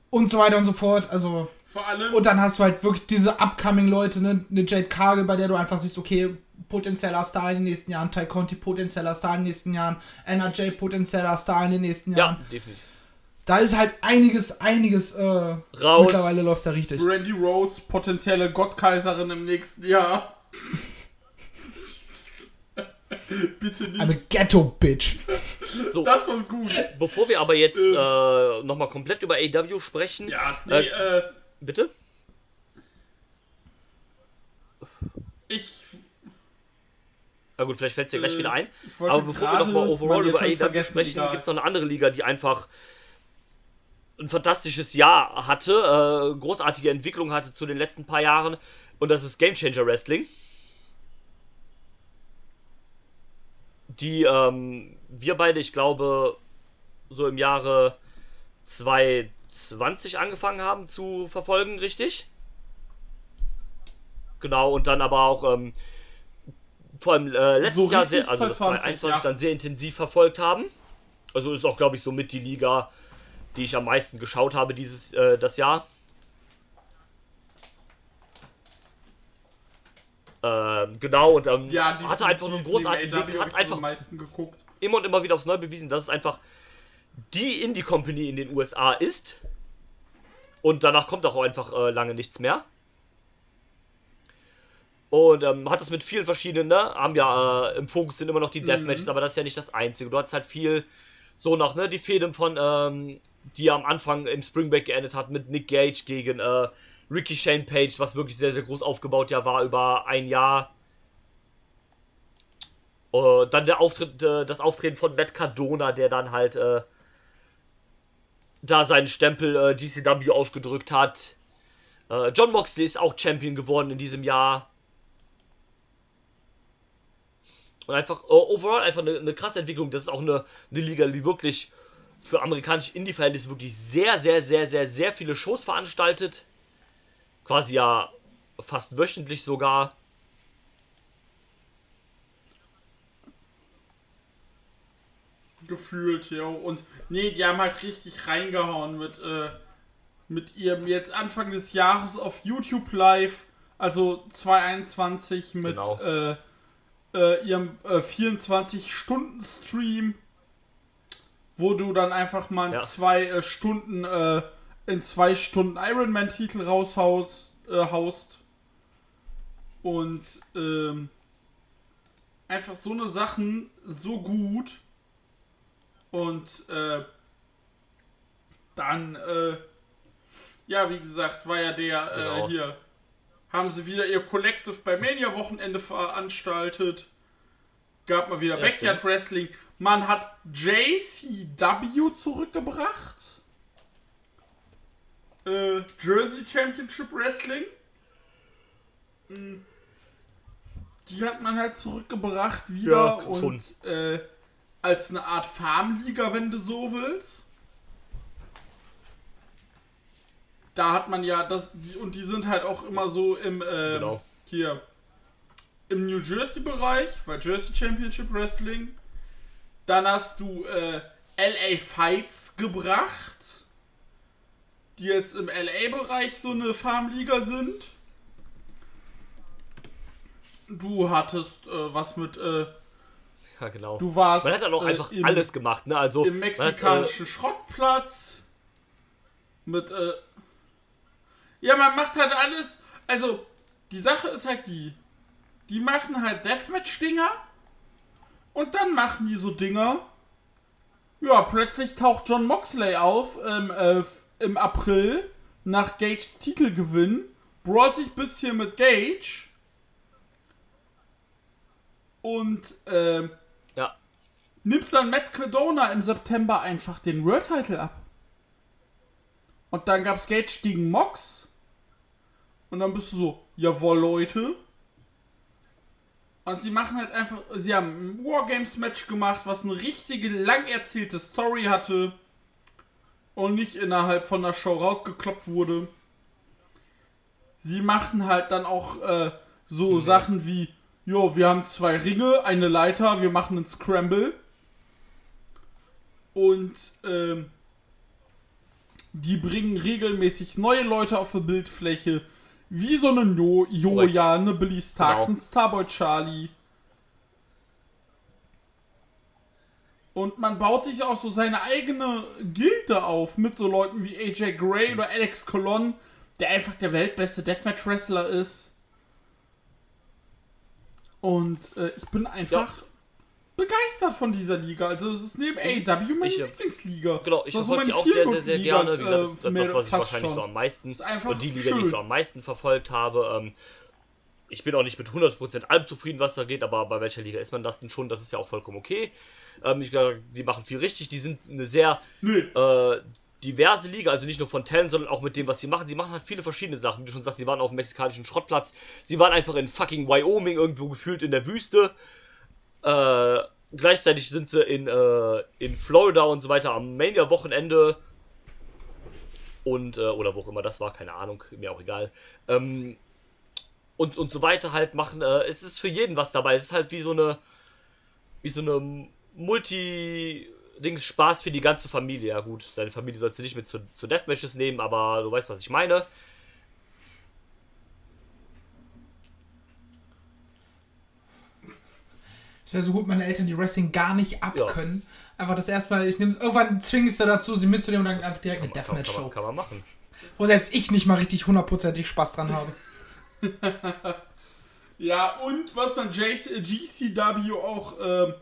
und so weiter und so fort. Also Vor allem, und dann hast du halt wirklich diese upcoming Leute, ne? Eine Jade Cargill, bei der du einfach siehst, okay, potenzieller Star in den nächsten Jahren, Ty Conti potenzieller Star in den nächsten Jahren, Anna J potenzieller Star in den nächsten Jahren. Ja, definitiv. Da ist halt einiges, einiges äh, Raus. mittlerweile läuft da richtig. Randy Rhodes, potenzielle Gottkaiserin im nächsten Jahr. Bitte nicht. I'm a Ghetto Bitch. So, Das war gut. bevor wir aber jetzt äh, nochmal komplett über AW sprechen. Ja, nee, äh, Bitte? ich. Na gut, vielleicht fällt es dir gleich Äh, wieder ein. Aber bevor wir nochmal overall über vergessen, sprechen, gibt es noch eine andere Liga, die einfach ein fantastisches Jahr hatte, äh, großartige Entwicklung hatte zu den letzten paar Jahren. Und das ist Game Changer Wrestling. Die ähm, wir beide, ich glaube, so im Jahre 2020 angefangen haben zu verfolgen, richtig? Genau, und dann aber auch ähm, vor allem äh, letztes So Jahr, sehr, also das 2020, 2021 ja. dann sehr intensiv verfolgt haben. Also ist auch, glaube ich, somit die Liga, die ich am meisten geschaut habe dieses äh, das Jahr. Ähm, genau, und ähm, Ja, hatte einfach eine großartige Entwicklung, hat einfach am meisten geguckt. immer und immer wieder aufs Neue bewiesen, dass es einfach die Indie-Company in den USA ist. Und danach kommt auch einfach äh, lange nichts mehr. Und ähm, hat das mit vielen verschiedenen, ne? Haben ja äh, im Fokus sind immer noch die Deathmatches, aber das ist ja nicht das Einzige. Du hast halt viel so noch, ne? Die Fehden von, ähm, die am Anfang im Springback geendet hat mit Nick Gage gegen äh, Ricky Shane Page, was wirklich sehr, sehr groß aufgebaut ja war über ein Jahr. Uh, dann der Auftritt, äh, das Auftreten von Matt Cardona, der dann halt äh, da seinen Stempel äh, GCW aufgedrückt hat. Äh, John Moxley ist auch Champion geworden in diesem Jahr. Und einfach, uh, overall einfach eine, eine, krasse Entwicklung. Das ist auch eine, eine Liga, die wirklich für amerikanische Indie-Verhältnisse wirklich sehr, sehr, sehr, sehr, sehr viele Shows veranstaltet. Quasi ja fast wöchentlich sogar. gefühlt, ja. Und nee, die haben halt richtig reingehauen mit, äh, mit ihrem jetzt Anfang des Jahres auf YouTube Live, also 2021 mit genau. äh, äh, ihrem 24-Stunden-Stream, äh, wo du dann einfach mal ja. zwei äh, Stunden äh, in zwei Stunden Ironman-Titel raushaust. haust. Und ähm, einfach so eine Sachen so gut und äh, dann, äh, ja, wie gesagt, war ja der äh, genau. äh, hier. Haben sie wieder ihr Collective bei Mania-Wochenende veranstaltet. Gab mal wieder ja, Backyard stimmt. Wrestling. Man hat JCW zurückgebracht. Äh, Jersey Championship Wrestling. Hm. Die hat man halt zurückgebracht wieder ja, und äh, als eine Art Farmliga, wenn du so willst. Da hat man ja das, und die sind halt auch immer so im, äh, genau. hier, im New Jersey-Bereich, weil Jersey Championship Wrestling. Dann hast du äh, LA Fights gebracht, die jetzt im LA-Bereich so eine Farmliga sind. Du hattest äh, was mit äh, ja, genau. Du warst. Man hat dann auch äh, einfach im, alles gemacht, ne? Also. Im mexikanischen hat, äh, Schrottplatz. Mit, äh. Ja, man macht halt alles. Also, die Sache ist halt die. Die machen halt Deathmatch-Dinger. Und dann machen die so Dinger. Ja, plötzlich taucht John Moxley auf ähm, äh, im April nach Gages Titelgewinn. Brawlt sich ein bisschen mit Gage. Und äh, nimmt dann Matt Cardona im September einfach den World Title ab. Und dann gab's Gage gegen Mox. Und dann bist du so, jawohl Leute. Und sie machen halt einfach, sie haben ein Wargames-Match gemacht, was eine richtige, lang erzählte Story hatte. Und nicht innerhalb von der Show rausgekloppt wurde. Sie machen halt dann auch äh, so mhm. Sachen wie, jo, wir haben zwei Ringe, eine Leiter, wir machen einen Scramble. Und ähm, die bringen regelmäßig neue Leute auf die Bildfläche. Wie so eine no Joja, eine Billy Starks, genau. ein Starboy Charlie. Und man baut sich auch so seine eigene Gilde auf mit so Leuten wie AJ Gray oder Alex Colon, der einfach der weltbeste Deathmatch-Wrestler ist. Und äh, ich bin einfach begeistert von dieser Liga. Also es ist neben AEW meine ich, Lieblingsliga. Genau, ich verfolge die auch sehr, sehr, sehr gerne. Wie gesagt, das ist äh, das, was ich wahrscheinlich schon. so am meisten, und die Liga, schön. die ich so am meisten verfolgt habe. Ähm, ich bin auch nicht mit 100% allem zufrieden, was da geht, aber bei welcher Liga ist man das denn schon? Das ist ja auch vollkommen okay. Ähm, ich glaube, die machen viel richtig. Die sind eine sehr nee. äh, diverse Liga, also nicht nur von Talent, sondern auch mit dem, was sie machen. Sie machen halt viele verschiedene Sachen. Wie du schon sagst, sie waren auf dem mexikanischen Schrottplatz. Sie waren einfach in fucking Wyoming irgendwo gefühlt in der Wüste. Äh, gleichzeitig sind sie in, äh, in Florida und so weiter am Mania-Wochenende. Und, äh, oder wo auch immer das war, keine Ahnung, mir auch egal. Ähm, und, und so weiter halt machen. Äh, es ist für jeden was dabei. Es ist halt wie so eine, wie so eine Multi- Dings Spaß für die ganze Familie. Ja gut, deine Familie sollst du nicht mit zu, zu Deathmatches nehmen, aber du weißt, was ich meine. Es wäre so gut, meine Eltern die Wrestling gar nicht abkönnen. Ja. Einfach das erstmal, ich nehme irgendwann zwingst du dazu, sie mitzunehmen und dann einfach direkt eine Deathmatch-Show. Kann, kann, man machen. Wo selbst ich nicht mal richtig hundertprozentig Spaß dran habe. Ja, und was man JC, GCW auch ähm,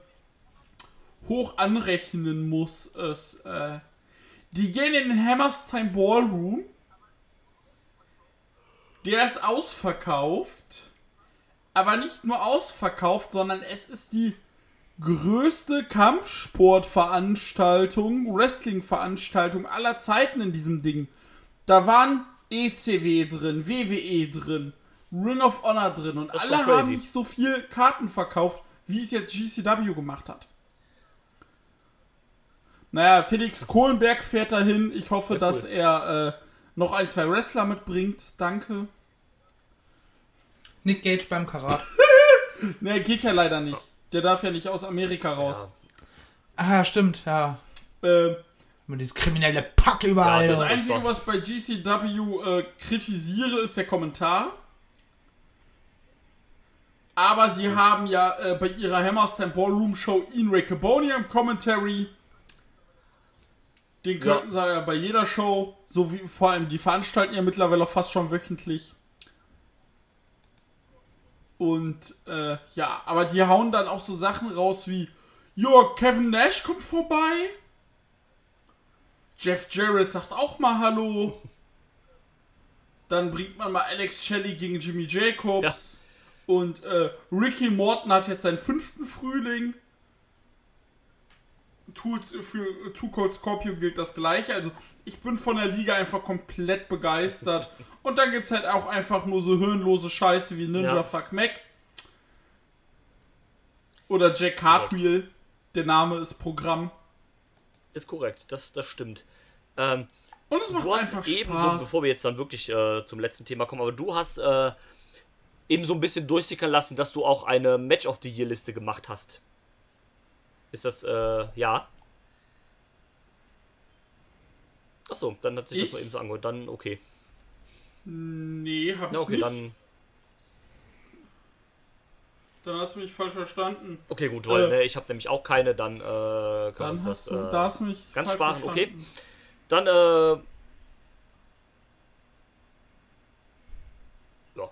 hoch anrechnen muss, ist, äh, die gehen in den Hammerstein Ballroom. Der ist ausverkauft. Aber nicht nur ausverkauft, sondern es ist die größte Kampfsportveranstaltung, Wrestling-Veranstaltung aller Zeiten in diesem Ding. Da waren ECW drin, WWE drin, Ring of Honor drin und alle haben nicht so viel Karten verkauft, wie es jetzt GCW gemacht hat. Naja, Felix Kohlenberg fährt dahin. Ich hoffe, Ja, cool. dass er äh, noch ein, zwei Wrestler mitbringt. Danke. Nick Gage beim Karat. Ne, geht ja leider nicht. Der darf ja nicht aus Amerika raus. Ah, stimmt, ja. Ähm, Immer dieses kriminelle Pack überall. Ja, Das Ja, Einzige, was bei GCW äh, kritisiere, ist der Kommentar. Aber sie haben ja äh, bei ihrer Hammerstein Ballroom Show Ian Riccaboni im Commentary. Den Ja. könnten sie ja bei jeder Show, so wie vor allem die veranstalten ja mittlerweile fast schon wöchentlich. Und äh, ja, aber die hauen dann auch so Sachen raus wie, ja, Kevin Nash kommt vorbei. Jeff Jarrett sagt auch mal Hallo. Dann bringt man mal Alex Shelley gegen Jimmy Jacobs. Und äh, Ricky Morton hat jetzt seinen fünften Frühling. Tut für Two Cold Scorpio gilt das gleiche. Also ich bin von der Liga einfach komplett begeistert. Und dann gibt es halt auch einfach nur so hirnlose Scheiße wie Ninja Ja. Fuck Mac. Oder Jack Cartwheel. Der Name ist Programm. Ist korrekt, das, das stimmt. Ähm, Und es macht du hast einfach eben so, Spaß. bevor wir jetzt dann wirklich äh, zum letzten Thema kommen, aber du hast äh, eben so ein bisschen durchsickern lassen, dass du auch eine Match of the Year Liste gemacht hast. Ist das, äh, ja? Achso, dann hat sich das Ich? mal eben so angehört. Dann, okay. nee, hab Na, ich okay, nicht. dann, Dann hast du mich falsch verstanden. okay, gut, weil Äh, ne, ich habe nämlich auch keine, dann äh, kann Dann uns hast das, du, äh, da hast du mich ganz falsch sparen, okay. Dann, äh, ja,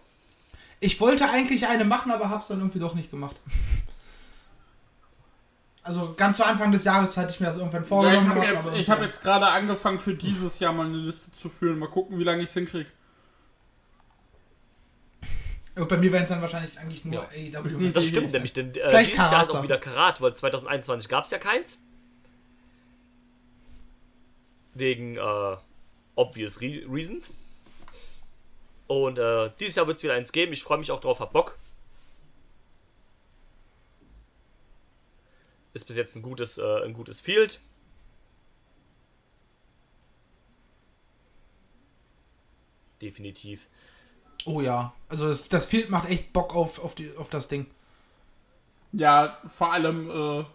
Ich wollte eigentlich eine machen, aber hab's dann irgendwie doch nicht gemacht. Also ganz zu Anfang des Jahres hatte ich mir das irgendwann Ja, ich vorgenommen. habe jetzt, aber ich hab jetzt gerade angefangen für dieses Jahr mal eine Liste zu führen. Mal gucken, wie lange ich es hinkriege. Und bei mir wären es dann wahrscheinlich eigentlich nur Ja. AEW. Das stimmt nämlich, denn äh, Vielleicht dieses Jahr ist Karat auch wieder Karat, weil 2021 gab es ja keins. Wegen äh, obvious re reasons. Und äh, dieses Jahr wird es wieder eins geben. Ich freue mich auch drauf, hab Bock. Ist bis jetzt ein gutes, äh, ein gutes Field. Definitiv. Oh ja, also das, das Field macht echt Bock auf, auf, die, auf das Ding. Ja, vor allem äh,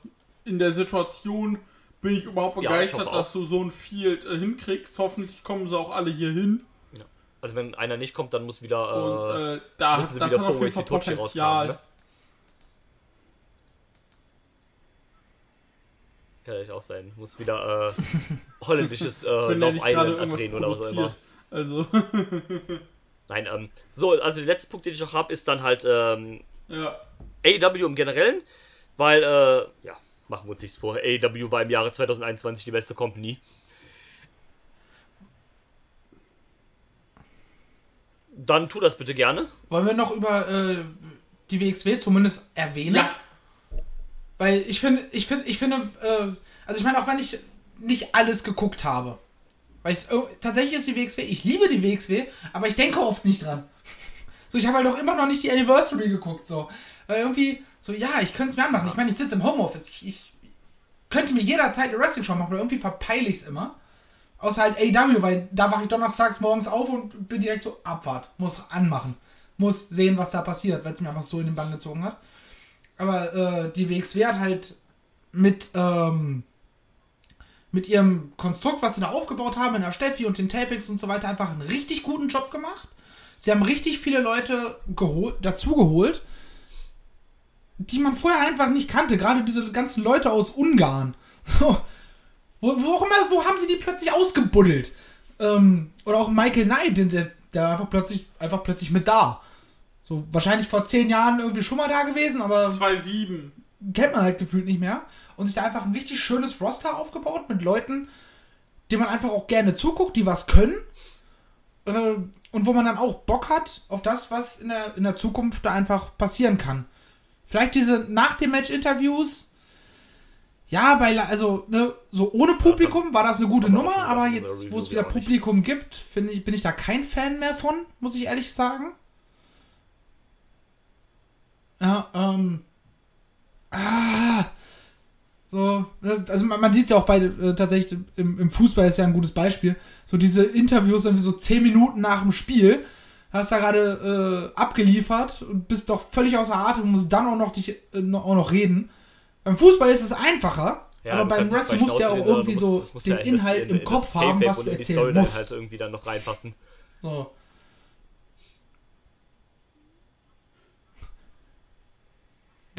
in der Situation bin ich überhaupt Ja, ich begeistert, dass du so ein Field äh, hinkriegst. Hoffentlich kommen sie auch alle hier hin. Ja. Also wenn einer nicht kommt, dann muss wieder. Äh, Und äh, da müssen sie das wieder hat auf Four jeden Fall Tochi Potenzial. rauskramen, ne? Kann ja auch sein. Muss wieder äh, holländisches äh, Love Island andrehen oder was auch immer. Also, Nein, ähm, so, also der letzte Punkt, den ich noch habe, ist dann halt ähm, ja. AEW im Generellen, weil, äh, ja, machen wir uns nichts vor, AEW war im Jahre 2021 die beste Company. Dann tu das bitte gerne. Wollen wir noch über äh, die WXW zumindest erwähnen? Ja, Weil ich finde, ich finde, ich finde, äh, also ich meine, auch wenn ich nicht alles geguckt habe, weil ich tatsächlich ist die WXW, ich liebe die WXW, aber ich denke oft nicht dran. So, ich habe halt auch immer noch nicht die Anniversary geguckt, so. Weil irgendwie, so, ja, ich könnte es mir anmachen. Ich meine, ich sitze im Homeoffice, ich, ich könnte mir jederzeit eine Wrestling-Show machen, aber irgendwie verpeile ich es immer. Außer halt AW, weil da wache ich donnerstags morgens auf und bin direkt so, Abfahrt. Muss anmachen. Muss sehen, was da passiert, weil es mir einfach so in den Bann gezogen hat. Aber äh, die WXW hat halt mit, ähm, mit ihrem Konstrukt, was sie da aufgebaut haben, in der Steffi und den Tapings und so weiter, einfach einen richtig guten Job gemacht. Sie haben richtig viele Leute gehol dazugeholt, die man vorher einfach nicht kannte. Gerade diese ganzen Leute aus Ungarn. Wo, wo, immer, wo haben sie die plötzlich ausgebuddelt? Ähm, oder auch Michael Knight, der, der einfach plötzlich, einfach plötzlich mit da. So wahrscheinlich vor zehn Jahren irgendwie schon mal da gewesen, aber 2-7. kennt man halt gefühlt nicht mehr. Und sich da einfach ein richtig schönes Roster aufgebaut mit Leuten, denen man einfach auch gerne zuguckt, die was können. Äh, Und wo man dann auch Bock hat auf das, was in der, in der Zukunft da einfach passieren kann. Vielleicht diese nach dem Match-Interviews. Ja, bei, La- also, ne, so ohne Publikum war das eine gute auch Nummer, aber jetzt, wo es wieder. Publikum gibt, finde ich, bin ich da kein Fan mehr von, muss ich ehrlich sagen. Ja, ähm. Ah. So, ne, also man, man sieht es ja auch bei, äh, tatsächlich im, im Fußball ist ja ein gutes Beispiel. So diese Interviews irgendwie so 10 Minuten nach dem Spiel, hast da gerade äh, abgeliefert und bist doch völlig außer Atem und musst dann auch noch dich äh, noch, auch noch reden. Beim Fußball ist es einfacher, Ja, aber beim Wrestling musst du ja auch irgendwie so den ja Inhalt in- im in Kopf haben, was du erzählen musst. halt irgendwie dann noch reinpassen. So.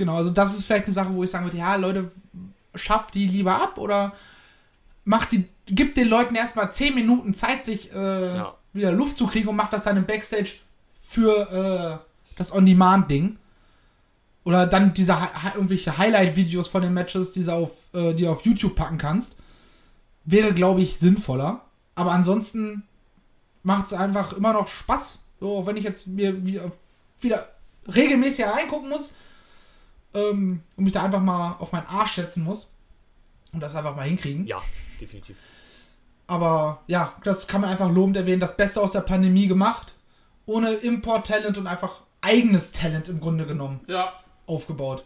Genau, also das ist vielleicht eine Sache, wo ich sagen würde, ja, Leute, schafft die lieber ab oder macht die, gibt den Leuten erstmal 10 Minuten Zeit, sich äh, Ja. wieder Luft zu kriegen und macht das dann im Backstage für äh, das On-Demand-Ding. Oder dann diese irgendwelche Highlight-Videos von den Matches, die, auf, äh, die du auf YouTube packen kannst. Wäre, glaube ich, sinnvoller. Aber ansonsten macht es einfach immer noch Spaß. So, auch wenn ich jetzt mir wieder, wieder regelmäßig reingucken muss ähm, und mich da einfach mal auf meinen Arsch setzen muss und das einfach mal hinkriegen. Ja, definitiv. Aber ja, das kann man einfach lobend erwähnen. Das Beste aus der Pandemie gemacht. Ohne Import-Talent und einfach eigenes Talent im Grunde genommen Ja. aufgebaut.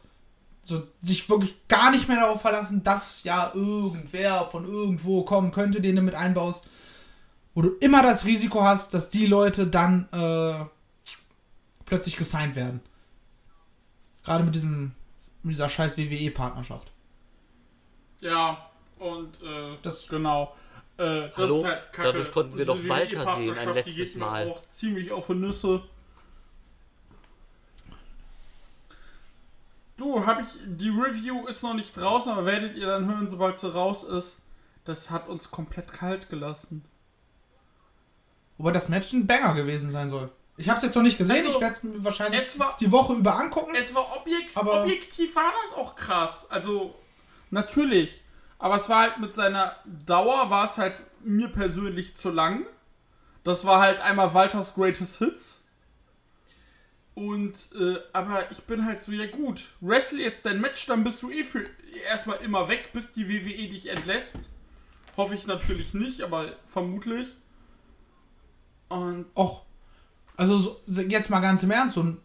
So, sich wirklich gar nicht mehr darauf verlassen, dass ja irgendwer von irgendwo kommen könnte, den du mit einbaust. Wo du immer das Risiko hast, dass die Leute dann äh, plötzlich gesigned werden. Gerade mit diesem mit dieser scheiß WWE-Partnerschaft. Ja, und äh, Das- genau. Äh, das Hallo? ist halt kacke. Dadurch konnten wir doch Walter sehen, ein letztes Mal. auch ziemlich auf die Nüsse. Du, hab ich. Die Review ist noch nicht draußen, aber werdet ihr dann hören, sobald sie raus ist. Das hat uns komplett kalt gelassen. Wobei das Match ein Banger gewesen sein soll. Ich habe es jetzt noch nicht gesehen, Also, ich werde es mir wahrscheinlich es war- die Woche über angucken. Es war objekt, Aber- objektiv war das auch krass. Also, natürlich. Aber es war halt mit seiner Dauer, war es halt mir persönlich zu lang. Das war halt einmal Walters Greatest Hits. Und, äh, aber ich bin halt so, ja gut, wrestle jetzt dein Match, dann bist du eh für erstmal immer weg, bis die WWE dich entlässt. Hoffe ich natürlich nicht, aber vermutlich. Und Och, also so, jetzt mal ganz im Ernst, so ein,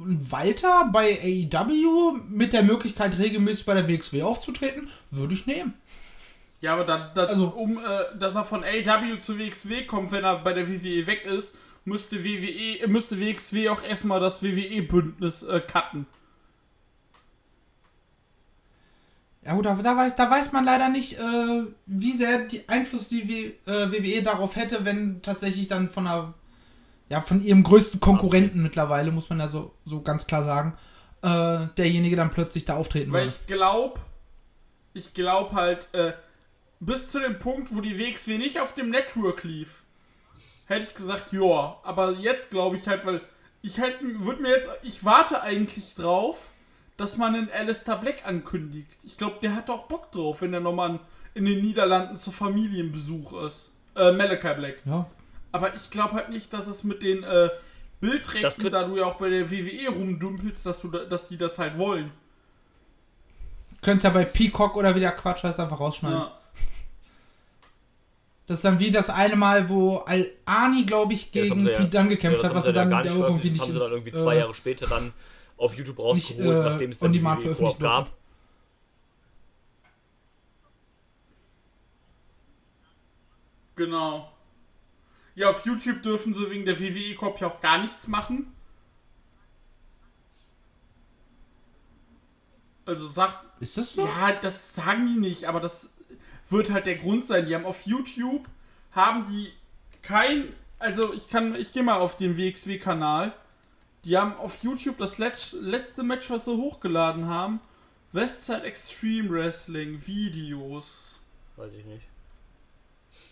ein Walter bei AEW mit der Möglichkeit regelmäßig bei der WXW aufzutreten, würde ich nehmen. Ja, aber dann, dann Also- um, äh, dass er von AW zu WXW kommt, wenn er bei der WWE weg ist, müsste WWE, äh, müsste WXW auch erstmal das WWE-Bündnis äh, cutten. Ja gut, da, da, weiß, da weiß man leider nicht, äh, wie sehr die Einfluss die w, äh, WWE darauf hätte, wenn tatsächlich dann von einer, ja, von ihrem größten Konkurrenten mittlerweile, muss man ja so, so ganz klar sagen, äh, derjenige dann plötzlich da auftreten Weil würde. ich glaube, ich glaube halt, äh, bis zu dem Punkt, wo die WXW nicht auf dem Network lief, hätte ich gesagt, ja. Aber jetzt glaube ich halt, weil ich halt, würde mir jetzt, ich warte eigentlich drauf, dass man einen Alistair Black ankündigt. Ich glaube, der hat auch Bock drauf, wenn der nochmal in den Niederlanden zur Familienbesuch ist. Äh, Malachi Black. Ja, Aber ich glaube halt nicht, dass es mit den äh, Das Bildrechten, da du ja auch bei der WWE rumdümpelst, dass, du da, dass die das halt wollen. könntest ja bei Peacock oder wie der Quatsch heißt einfach rausschneiden. Ja. Das ist dann wie das eine Mal, wo Al-Ani, glaube ich, gegen ja- Pete Dunne gekämpft Ja, hat, was er dann auch irgendwie nicht Das haben sie dann irgendwie zwei äh, Jahre später dann auf YouTube nicht, rausgeholt, äh, nachdem es dann die veröffentlicht Koop gab. Genau. Ja, auf YouTube dürfen sie wegen der WWE Corp ja auch gar nichts machen. Also sagt, Ist das so? ja, das sagen die nicht, aber das wird halt der Grund sein. Die haben auf YouTube haben die kein, also ich kann, ich gehe mal auf den WXW-Kanal. Die haben auf YouTube das letz, letzte Match, was sie hochgeladen haben, Westside Extreme Wrestling Videos. Weiß ich nicht.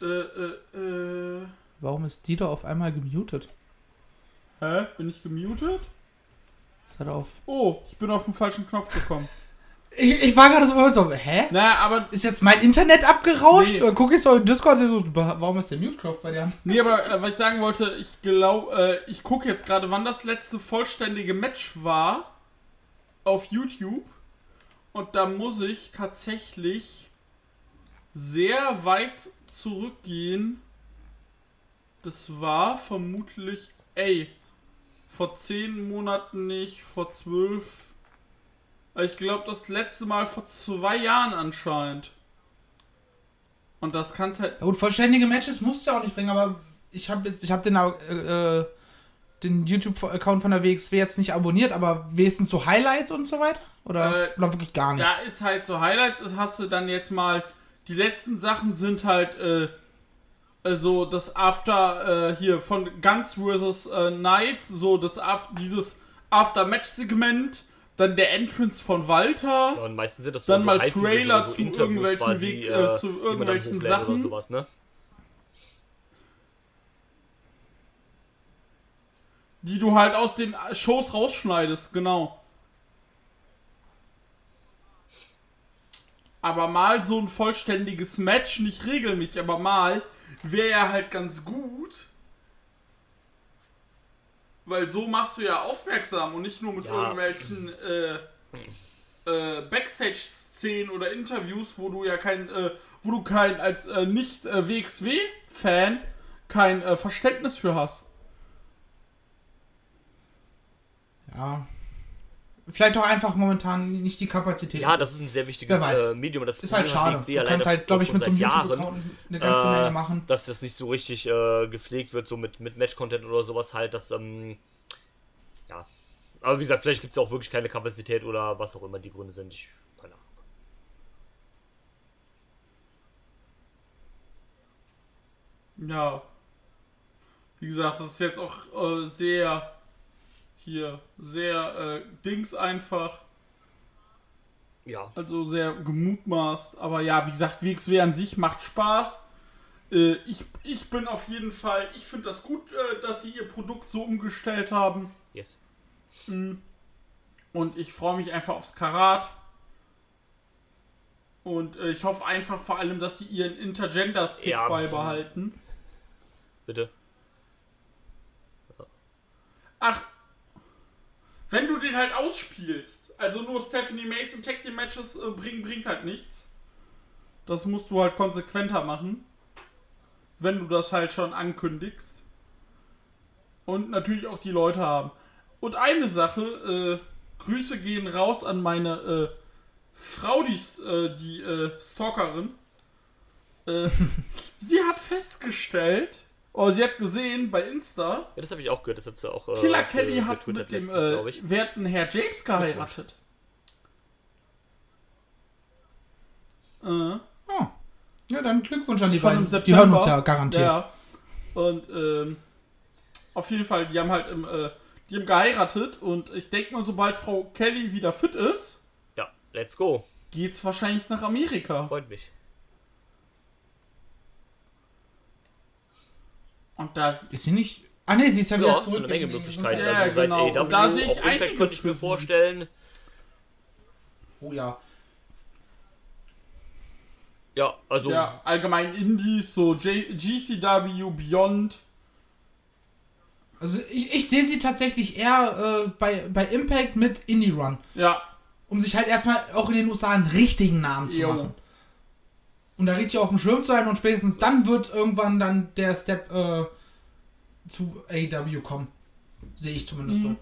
Äh, äh, äh. Warum ist die da auf einmal gemutet? Hä? Bin ich gemutet? Was hat auf? Oh, ich bin auf den falschen Knopf gekommen. Ich, ich war gerade so, so, hä? naja, aber Ist jetzt mein Internet abgerauscht? Nee. Oder gucke ich so in Discord so, warum ist der Mute-Knopf bei dir? Nee, aber äh, was ich sagen wollte, ich glaube, äh, ich gucke jetzt gerade, wann das letzte vollständige Match war auf YouTube. Und da muss ich tatsächlich sehr weit zurückgehen. Das war vermutlich, ey, vor zehn Monaten nicht, vor zwölf. Ich glaube, das letzte Mal vor zwei Jahren anscheinend. Und das kann's halt Ja gut, vollständige Matches musst du ja auch nicht bringen, aber ich habe jetzt, ich habe den, äh, äh, den YouTube-Account von der WXW jetzt nicht abonniert, aber wenigstens so Highlights und so weiter? Oder, Äh, oder wirklich gar nicht? Da ist halt so Highlights, ist, hast du dann jetzt mal, die letzten Sachen sind halt, äh, so das After, äh, hier von Guns vs. Äh, Night, so das Af dieses After-Match-Segment, dann der Entrance von Walter, Ja, und meistens sind das Dann so mal Trailer so zu irgendwelchen quasi, Weg- äh, äh, zu irgendwelchen Sachen. Oder sowas, ne? die du halt aus den Shows rausschneidest, genau. Aber mal so ein vollständiges Match, nicht regelmäßig, aber mal, wäre ja halt ganz gut. Weil so machst du ja aufmerksam und nicht nur mit Ja. irgendwelchen äh, äh, Backstage-Szenen oder Interviews, wo du ja kein, äh, wo du kein als äh, nicht äh, WXW-Fan kein äh, Verständnis für hast. Ja. Vielleicht auch einfach momentan nicht die Kapazität. Ja, das ist ein sehr wichtiges äh, Medium. Das ist halt Problem hat schade. WXW Du kannst halt, glaube ich, mit so einem YouTube-Account eine ganze äh, Menge machen. dass das nicht so richtig äh, gepflegt wird, so mit, mit Match-Content oder sowas halt, dass, ähm, ja. Aber wie gesagt, vielleicht gibt es auch wirklich keine Kapazität oder was auch immer die Gründe sind. Ich, keine Ahnung. Ja. Wie gesagt, das ist jetzt auch äh, sehr hier, sehr äh, Dings einfach, Ja, also sehr gemutmaßt. Aber ja, wie gesagt, WXW an sich macht Spaß. Äh, ich, ich bin auf jeden Fall, ich finde das gut, äh, dass sie ihr Produkt so umgestellt haben. yes. Und ich freue mich einfach aufs Karat. Und äh, ich hoffe einfach vor allem, dass sie ihren Intergender-Stick Ja. beibehalten. Bitte. Ach, wenn du den halt ausspielst, also nur Stephanie Mason Tag Team Matches äh, bringen, bringt halt nichts. Das musst du halt konsequenter machen. Wenn du das halt schon ankündigst. Und natürlich auch die Leute haben. Und eine Sache, äh, Grüße gehen raus an meine äh, Frau, die, äh, die äh, Stalkerin. Äh, sie hat festgestellt, oder sie hat gesehen bei Insta, Ja, das habe ich auch gehört. Das hat sie auch. Äh, Killer Kelly hat mit dem letztens, glaub äh, ich. werten Herr James geheiratet. Äh, Oh. Ja, dann Glückwunsch an die schon beiden. im September. Die hören uns ja garantiert. Ja. Und ähm, auf jeden Fall, die haben halt im, äh, die haben geheiratet und ich denke mal, sobald Frau Kelly wieder fit ist, Ja, let's go. geht's wahrscheinlich nach Amerika. Freut mich. Und da Ist sie nicht. Ah ne, sie ist ja wieder Ja, zurück. eine Menge Möglichkeiten. Ja, also sei es genau. AEW, Und da sehe ich auch Impact könnte ich mir vorstellen. Oh ja. Ja, also ja, allgemein Indies, so J GCW, Beyond. Also ich, ich sehe sie tatsächlich eher äh, bei, bei Impact mit Indie Run. Ja, Um sich halt erstmal auch in den USA einen richtigen Namen zu Jo. machen. Und da richtig auf dem Schirm zu sein und spätestens dann wird irgendwann dann der Step äh, zu AEW kommen. Sehe ich zumindest Mhm.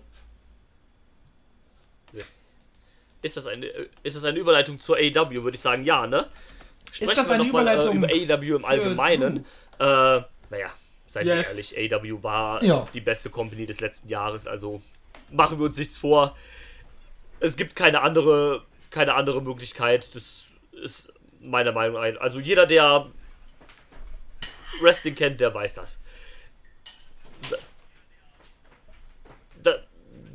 ist das eine, ist das eine Überleitung zur AEW, würde ich sagen, ja, ne? Sprechen das wir eine noch mal, äh, Überleitung über AEW im Allgemeinen. Äh, naja, seien wir Yes. ehrlich, AEW war Ja. die beste Company des letzten Jahres, also machen wir uns nichts vor. Es gibt keine andere, keine andere Möglichkeit. Das ist meiner Meinung nach. Also jeder, der Wrestling kennt, der weiß das. Da,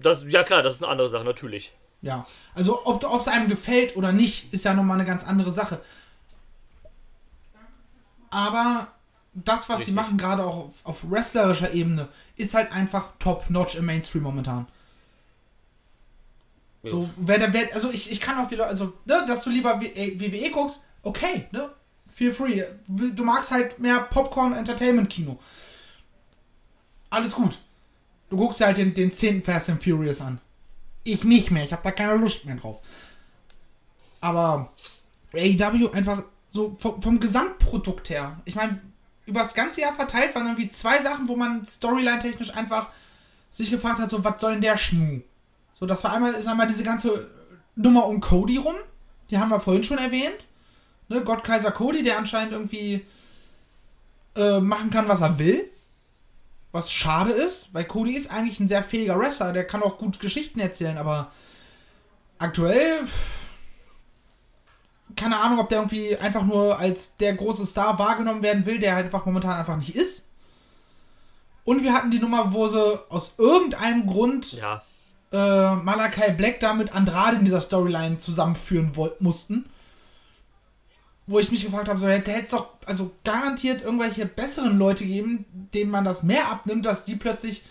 das. Ja klar, das ist eine andere Sache, natürlich. Ja. Also ob es einem gefällt oder nicht, ist ja nochmal eine ganz andere Sache. Aber das, was sie Richtig. machen, gerade auch auf, auf wrestlerischer Ebene, ist halt einfach top-notch im Mainstream momentan. So, wer, wer, also ich, ich kann auch die Leute, also, ne, dass du lieber W- äh, WWE guckst, okay, ne? Feel free. Du magst halt mehr Popcorn-Entertainment-Kino. Alles gut. Du guckst dir halt den, den 10. Fast and Furious an. Ich nicht mehr, ich habe da keine Lust mehr drauf. Aber AEW einfach so vom, vom Gesamtprodukt her. Ich meine, über das ganze Jahr verteilt waren irgendwie zwei Sachen, wo man storyline-technisch einfach sich gefragt hat, so, was soll denn der Schmuh? So, das war einmal, ist einmal diese ganze Nummer um Cody rum. Die haben wir vorhin schon erwähnt. Ne, Gott Kaiser Cody, der anscheinend irgendwie äh, machen kann, was er will. Was schade ist, weil Cody ist eigentlich ein sehr fähiger Wrestler, der kann auch gut Geschichten erzählen, aber aktuell keine Ahnung, ob der irgendwie einfach nur als der große Star wahrgenommen werden will, der halt einfach momentan einfach nicht ist. Und wir hatten die Nummer, wo sie aus irgendeinem Grund Ja, äh, Malakai Black da mit Andrade in dieser Storyline zusammenführen mussten. Wo ich mich gefragt habe, so hätte es doch also garantiert irgendwelche besseren Leute geben, denen man das mehr abnimmt, dass die plötzlich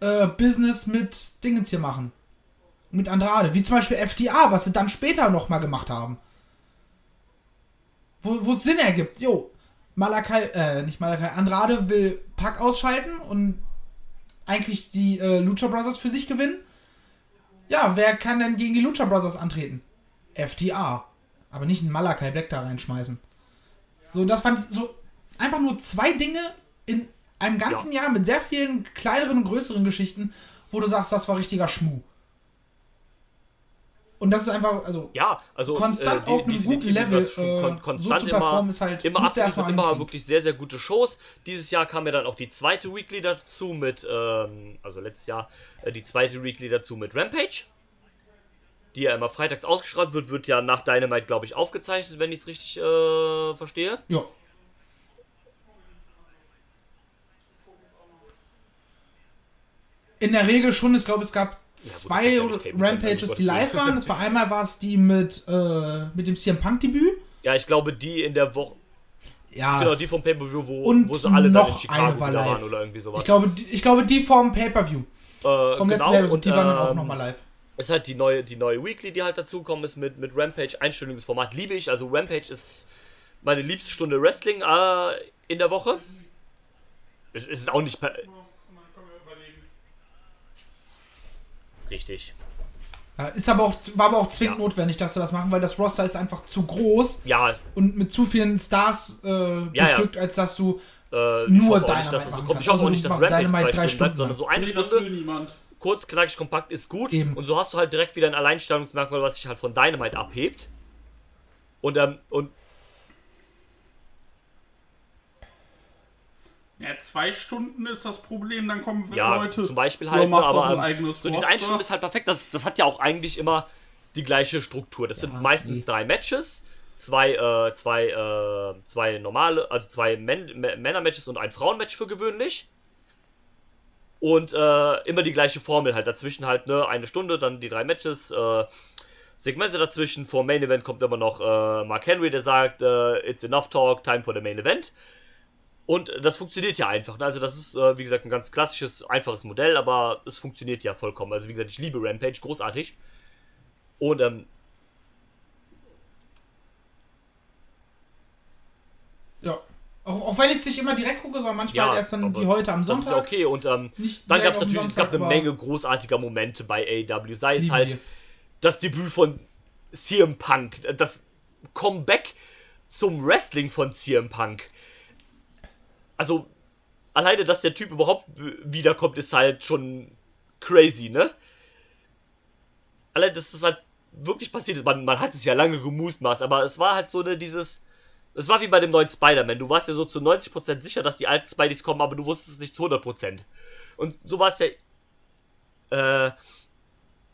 äh, Business mit Dingens hier machen. Mit Andrade. Wie zum Beispiel FDA, was sie dann später nochmal gemacht haben. Wo es Sinn ergibt. Jo, Malakai, äh, nicht Malakai, Andrade will Pack ausschalten und eigentlich die äh, Lucha Brothers für sich gewinnen. Ja, wer kann denn gegen die Lucha Brothers antreten? FDA. Aber nicht einen Malakai Black da reinschmeißen. So, das fand ich so einfach nur zwei Dinge in einem ganzen Jahr mit sehr vielen kleineren und größeren Geschichten, wo du sagst, das war richtiger Schmuh. Und das ist einfach, also, ja, also Konstant die- auf einem guten Level, äh, kon so konstant zu performen immer, ist halt- immer musst du erst mal abgeliefert, immer wirklich sehr, sehr gute Shows. Dieses Jahr kam ja dann auch die zweite Weekly dazu mit, ähm, also letztes Jahr äh, die zweite Weekly dazu mit Rampage. Die ja immer freitags ausgestrahlt wird, wird ja nach Dynamite, glaube ich, aufgezeichnet, wenn ich es richtig äh, verstehe. ja. In der Regel schon, ich glaube, es gab zwei ja können, Rampages, die live waren. Das war einmal war es die mit, äh, mit dem CM Punk Debüt. Ja, ich glaube, die in der Woche, Ja. genau, die vom Pay-Per-View, wo, Und wo sie alle dann in noch Chicago eine war waren oder irgendwie sowas. Ich glaube, die, ich glaube, die vom Pay-Per-View. äh, Vom letzten genau, Pay-Per-View, und, die waren dann auch ähm, nochmal live. Ist halt die neue, die neue Weekly, die halt dazugekommen ist mit, mit Rampage. Einstelliges Format liebe ich. Also Rampage ist meine liebste Stunde Wrestling äh, in der Woche. Es es ist auch nicht per Richtig. Ja, ist aber auch, war aber auch zwingend Ja. notwendig, dass sie das machen, weil das Roster ist einfach zu groß Ja, und mit zu vielen Stars äh, ja. bestückt, als dass du äh, ich Nur hoffe auch nicht, Dynamite dass das so kommt. Ich hoffe Also auch nicht, dass machst Rampage Dynamite zwei drei Stunden bleibt, Stunden sondern so eine Nee, das Stunde. will niemand. Kurz, knackig, kompakt ist gut. Eben. Und so hast du halt direkt wieder ein Alleinstellungsmerkmal, was sich halt von Dynamite abhebt. Und, ähm, und Ja, zwei Stunden ist das Problem, dann kommen ja, Leute. zum Beispiel Ja, halt, doch aber ein ähm, eigenes so diese Roster. eine Stunde ist halt perfekt. Das, das hat ja auch eigentlich immer die gleiche Struktur. Das sind meistens eh. drei Matches, zwei, äh, zwei, äh, zwei normale, also zwei Män Mä- Männer-Matches und ein Frauen-Match für gewöhnlich. Und äh, immer die gleiche Formel halt. Dazwischen halt, ne, eine Stunde, dann die drei Matches, äh, Segmente dazwischen. Vor Main Event kommt immer noch äh, Mark Henry, der sagt, äh, it's enough talk, time for the Main Event. Und das funktioniert ja einfach. Ne? Also das ist, äh, wie gesagt, ein ganz klassisches, einfaches Modell, aber es funktioniert ja vollkommen. Also wie gesagt, ich liebe Rampage, großartig. Und ähm, ja. Auch, auch wenn ich es nicht immer direkt gucke, sondern manchmal ja, erst dann wie heute am das Sonntag. ist ja okay. Und ähm, dann gab es natürlich, es gab eine Menge großartiger Momente bei AEW. Sei es halt wir. das Debüt von CM Punk, das Comeback zum Wrestling von CM Punk. Also, alleine, dass der Typ überhaupt wiederkommt, ist halt schon crazy, ne? Allein, dass das halt wirklich passiert ist. Man, man hat es ja lange gemutmaßt, aber es war halt so eine, dieses. Es war wie bei dem neuen Spider-Man. Du warst ja so zu 90% sicher, dass die alten Spideys kommen, aber du wusstest es nicht zu 100%. Und so war es ja. Äh.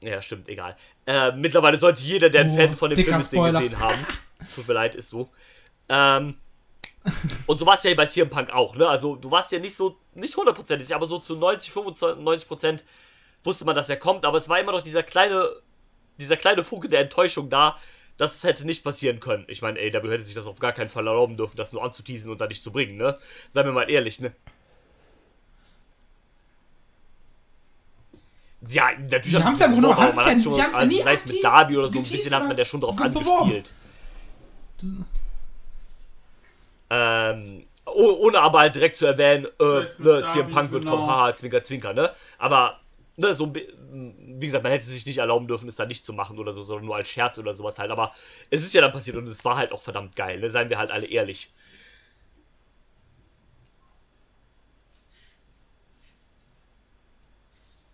Ja, stimmt, egal. Äh, mittlerweile sollte jeder, der ein Oh, Fan von dem Film ist, den gesehen haben. Tut mir leid, ist so. Ähm, und so war es ja bei CM Punk auch, ne? Also du warst ja nicht so, nicht hundertprozentig, aber so zu 90, 95 Prozent wusste man, dass er kommt, aber es war immer noch dieser kleine, dieser kleine Funke der Enttäuschung da, dass es hätte nicht passieren können. Ich meine, ey, AW hätte sich das auf gar keinen Fall erlauben dürfen, das nur anzuteasen und dann nicht zu bringen, ne? Seien wir mal ehrlich, ne? Ja, natürlich Sie ja Grunde- beworben, aber haben's man ja- hat schon, sie ja also nie es mit Darby oder so, ein bisschen hat man ja schon drauf angespielt. Ähm, oh- ohne aber halt direkt zu erwähnen, äh, ne, CM Punk wird genau. kommen, haha, Zwinker, Zwinker, ne? Aber, ne, so, wie gesagt, man hätte sich nicht erlauben dürfen, es da nicht zu machen oder so, sondern nur als Scherz oder sowas halt. Aber es ist ja dann passiert und es war halt auch verdammt geil, ne? Seien wir halt alle ehrlich.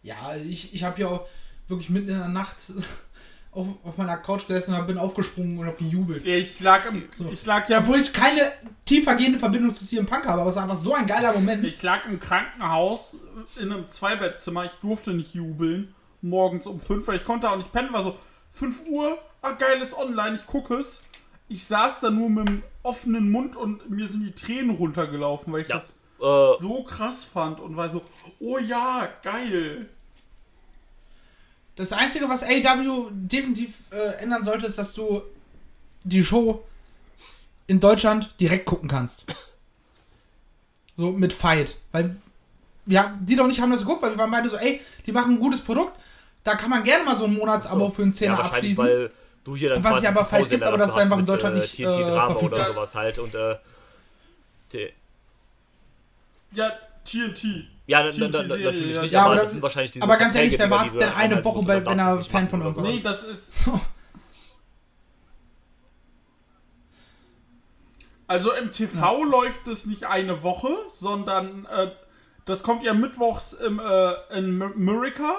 Ja, ich, ich habe ja auch wirklich mitten in der Nacht auf, auf meiner Couch gesessen und bin aufgesprungen und habe gejubelt. Ich lag im, ich lag ja, Obwohl ich keine tiefergehende Verbindung zu CM Punk habe, aber es war einfach so ein geiler Moment. ich lag im Krankenhaus in einem Zweibettzimmer. Ich durfte nicht jubeln. Morgens um 5, weil ich konnte auch nicht pennen. War so 5 Uhr, ah geiles Online, ich gucke es. Ich saß da nur mit dem offenen Mund und mir sind die Tränen runtergelaufen, weil ich Ja. das Äh, so krass fand und war so, oh ja, geil. Das Einzige, was AEW definitiv äh, ändern sollte, ist, dass du die Show in Deutschland direkt gucken kannst. So mit Fight. Weil wir, die doch nicht haben das geguckt, weil wir waren beide so, ey, die machen ein gutes Produkt. Da kann man gerne mal so ein Monatsabo für einen ja, Zehner wahrscheinlich, abschließen. weil du hier dann Was ja aber vielleicht gibt, aber das ist einfach in Deutschland mit, nicht, äh, TNT äh, oder sowas halt und, äh, T- Ja, TNT. Ja, na, na, na, natürlich ja. nicht, Ja, aber aber das sind wahrscheinlich diese aber ganz ehrlich, wer wartet denn eine Woche bei- wenn er Fan von irgendwas. Nee, das ist. Also im TV läuft es nicht eine Woche, sondern äh, das kommt ja mittwochs im, äh, in America.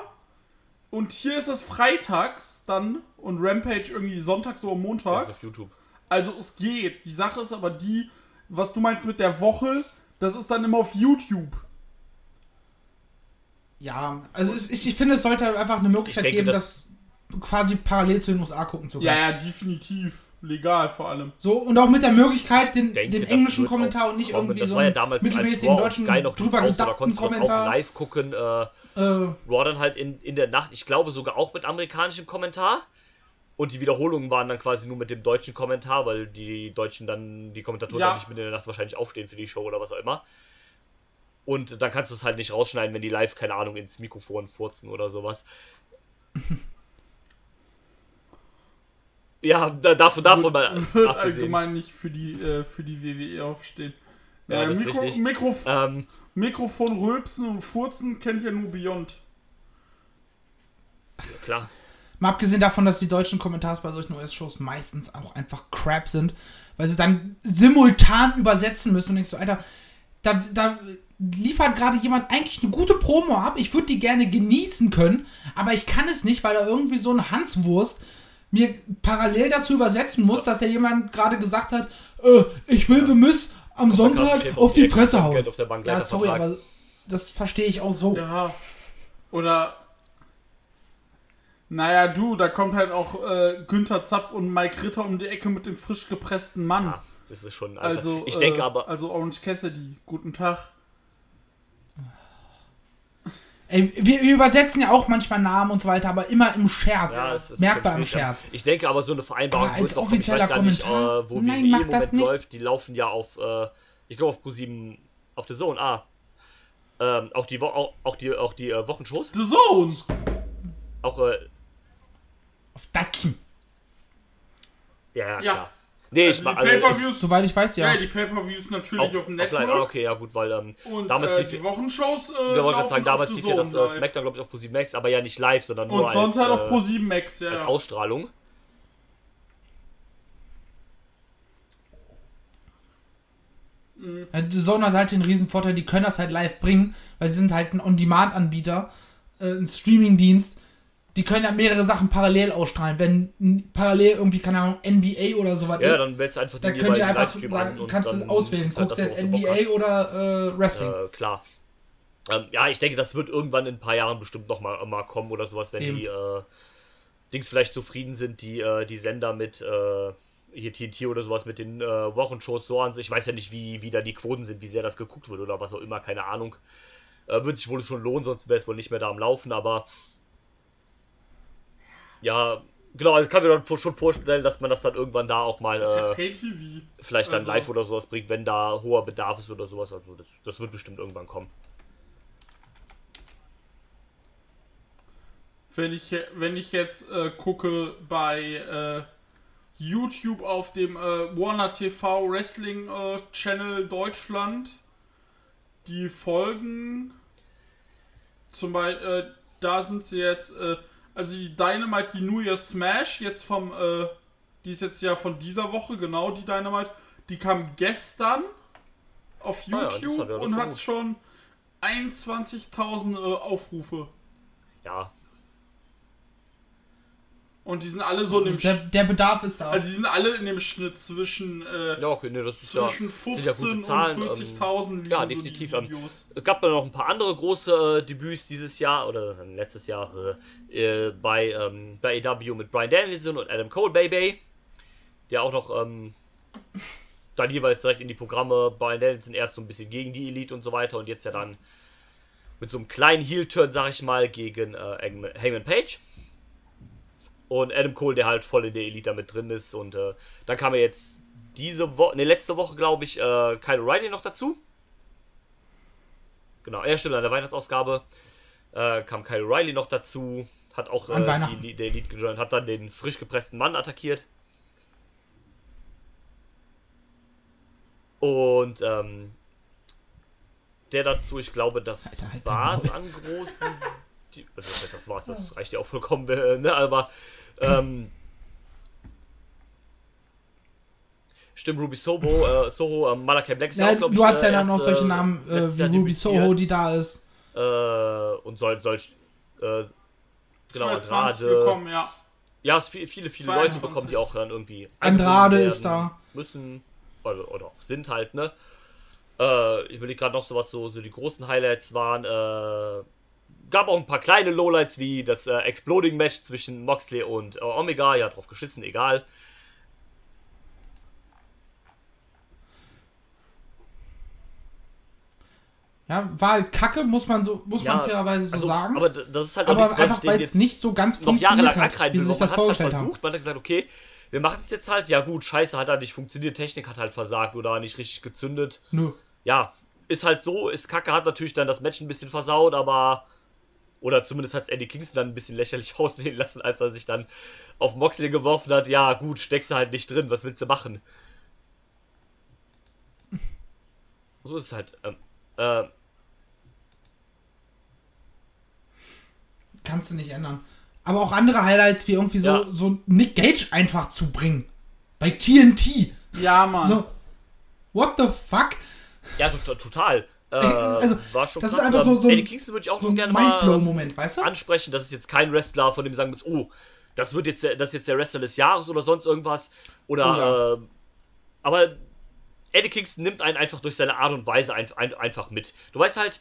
Und hier ist es freitags dann und Rampage irgendwie sonntags oder Das montags. ist auf YouTube. Also es geht. Die Sache ist aber die, was du meinst mit der Woche, das ist dann immer auf YouTube. Ja, also es, ich, ich finde, es sollte einfach eine Möglichkeit Ich denke, geben, das, quasi parallel zu den USA gucken zu können. Ja, ja, definitiv. Legal vor allem. So, und auch mit der Möglichkeit, den, denke, den englischen Kommentar und nicht kommen. irgendwie das so war ja damals als Raw deutschen Sky noch drüber raus, da konntest du das auch Kommentar. live gucken. Äh, Äh, Raw dann halt in, in der Nacht, ich glaube sogar auch mit amerikanischem Kommentar. Und die Wiederholungen waren dann quasi nur mit dem deutschen Kommentar, weil die Deutschen dann, die Kommentatoren Ja. dann nicht mit in der Nacht wahrscheinlich aufstehen für die Show oder was auch immer. Und dann kannst du es halt nicht rausschneiden, wenn die live, keine Ahnung, ins Mikrofon furzen oder sowas. ja, da, davon, davon mal Wird abgesehen. allgemein nicht für die, äh, für die WWE aufstehen. Ja, Äh, das ist Mikro, richtig. Mikrof Ähm, Mikrofon rülpsen und furzen kenne ich ja nur Beyond. klar. Mal abgesehen davon, dass die deutschen Kommentars bei solchen US-Shows meistens auch einfach crap sind, weil sie dann simultan übersetzen müssen und denkst so, Alter, da, da liefert gerade jemand eigentlich eine gute Promo ab, ich würde die gerne genießen können, aber ich kann es nicht, weil da irgendwie so ein Hanswurst mir parallel dazu übersetzen muss, dass der jemand gerade gesagt hat, äh, ich will The Miz am Sonntag Chef auf die Fresse hauen. auf der Bank, Ja, sorry, aber das verstehe ich auch so. Ja. Oder. Naja, du, da kommt halt auch äh, Günther Zapf und Mike Ritter um die Ecke mit dem frisch gepressten Mann. Ja, das ist schon. Also, Also, ich äh, denke aber. Also Orange Cassidy, guten Tag. Ey, wir, wir übersetzen ja auch manchmal Namen und so weiter, aber immer im Scherz. Ja, es ist Merkbar im. Scherz. Ich denke aber, so eine Vereinbarung Aber als noch kommen. Ich weiß offizieller gar nicht, Kommentar? äh, wo Nein, WWE im Moment läuft. Die laufen ja auf, äh, ich glaube auf Pro7, auf der Zone, ah. Ähm, auch die, Wo auch, auch die, auch die äh, Wochenshows. The Zone! Auch, äh, Auf Datchen. ja, ja, Ja. klar. Nee, Also ich mag, die also, Pay-Per-Views- Soweit ich weiß, Ja, ja. die Pay-Per-Views natürlich auch, auf dem. Network. Ah, okay, ja gut, weil ähm, Und damals äh, lief, die Wochenshows äh, ich wollte sagen, damals auf lief ja das äh. Smackdown, glaube ich, auf Pro7 Max, aber ja nicht live, sondern nur Und sonst als, halt auf äh, Pro7 Max, ja. als ja. Ausstrahlung. Ja, Die Zone hat halt den riesen Vorteil, die können das halt live bringen, weil sie sind halt ein On-Demand-Anbieter, äh, ein Streaming-Dienst. Die können ja mehrere Sachen parallel ausstrahlen. Wenn parallel irgendwie, keine Ahnung, NBA oder sowas Ja, ist, dann wählst du einfach dann den jeweiligen einfach Livestream sagen, an kannst du auswählen, halt guckst du jetzt. NBA oder äh, Wrestling. Äh, klar. Ähm, ja, ich denke, das wird irgendwann in ein paar Jahren bestimmt noch mal, kommen oder sowas, wenn Eben. die äh, Dings vielleicht zufrieden sind, die, äh, die Sender mit äh, hier TNT oder sowas mit den äh, Wochenshows so an sich. Ich weiß ja nicht, wie, wie da die Quoten sind, wie sehr das geguckt wird oder was auch immer, keine Ahnung. Wird sich wohl schon lohnen, sonst wäre es wohl nicht mehr da am Laufen, aber ja, genau, ich kann mir dann schon vorstellen, dass man das dann irgendwann da auch mal äh, vielleicht dann Also- live oder sowas bringt, wenn da hoher Bedarf ist oder sowas. Also das, das wird bestimmt irgendwann kommen. Wenn ich, wenn ich jetzt äh, gucke bei äh, YouTube auf dem äh, Warner TV Wrestling äh, Channel Deutschland, die Folgen, zum Beispiel, äh, da sind sie jetzt, also die Dynamite, die New Year Smash, jetzt vom, äh, die ist jetzt ja von dieser Woche, genau die Dynamite, die kam gestern auf Ah ja, YouTube interessant, ja, und hat gut. schon 21.000 äh, Aufrufe. Ja, Und die sind alle so in dem Der, der Bedarf ist da. Also die sind alle in dem Schnitt zwischen, äh, ja, okay, nee, das ist ja, zwischen sind ja 15 gute Zahlen. und ähm, 40.000 liegen ja, definitiv, ähm. Es gab dann noch ein paar andere große äh, Debüts dieses Jahr oder äh, letztes Jahr äh, äh, bei, ähm, bei AW mit Brian Danielson und Adam Cole Baby, der auch noch ähm, dann jeweils direkt in die Programme. Brian Danielson erst so ein bisschen gegen die Elite und so weiter und jetzt ja dann mit so einem kleinen Heel-Turn, sag ich mal, gegen äh, Hangman Hangman Page. Und Adam Cole, der halt voll in der Elite damit drin ist. Und äh, dann kam ja jetzt diese Woche, ne, letzte Woche, glaube ich, äh, Kyle O'Reilly noch dazu. Genau, ja, stimmt, an der Weihnachtsausgabe äh, kam Kyle O'Reilly noch dazu. Hat auch äh, die, der Elite gejoint, hat dann den frisch gepressten Mann attackiert. Und ähm, der dazu, ich glaube, das Alter, halt war es dein an großen. Die, also, das war's, das reicht ja auch vollkommen, ne? Aber ähm, stimmt, Ruby Soho, äh, Soho, ähm, Malachi Black ist ja, auch, glaube ich, du hast ja äh, dann noch erst, solche äh, Namen äh, wie Ruby. Soho, die da ist. äh, und soll, soll äh, genau, 22 Andrade. gekommen, ja. Ja, es viele, viele, viele 22. Leute bekommen, die auch dann irgendwie. Andrade ist da. Müssen, also, oder auch sind halt, ne? Äh, ich will gerade noch so was so, so die großen Highlights waren. Äh, gab auch ein paar kleine Lowlights wie das äh, Exploding Match zwischen Moxley und äh, Omega. Ja, drauf geschissen, egal. Ja, war halt kacke, muss man so, muss man fairerweise so also, sagen. Aber das ist halt auch Aber nichts, einfach, denen weil es jetzt nicht so ganz funktioniert jahrelang hat, wie sie sich das hat es halt vorgestellt haben. versucht, man hat gesagt, okay, wir machen es jetzt halt. Ja gut, scheiße, hat halt nicht funktioniert, Technik hat halt versagt oder nicht richtig gezündet. Nö. Ja, ist halt so, ist kacke, hat natürlich dann das Match ein bisschen versaut, aber... Oder zumindest hat es Eddie Kingston dann ein bisschen lächerlich aussehen lassen, als er sich dann auf Moxley geworfen hat. Ja gut, steckst du halt nicht drin, was willst du machen? So ist es halt. Ähm, äh, Kannst du nicht ändern. Aber auch andere Highlights, wie irgendwie so, Ja. so Nick Gage einfach zu bringen. Bei TNT. Ja, Mann. So, what the fuck? ja, to total. Äh, also, war schon das ist krass. einfach so- so ein- Eddie Kingston würde ich auch So gerne mal ähm, Mindblow-Moment, weißt du? ansprechen. Das ist jetzt kein Wrestler, von dem sagen muss, oh, das wird jetzt der, das ist jetzt der Wrestler des Jahres oder sonst irgendwas. Oder, Oh ja. ähm, aber Eddie Kingston nimmt einen einfach durch seine Art und Weise ein, ein, einfach mit. Du weißt halt,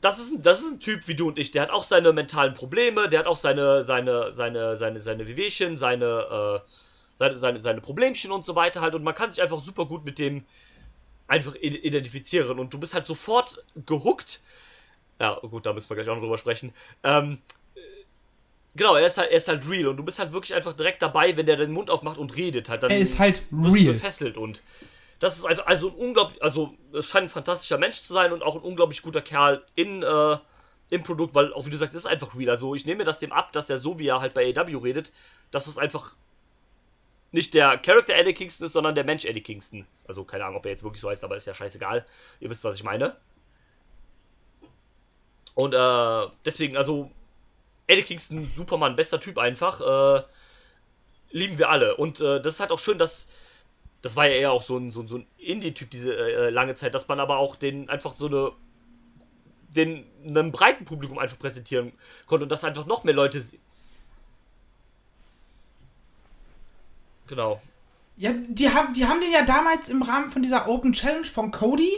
das ist, ein, das ist ein Typ wie du und ich, der hat auch seine mentalen Probleme, der hat auch seine, seine, seine, seine, seine Wehwehchen, seine, äh, seine, seine, seine Problemchen und so weiter halt. Und man kann sich einfach super gut mit dem einfach identifizieren. Und du bist halt sofort gehuckt. Ja, gut, da müssen wir gleich auch noch drüber sprechen. Ähm, äh, genau, er ist, halt, er ist halt real und du bist halt wirklich einfach direkt dabei, wenn der den Mund aufmacht und redet. Halt, dann Er ist halt real. gefesselt und das ist einfach, also ein unglaublich, also es scheint ein fantastischer Mensch zu sein und auch ein unglaublich guter Kerl in, äh, im Produkt, weil auch wie du sagst, es ist einfach real. Also ich nehme mir das dem ab, dass er so wie er halt bei AW redet, dass es einfach nicht der Charakter Eddie Kingston ist, sondern der Mensch Eddie Kingston. Also keine Ahnung, ob er jetzt wirklich so heißt, aber ist ja scheißegal. Ihr wisst, was ich meine. Und äh, deswegen, also Eddie Kingston, Superman, bester Typ einfach. Äh, lieben wir alle. Und äh, das ist halt auch schön, dass. Das war ja eher auch so ein, so, so ein Indie-Typ diese äh, lange Zeit, dass man aber auch den einfach so eine. den einem breiten Publikum einfach präsentieren konnte und dass einfach noch mehr Leute. Genau. Ja, die haben, die haben den ja damals im Rahmen von dieser Open Challenge von Cody,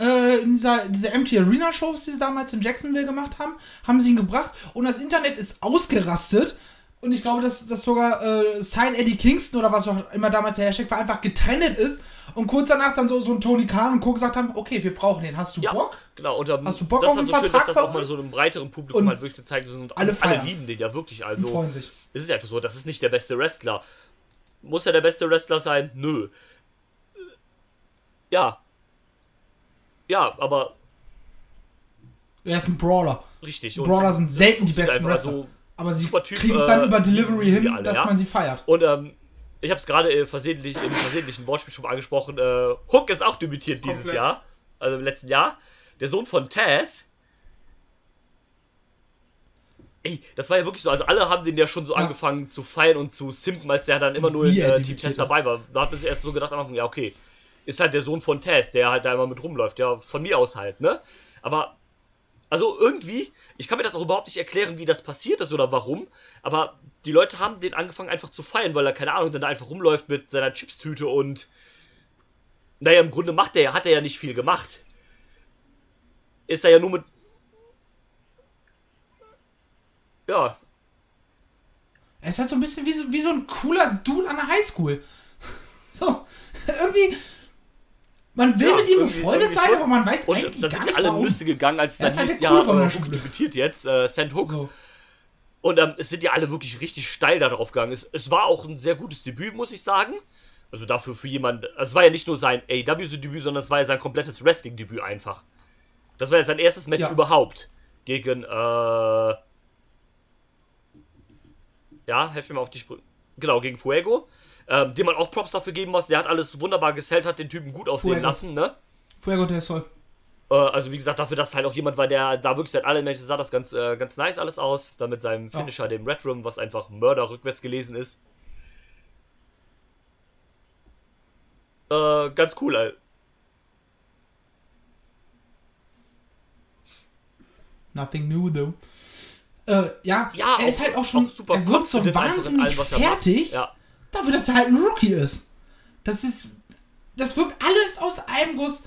äh, in dieser, dieser Empty Arena Shows, die sie damals in Jacksonville gemacht haben, haben sie ihn gebracht und das Internet ist ausgerastet. Und ich glaube, dass, dass sogar äh, Sign Eddie Kingston oder was auch immer damals der Hashtag war, einfach getrennt ist. Und kurz danach dann so, so ein Tony Khan und Co. gesagt haben, okay, wir brauchen den. Hast du Ja, Bock? genau. Und ähm, Hast du Bock das auf ist einen halt so schön, dass Vertrag das auch mal so einem breiteren Publikum halt wirklich gezeigt ist. Und alle alle, lieben den ja wirklich. Und Also, freuen sich. es ist einfach so, das ist nicht der beste Wrestler. Muss er der beste Wrestler sein? Nö. Ja. Ja, aber Er ist ein Brawler. Richtig. Brawler sind selten die besten. Wrestler. Also, Aber sie kriegen es dann äh, über Delivery hin, alle, dass ja. man sie feiert. Und ähm, ich habe es gerade äh, versehentlich im versehentlichen Wortspiel schon mal angesprochen. Äh, Hook ist auch debütiert dieses Komplett. Jahr, also im letzten Jahr. Der Sohn von Taz. Ey, das war ja wirklich so. Also alle haben den ja schon so Ja. angefangen zu feiern und zu simpen, als der dann immer nur in äh, Team ist. dabei war. Da hat man sich erst so gedacht am Anfang, ja okay, ist halt der Sohn von Taz, der halt da immer mit rumläuft. Ja, von mir aus halt, ne? Aber also irgendwie, ich kann mir das auch überhaupt nicht erklären, wie das passiert ist oder warum, aber die Leute haben den angefangen einfach zu feiern, weil er, keine Ahnung, dann da einfach rumläuft mit seiner Chipstüte und naja, im Grunde macht er, hat er ja nicht viel gemacht. Ist er ja nur mit ja, Er ist halt so ein bisschen wie so, wie so ein cooler Dude an der Highschool. So, irgendwie. Man will Ja, mit ihm befreundet sein, aber man weiß und eigentlich dann gar sind nicht ja alle warum. Nüsse gegangen, als Er dann ist halt Cool Jahr von der äh, Hook debütiert jetzt, äh, Sand Hook. So. Und ähm, es sind ja alle wirklich richtig steil darauf gegangen. Es, es war auch ein sehr gutes Debüt, muss ich sagen. Also dafür für jemanden. Es war ja nicht nur sein AEW-Debüt, sondern es war ja sein komplettes Wrestling-Debüt einfach. Das war ja sein erstes Match Ja. überhaupt. Gegen, äh. Ja, helf mir mal auf die Sprünge. Genau, gegen Fuego. Ähm, dem man auch Props dafür geben muss. Der hat alles wunderbar gesellt, hat den Typen gut aussehen Fuego. lassen, ne? Fuego del Sol. Äh, also wie gesagt, dafür, dass halt auch jemand war, der da wirklich seit allen Matches sah das ganz, äh, ganz nice alles aus. Dann mit seinem. Finisher, dem Red Room, was einfach Mörder rückwärts gelesen ist. Äh, ganz cool, ey. Nothing new, though. Äh, ja, Ja, er ist auch- halt auch schon, auch super er wirkt so wahnsinnig allem, er fertig, Ja. dafür, dass er halt ein Rookie ist. Das ist, das wirkt alles aus einem Guss.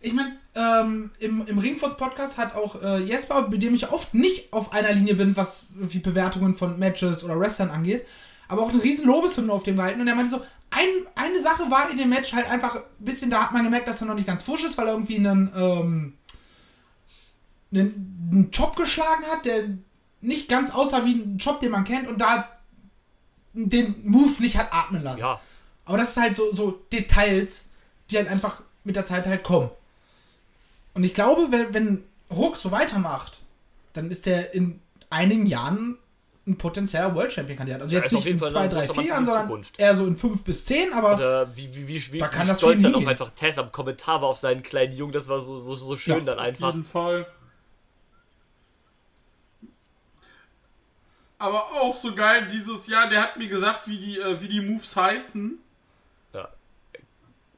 Ich meine, ähm, im, im Ringforce-Podcast hat auch äh, Jesper, mit dem ich oft nicht auf einer Linie bin, was irgendwie Bewertungen von Matches oder Wrestlern angeht, aber auch eine riesen Lobeshymne auf dem gehalten und er meinte so, ein, eine Sache war in dem Match halt einfach ein bisschen, da hat man gemerkt, dass er noch nicht ganz frisch ist, weil er irgendwie einen, ähm, einen, einen Chop geschlagen hat, der nicht ganz aussah wie ein Chop, den man kennt und da den Move nicht hat atmen lassen. Ja. Aber das ist halt so, so Details, die halt einfach mit der Zeit halt kommen. Und ich glaube, wenn, wenn Hook so weitermacht, dann ist der in einigen Jahren ein potenzieller World Champion Kandidat. Also Ja, jetzt auf nicht in Fall zwei, ein drei, großer Mann vier für Jahren, die sondern Zukunft. eher so in fünf bis zehn, aber Und, äh, wie, wie, wie, wie, Da kann wie das stolz dann auch einfach Tess am Kommentar war auf seinen kleinen Jungen, das war so, so, so schön Ja, dann Auf einfach. jeden Fall. Aber auch so geil dieses Jahr, der hat mir gesagt, wie die, äh, wie die Moves heißen. Ja.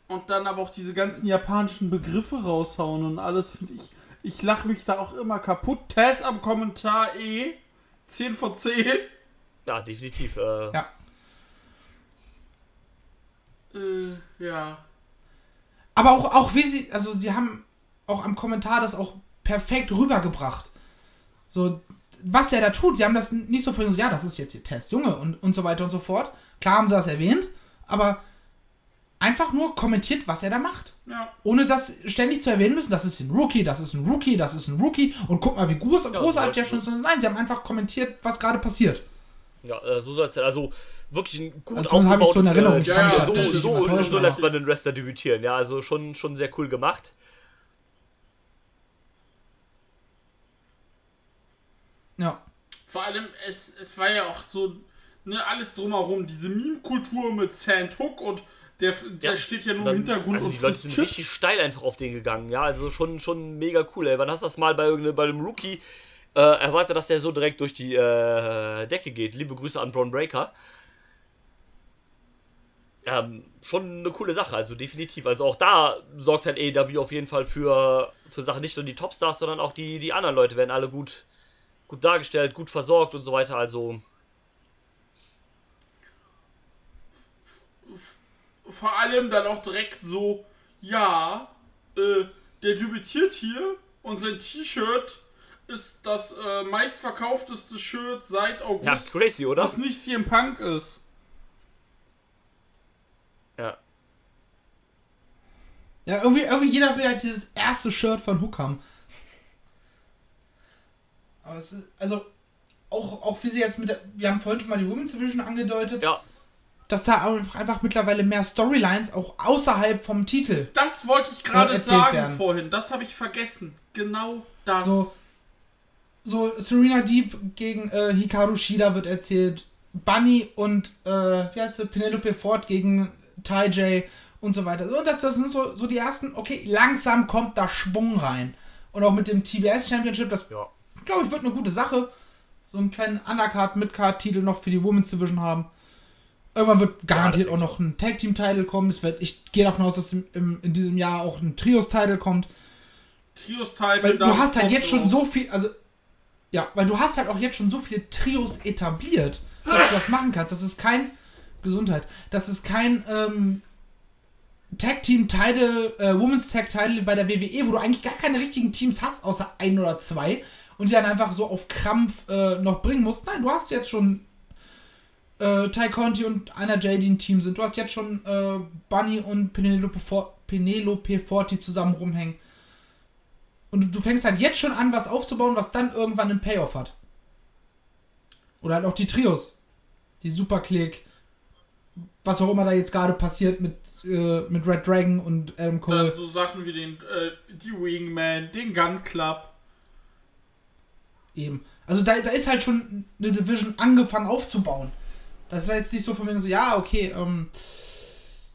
Und dann aber auch diese ganzen japanischen Begriffe raushauen und alles, finde ich. Ich lache mich da auch immer kaputt. Tess am Kommentar eh. 10 von 10. Ja, definitiv. Äh, ja. Äh, ja. Aber auch, auch wie sie, also sie haben auch am Kommentar das auch perfekt rübergebracht. So, was er da tut, sie haben das nicht so für so, ja, das ist jetzt ihr Test, Junge, und, und so weiter und so fort. Klar haben sie das erwähnt, aber einfach nur kommentiert, was er da macht. Ja. Ohne das ständig zu erwähnen müssen, das ist ein Rookie, das ist ein Rookie, das ist ein Rookie und guck mal, wie groß, großartig der so- schon ist. Nein, sie haben einfach kommentiert, was gerade passiert. Ja, äh, so soll es sein. Also wirklich ein gut Also habe ich so in aufgebautes, Erinnerung. äh, ja, ja, so, so, immer so, täuschen, lässt man den Wrestler debütieren. Ja, also schon, schon sehr cool gemacht. Ja. Vor allem, es, es war ja auch so, ne, alles drumherum. Diese Meme-Kultur mit Sandhook und der, der Ja, steht ja nur Dann- im Hintergrund also und die Leute sind Chips. richtig steil einfach auf den gegangen. Ja, also schon, schon mega cool. Ey. Wann hast du das mal bei, irgendeinem- bei einem Rookie äh, erwartet, dass der so direkt durch die äh, Decke geht? Liebe Grüße an Braun Breaker. Ähm, schon eine coole Sache, also definitiv. Also auch da sorgt halt AEW auf jeden Fall für, für Sachen, nicht nur die Topstars, sondern auch die, die anderen Leute werden alle gut, gut dargestellt, gut versorgt und so weiter. Also Vor allem dann auch direkt so, ja, äh, der debütiert hier und sein T-Shirt ist das äh, meistverkaufteste Shirt seit ja, August, crazy, oder? was nicht CM Punk ist. Ja. Ja, irgendwie, irgendwie jeder will halt dieses erste Shirt von Hook haben. Aber es ist, also, auch, auch wie sie jetzt mit der, wir haben vorhin schon mal die Women's Division angedeutet, Ja, dass da einfach, einfach mittlerweile mehr Storylines auch außerhalb vom Titel. Das wollte ich gerade sagen werden. vorhin. Das habe ich vergessen. Genau das. So. so Serena Deep gegen äh, Hikaru Shida wird erzählt. Bunny und äh, wie heißt sie? Penelope Ford gegen Ty J und so weiter. Und das, das sind so, so die ersten, okay, langsam kommt da Schwung rein. Und auch mit dem TBS Championship, das Ja. Glaube ich wird eine gute Sache. So einen kleinen Undercard, Midcard-Titel noch für die Women's Division haben. Irgendwann wird garantiert das auch noch ein Tag Team Title kommen. Es wird, ich gehe davon aus, dass im, im, in diesem Jahr auch ein Trios Title kommt. Trios-Title. Weil du hast halt jetzt schon so viel, also ja, weil du hast halt auch jetzt schon so viele Trios etabliert, dass du das machen kannst. Das ist kein Gesundheit. Das ist kein ähm, Tag Team Title, äh, Women's Tag Title bei der WWE, wo du eigentlich gar keine richtigen Teams hast, außer ein oder zwei und die dann einfach so auf Krampf äh, noch bringen musst. Nein, du hast jetzt schon äh, Ty Conti und einer J, die ein Team sind. Du hast jetzt schon äh, Bunny und Penelope, For Penelope Forti zusammen rumhängen. Und du, du fängst halt jetzt schon an, was aufzubauen, was dann irgendwann einen Payoff hat. Oder halt auch die Trios. Die Superclick. Was auch immer da jetzt gerade passiert mit, äh, mit Red Dragon und Adam Cole. Dann so Sachen wie den, äh, die Wingman, den Gun Club. Eben. Also da, da ist halt schon eine Division angefangen aufzubauen. Das ist jetzt nicht so von mir so, ja, okay, ähm,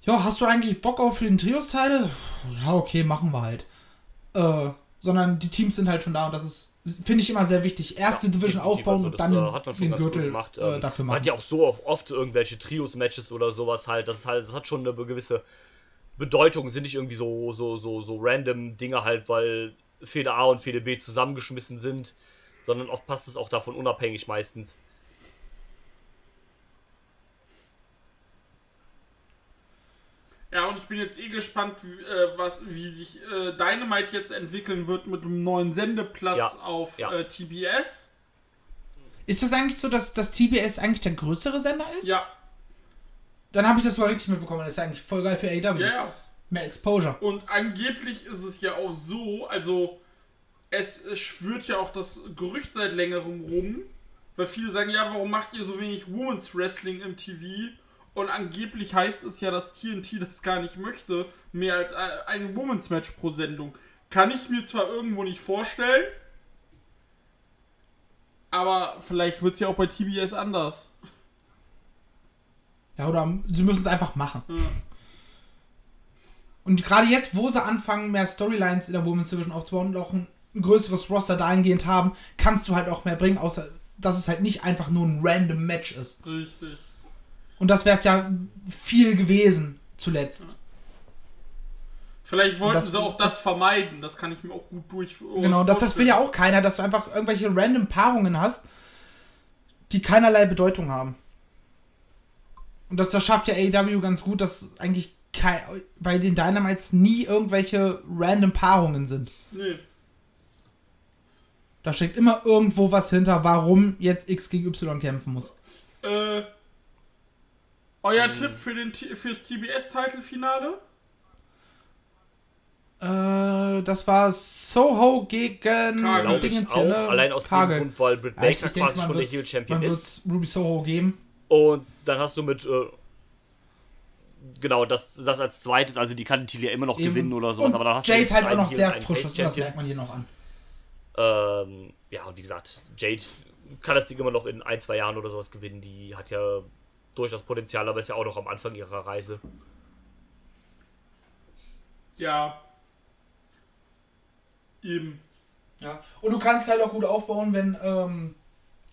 ja, hast du eigentlich Bock auf den Trios-Title? Ja, okay, machen wir halt. Äh, sondern die Teams sind halt schon da und das ist, finde ich immer sehr wichtig. Erste Division definitiv. aufbauen Also und das, dann äh, den, hat man schon den Gürtel gemacht. äh, Ähm, dafür Man hat machen. ja auch so oft irgendwelche Trios-Matches oder sowas halt. Das ist halt, das hat schon eine gewisse Bedeutung, sind nicht irgendwie so, so, so, so random Dinge halt, weil Fehde A und Fehde B zusammengeschmissen sind, sondern oft passt es auch davon unabhängig meistens. Ja, und ich bin jetzt eh gespannt, wie, äh, was, wie sich äh, Dynamite jetzt entwickeln wird mit einem neuen Sendeplatz Ja, auf ja. Äh, TBS. Ist das eigentlich so, dass das TBS eigentlich der größere Sender ist? Ja, Dann habe ich das mal richtig mitbekommen. Das ist eigentlich voll geil für AEW. ja, ja. Mehr Exposure. Und angeblich ist es ja auch so, also es, es schwört ja auch das Gerücht seit längerem rum, weil viele sagen, ja, warum macht ihr so wenig Women's Wrestling im TV? Und angeblich heißt es ja, dass TNT das gar nicht möchte, mehr als ein ein Women's Match pro Sendung. Kann ich mir zwar irgendwo nicht vorstellen, aber vielleicht wird es ja auch bei TBS anders. Ja, oder sie müssen es einfach machen. Ja. Und gerade jetzt, wo sie anfangen, mehr Storylines in der Women's Division aufzubauen und auch ein, ein größeres Roster dahingehend haben, kannst du halt auch mehr bringen, außer dass es halt nicht einfach nur ein random Match ist. Richtig. Und das wäre es ja viel gewesen zuletzt. Vielleicht wollten das- sie auch das, das- vermeiden, das kann ich mir auch gut durch. Genau, das, das will ja auch keiner, dass du einfach irgendwelche random Paarungen hast, die keinerlei Bedeutung haben. Und das, das schafft ja AEW ganz gut, dass eigentlich bei den Dynamites nie irgendwelche random Paarungen sind. Nee. Da steckt immer irgendwo was hinter, warum jetzt X gegen Y kämpfen muss. Äh, euer Tipp für den, fürs TBS-Titelfinale? Äh, das war Soho gegen Kagel. Dingens auch. Allein aus Kagel. dem Grund, weil Britt Baker quasi schon der Heel Champion man ist. Ruby Soho geben. Und dann hast du mit, äh, genau, das, das als zweites, also die kann den Titel ja immer noch Eben. gewinnen oder sowas, Und aber dann hast du Jade jetzt halt auch noch sehr frisch, das, merkt man hier noch an. Ähm, ja, und wie gesagt, Jade kann das Ding immer noch in ein, zwei Jahren oder sowas gewinnen. Die hat ja durchaus Potenzial, aber ist ja auch noch am Anfang ihrer Reise. Ja. Eben. Ja. Und du kannst halt auch gut aufbauen, wenn ähm,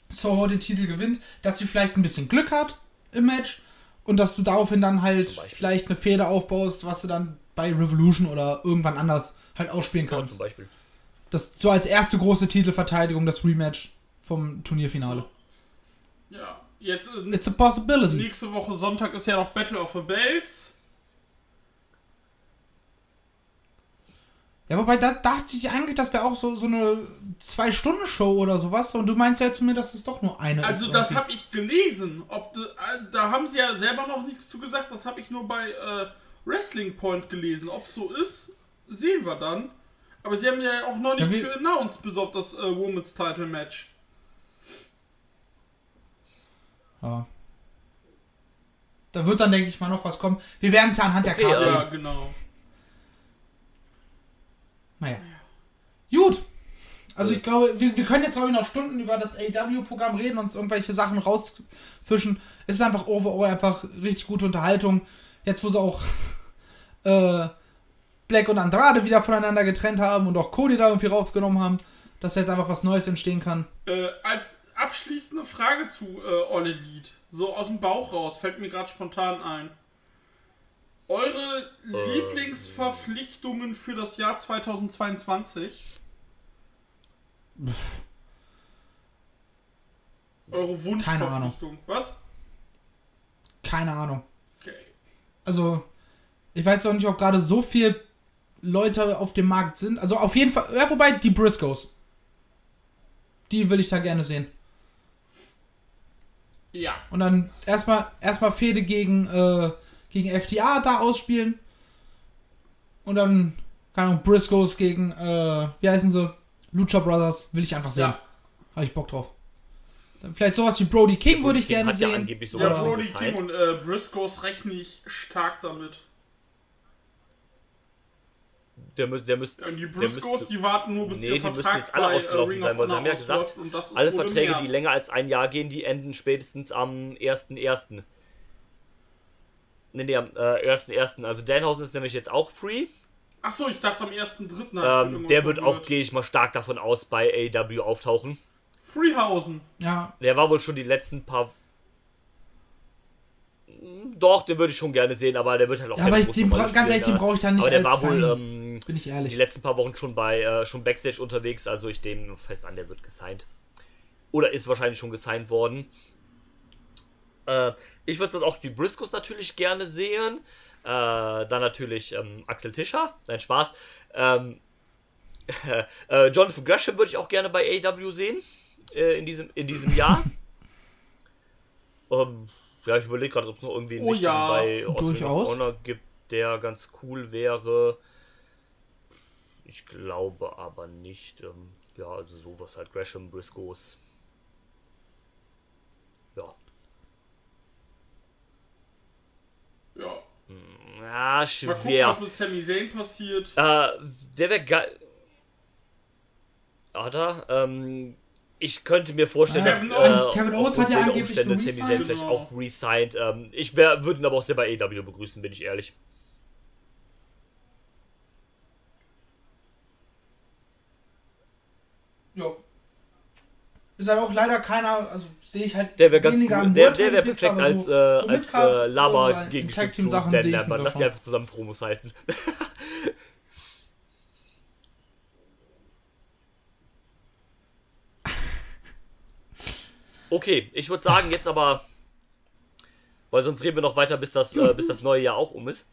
Soho den Titel gewinnt, dass sie vielleicht ein bisschen Glück hat im Match und dass du daraufhin dann halt vielleicht eine Feder aufbaust, was du dann bei Revolution oder irgendwann anders halt ausspielen Ja, kannst. zum Beispiel. Das so als erste große Titelverteidigung, das Rematch vom Turnierfinale. Ja. Jetzt, äh, It's a possibility. nächste Woche Sonntag ist ja noch Battle of the Bells. Ja, wobei da dachte ich eigentlich, das wäre auch so, so eine Zwei-Stunden-Show oder sowas. Und du meinst ja zu mir, dass es doch nur eine Also ist. das irgendwie. habe ich gelesen. Ob de, äh, da haben sie ja selber noch nichts zu gesagt. Das habe ich nur bei äh, Wrestling Point gelesen. Ob so ist, sehen wir dann. Aber sie haben ja auch noch nicht Ja, für announced, bis auf das äh, Women's Title Match. Ja. Da wird dann, denke ich mal, noch was kommen. Wir werden es ja anhand Okay, der Karte Ja, sehen. genau. Naja. Gut. Also ich glaube, wir, wir können jetzt glaube ich noch Stunden über das AW-Programm reden und uns irgendwelche Sachen rausfischen. Es ist einfach overall einfach richtig gute Unterhaltung. Jetzt wo sie auch äh, Black und Andrade wieder voneinander getrennt haben und auch Cody da irgendwie raufgenommen haben, dass jetzt einfach was Neues entstehen kann. Äh, als abschließende Frage zu äh, All Elite, so aus dem Bauch raus, fällt mir gerade spontan ein. Eure Lieblingsverpflichtungen für das Jahr 2022? Eure Wunschverpflichtung. Was? Keine Ahnung. Okay. Also, ich weiß auch nicht, ob gerade so viel Leute auf dem Markt sind. Also auf jeden Fall, ja, wobei die Briscoes. Die will ich da gerne sehen. Ja. Und dann erstmal erstmal Fehde gegen, äh, gegen FDA da ausspielen. Und dann, keine Ahnung, Briscoes gegen, äh, wie heißen sie? Lucha Brothers. Will ich einfach sehen. Ja. Habe ich Bock drauf. Dann vielleicht sowas wie Brody King würde ich King gerne hat ja sehen. angeblich Ja, sogar schon Brody. King und äh, Briscoes rechne ich stark damit. Der, der müsste. Ja, die Briscoes, müsste die warten nur, bis Nee, ihr die müssen jetzt alle äh, ausgelaufen sein, weil sie haben ja gesagt, alle Verträge, die länger als ein Jahr gehen, die enden spätestens am 1.1. Nee, nee, am äh, 1.1. Also Danhausen ist nämlich jetzt auch free. Achso, ich dachte am 1.3. Ähm, der wird auch, gehe ich mal stark davon aus, bei AW auftauchen. Freehausen. Ja, Der war wohl schon die letzten paar. Hm, Doch, den würde ich schon gerne sehen, aber der wird halt auch ja aber ich, den ganz ehrlich, den brauche ich dann nicht Aber der als war wohl Signing, ähm, bin ich die ehrlich. letzten paar Wochen schon bei äh, schon Backstage unterwegs, also ich nehme fest an, der wird gesigned. Oder ist wahrscheinlich schon gesigned worden. Äh, ich würde dann auch die Briscoes natürlich gerne sehen. Äh, dann natürlich ähm, Axel Tischer, sein Spaß. Ähm, äh, Jonathan Gresham würde ich auch gerne bei AEW sehen. Äh, in, diesem, in diesem Jahr. ähm, ja, ich überlege gerade, ob es noch irgendwie einen Oh ja, bei aus Ring of. Honor gibt, der ganz cool wäre. Ich glaube aber nicht. Ähm, ja, also sowas halt. Gresham, Briscoes. Ja. Ja. Ja, Mal gucken, schwer. was mit Sami Zayn passiert. Äh, der wäre geil. Oder? Ähm, ich könnte mir vorstellen, Ah, dass Kevin äh, Owens- Kevin Owens hat ja angeblich Umstände Sami geresigned. Zayn vielleicht auch resigned. Ähm, ich würde ihn aber auch sehr bei AW begrüßen, bin ich ehrlich. Ja. Ist halt auch leider keiner, also sehe ich halt Der wäre ganz weniger cool. am Der, der wäre perfekt aber als, so- äh, so als äh, so Lava in Gegenstück zu Dan Lambert. Lass die einfach zusammen Promos halten. okay, ich würde sagen, jetzt aber. Weil sonst reden wir noch weiter, bis das, äh, bis das neue Jahr auch um ist.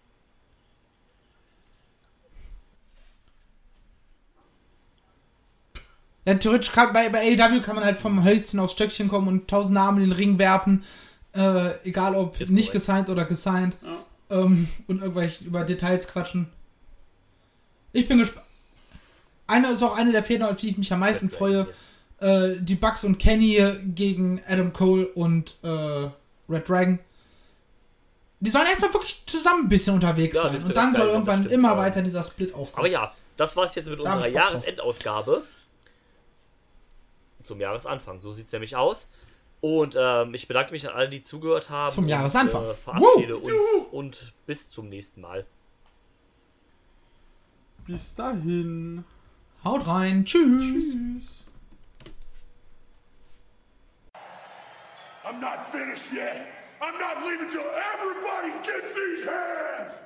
Ja, theoretisch kann, bei, bei AEW kann man halt vom Hölzchen aufs Stöckchen kommen und tausend Namen in den Ring werfen. Äh, egal ob Ist nicht gesigned oder gesigned. Ja. Ähm, und irgendwelche über Details quatschen. Ich bin gespannt. Eine ist auch eine der Fäden, auf die ich mich am meisten freue. Äh, die Bucks und Kenny gegen Adam Cole und äh, Red Dragon. Die sollen erstmal wirklich zusammen ein bisschen unterwegs Ja, sein. Und dann soll irgendwann das stimmt, immer aber- weiter dieser Split aufkommen. Aber ja, das war's jetzt mit Da unserer Bock drauf. Zum Jahresanfang, so sieht's nämlich aus. Und ähm, ich bedanke mich an alle, die zugehört haben. Zum und, Jahresanfang. Äh, verabschiede Woo! uns und bis zum nächsten Mal. Bis dahin. Haut rein. Tschüss. Tschüss. I'm not finished yet. I'm not leaving till everybody gets these hands.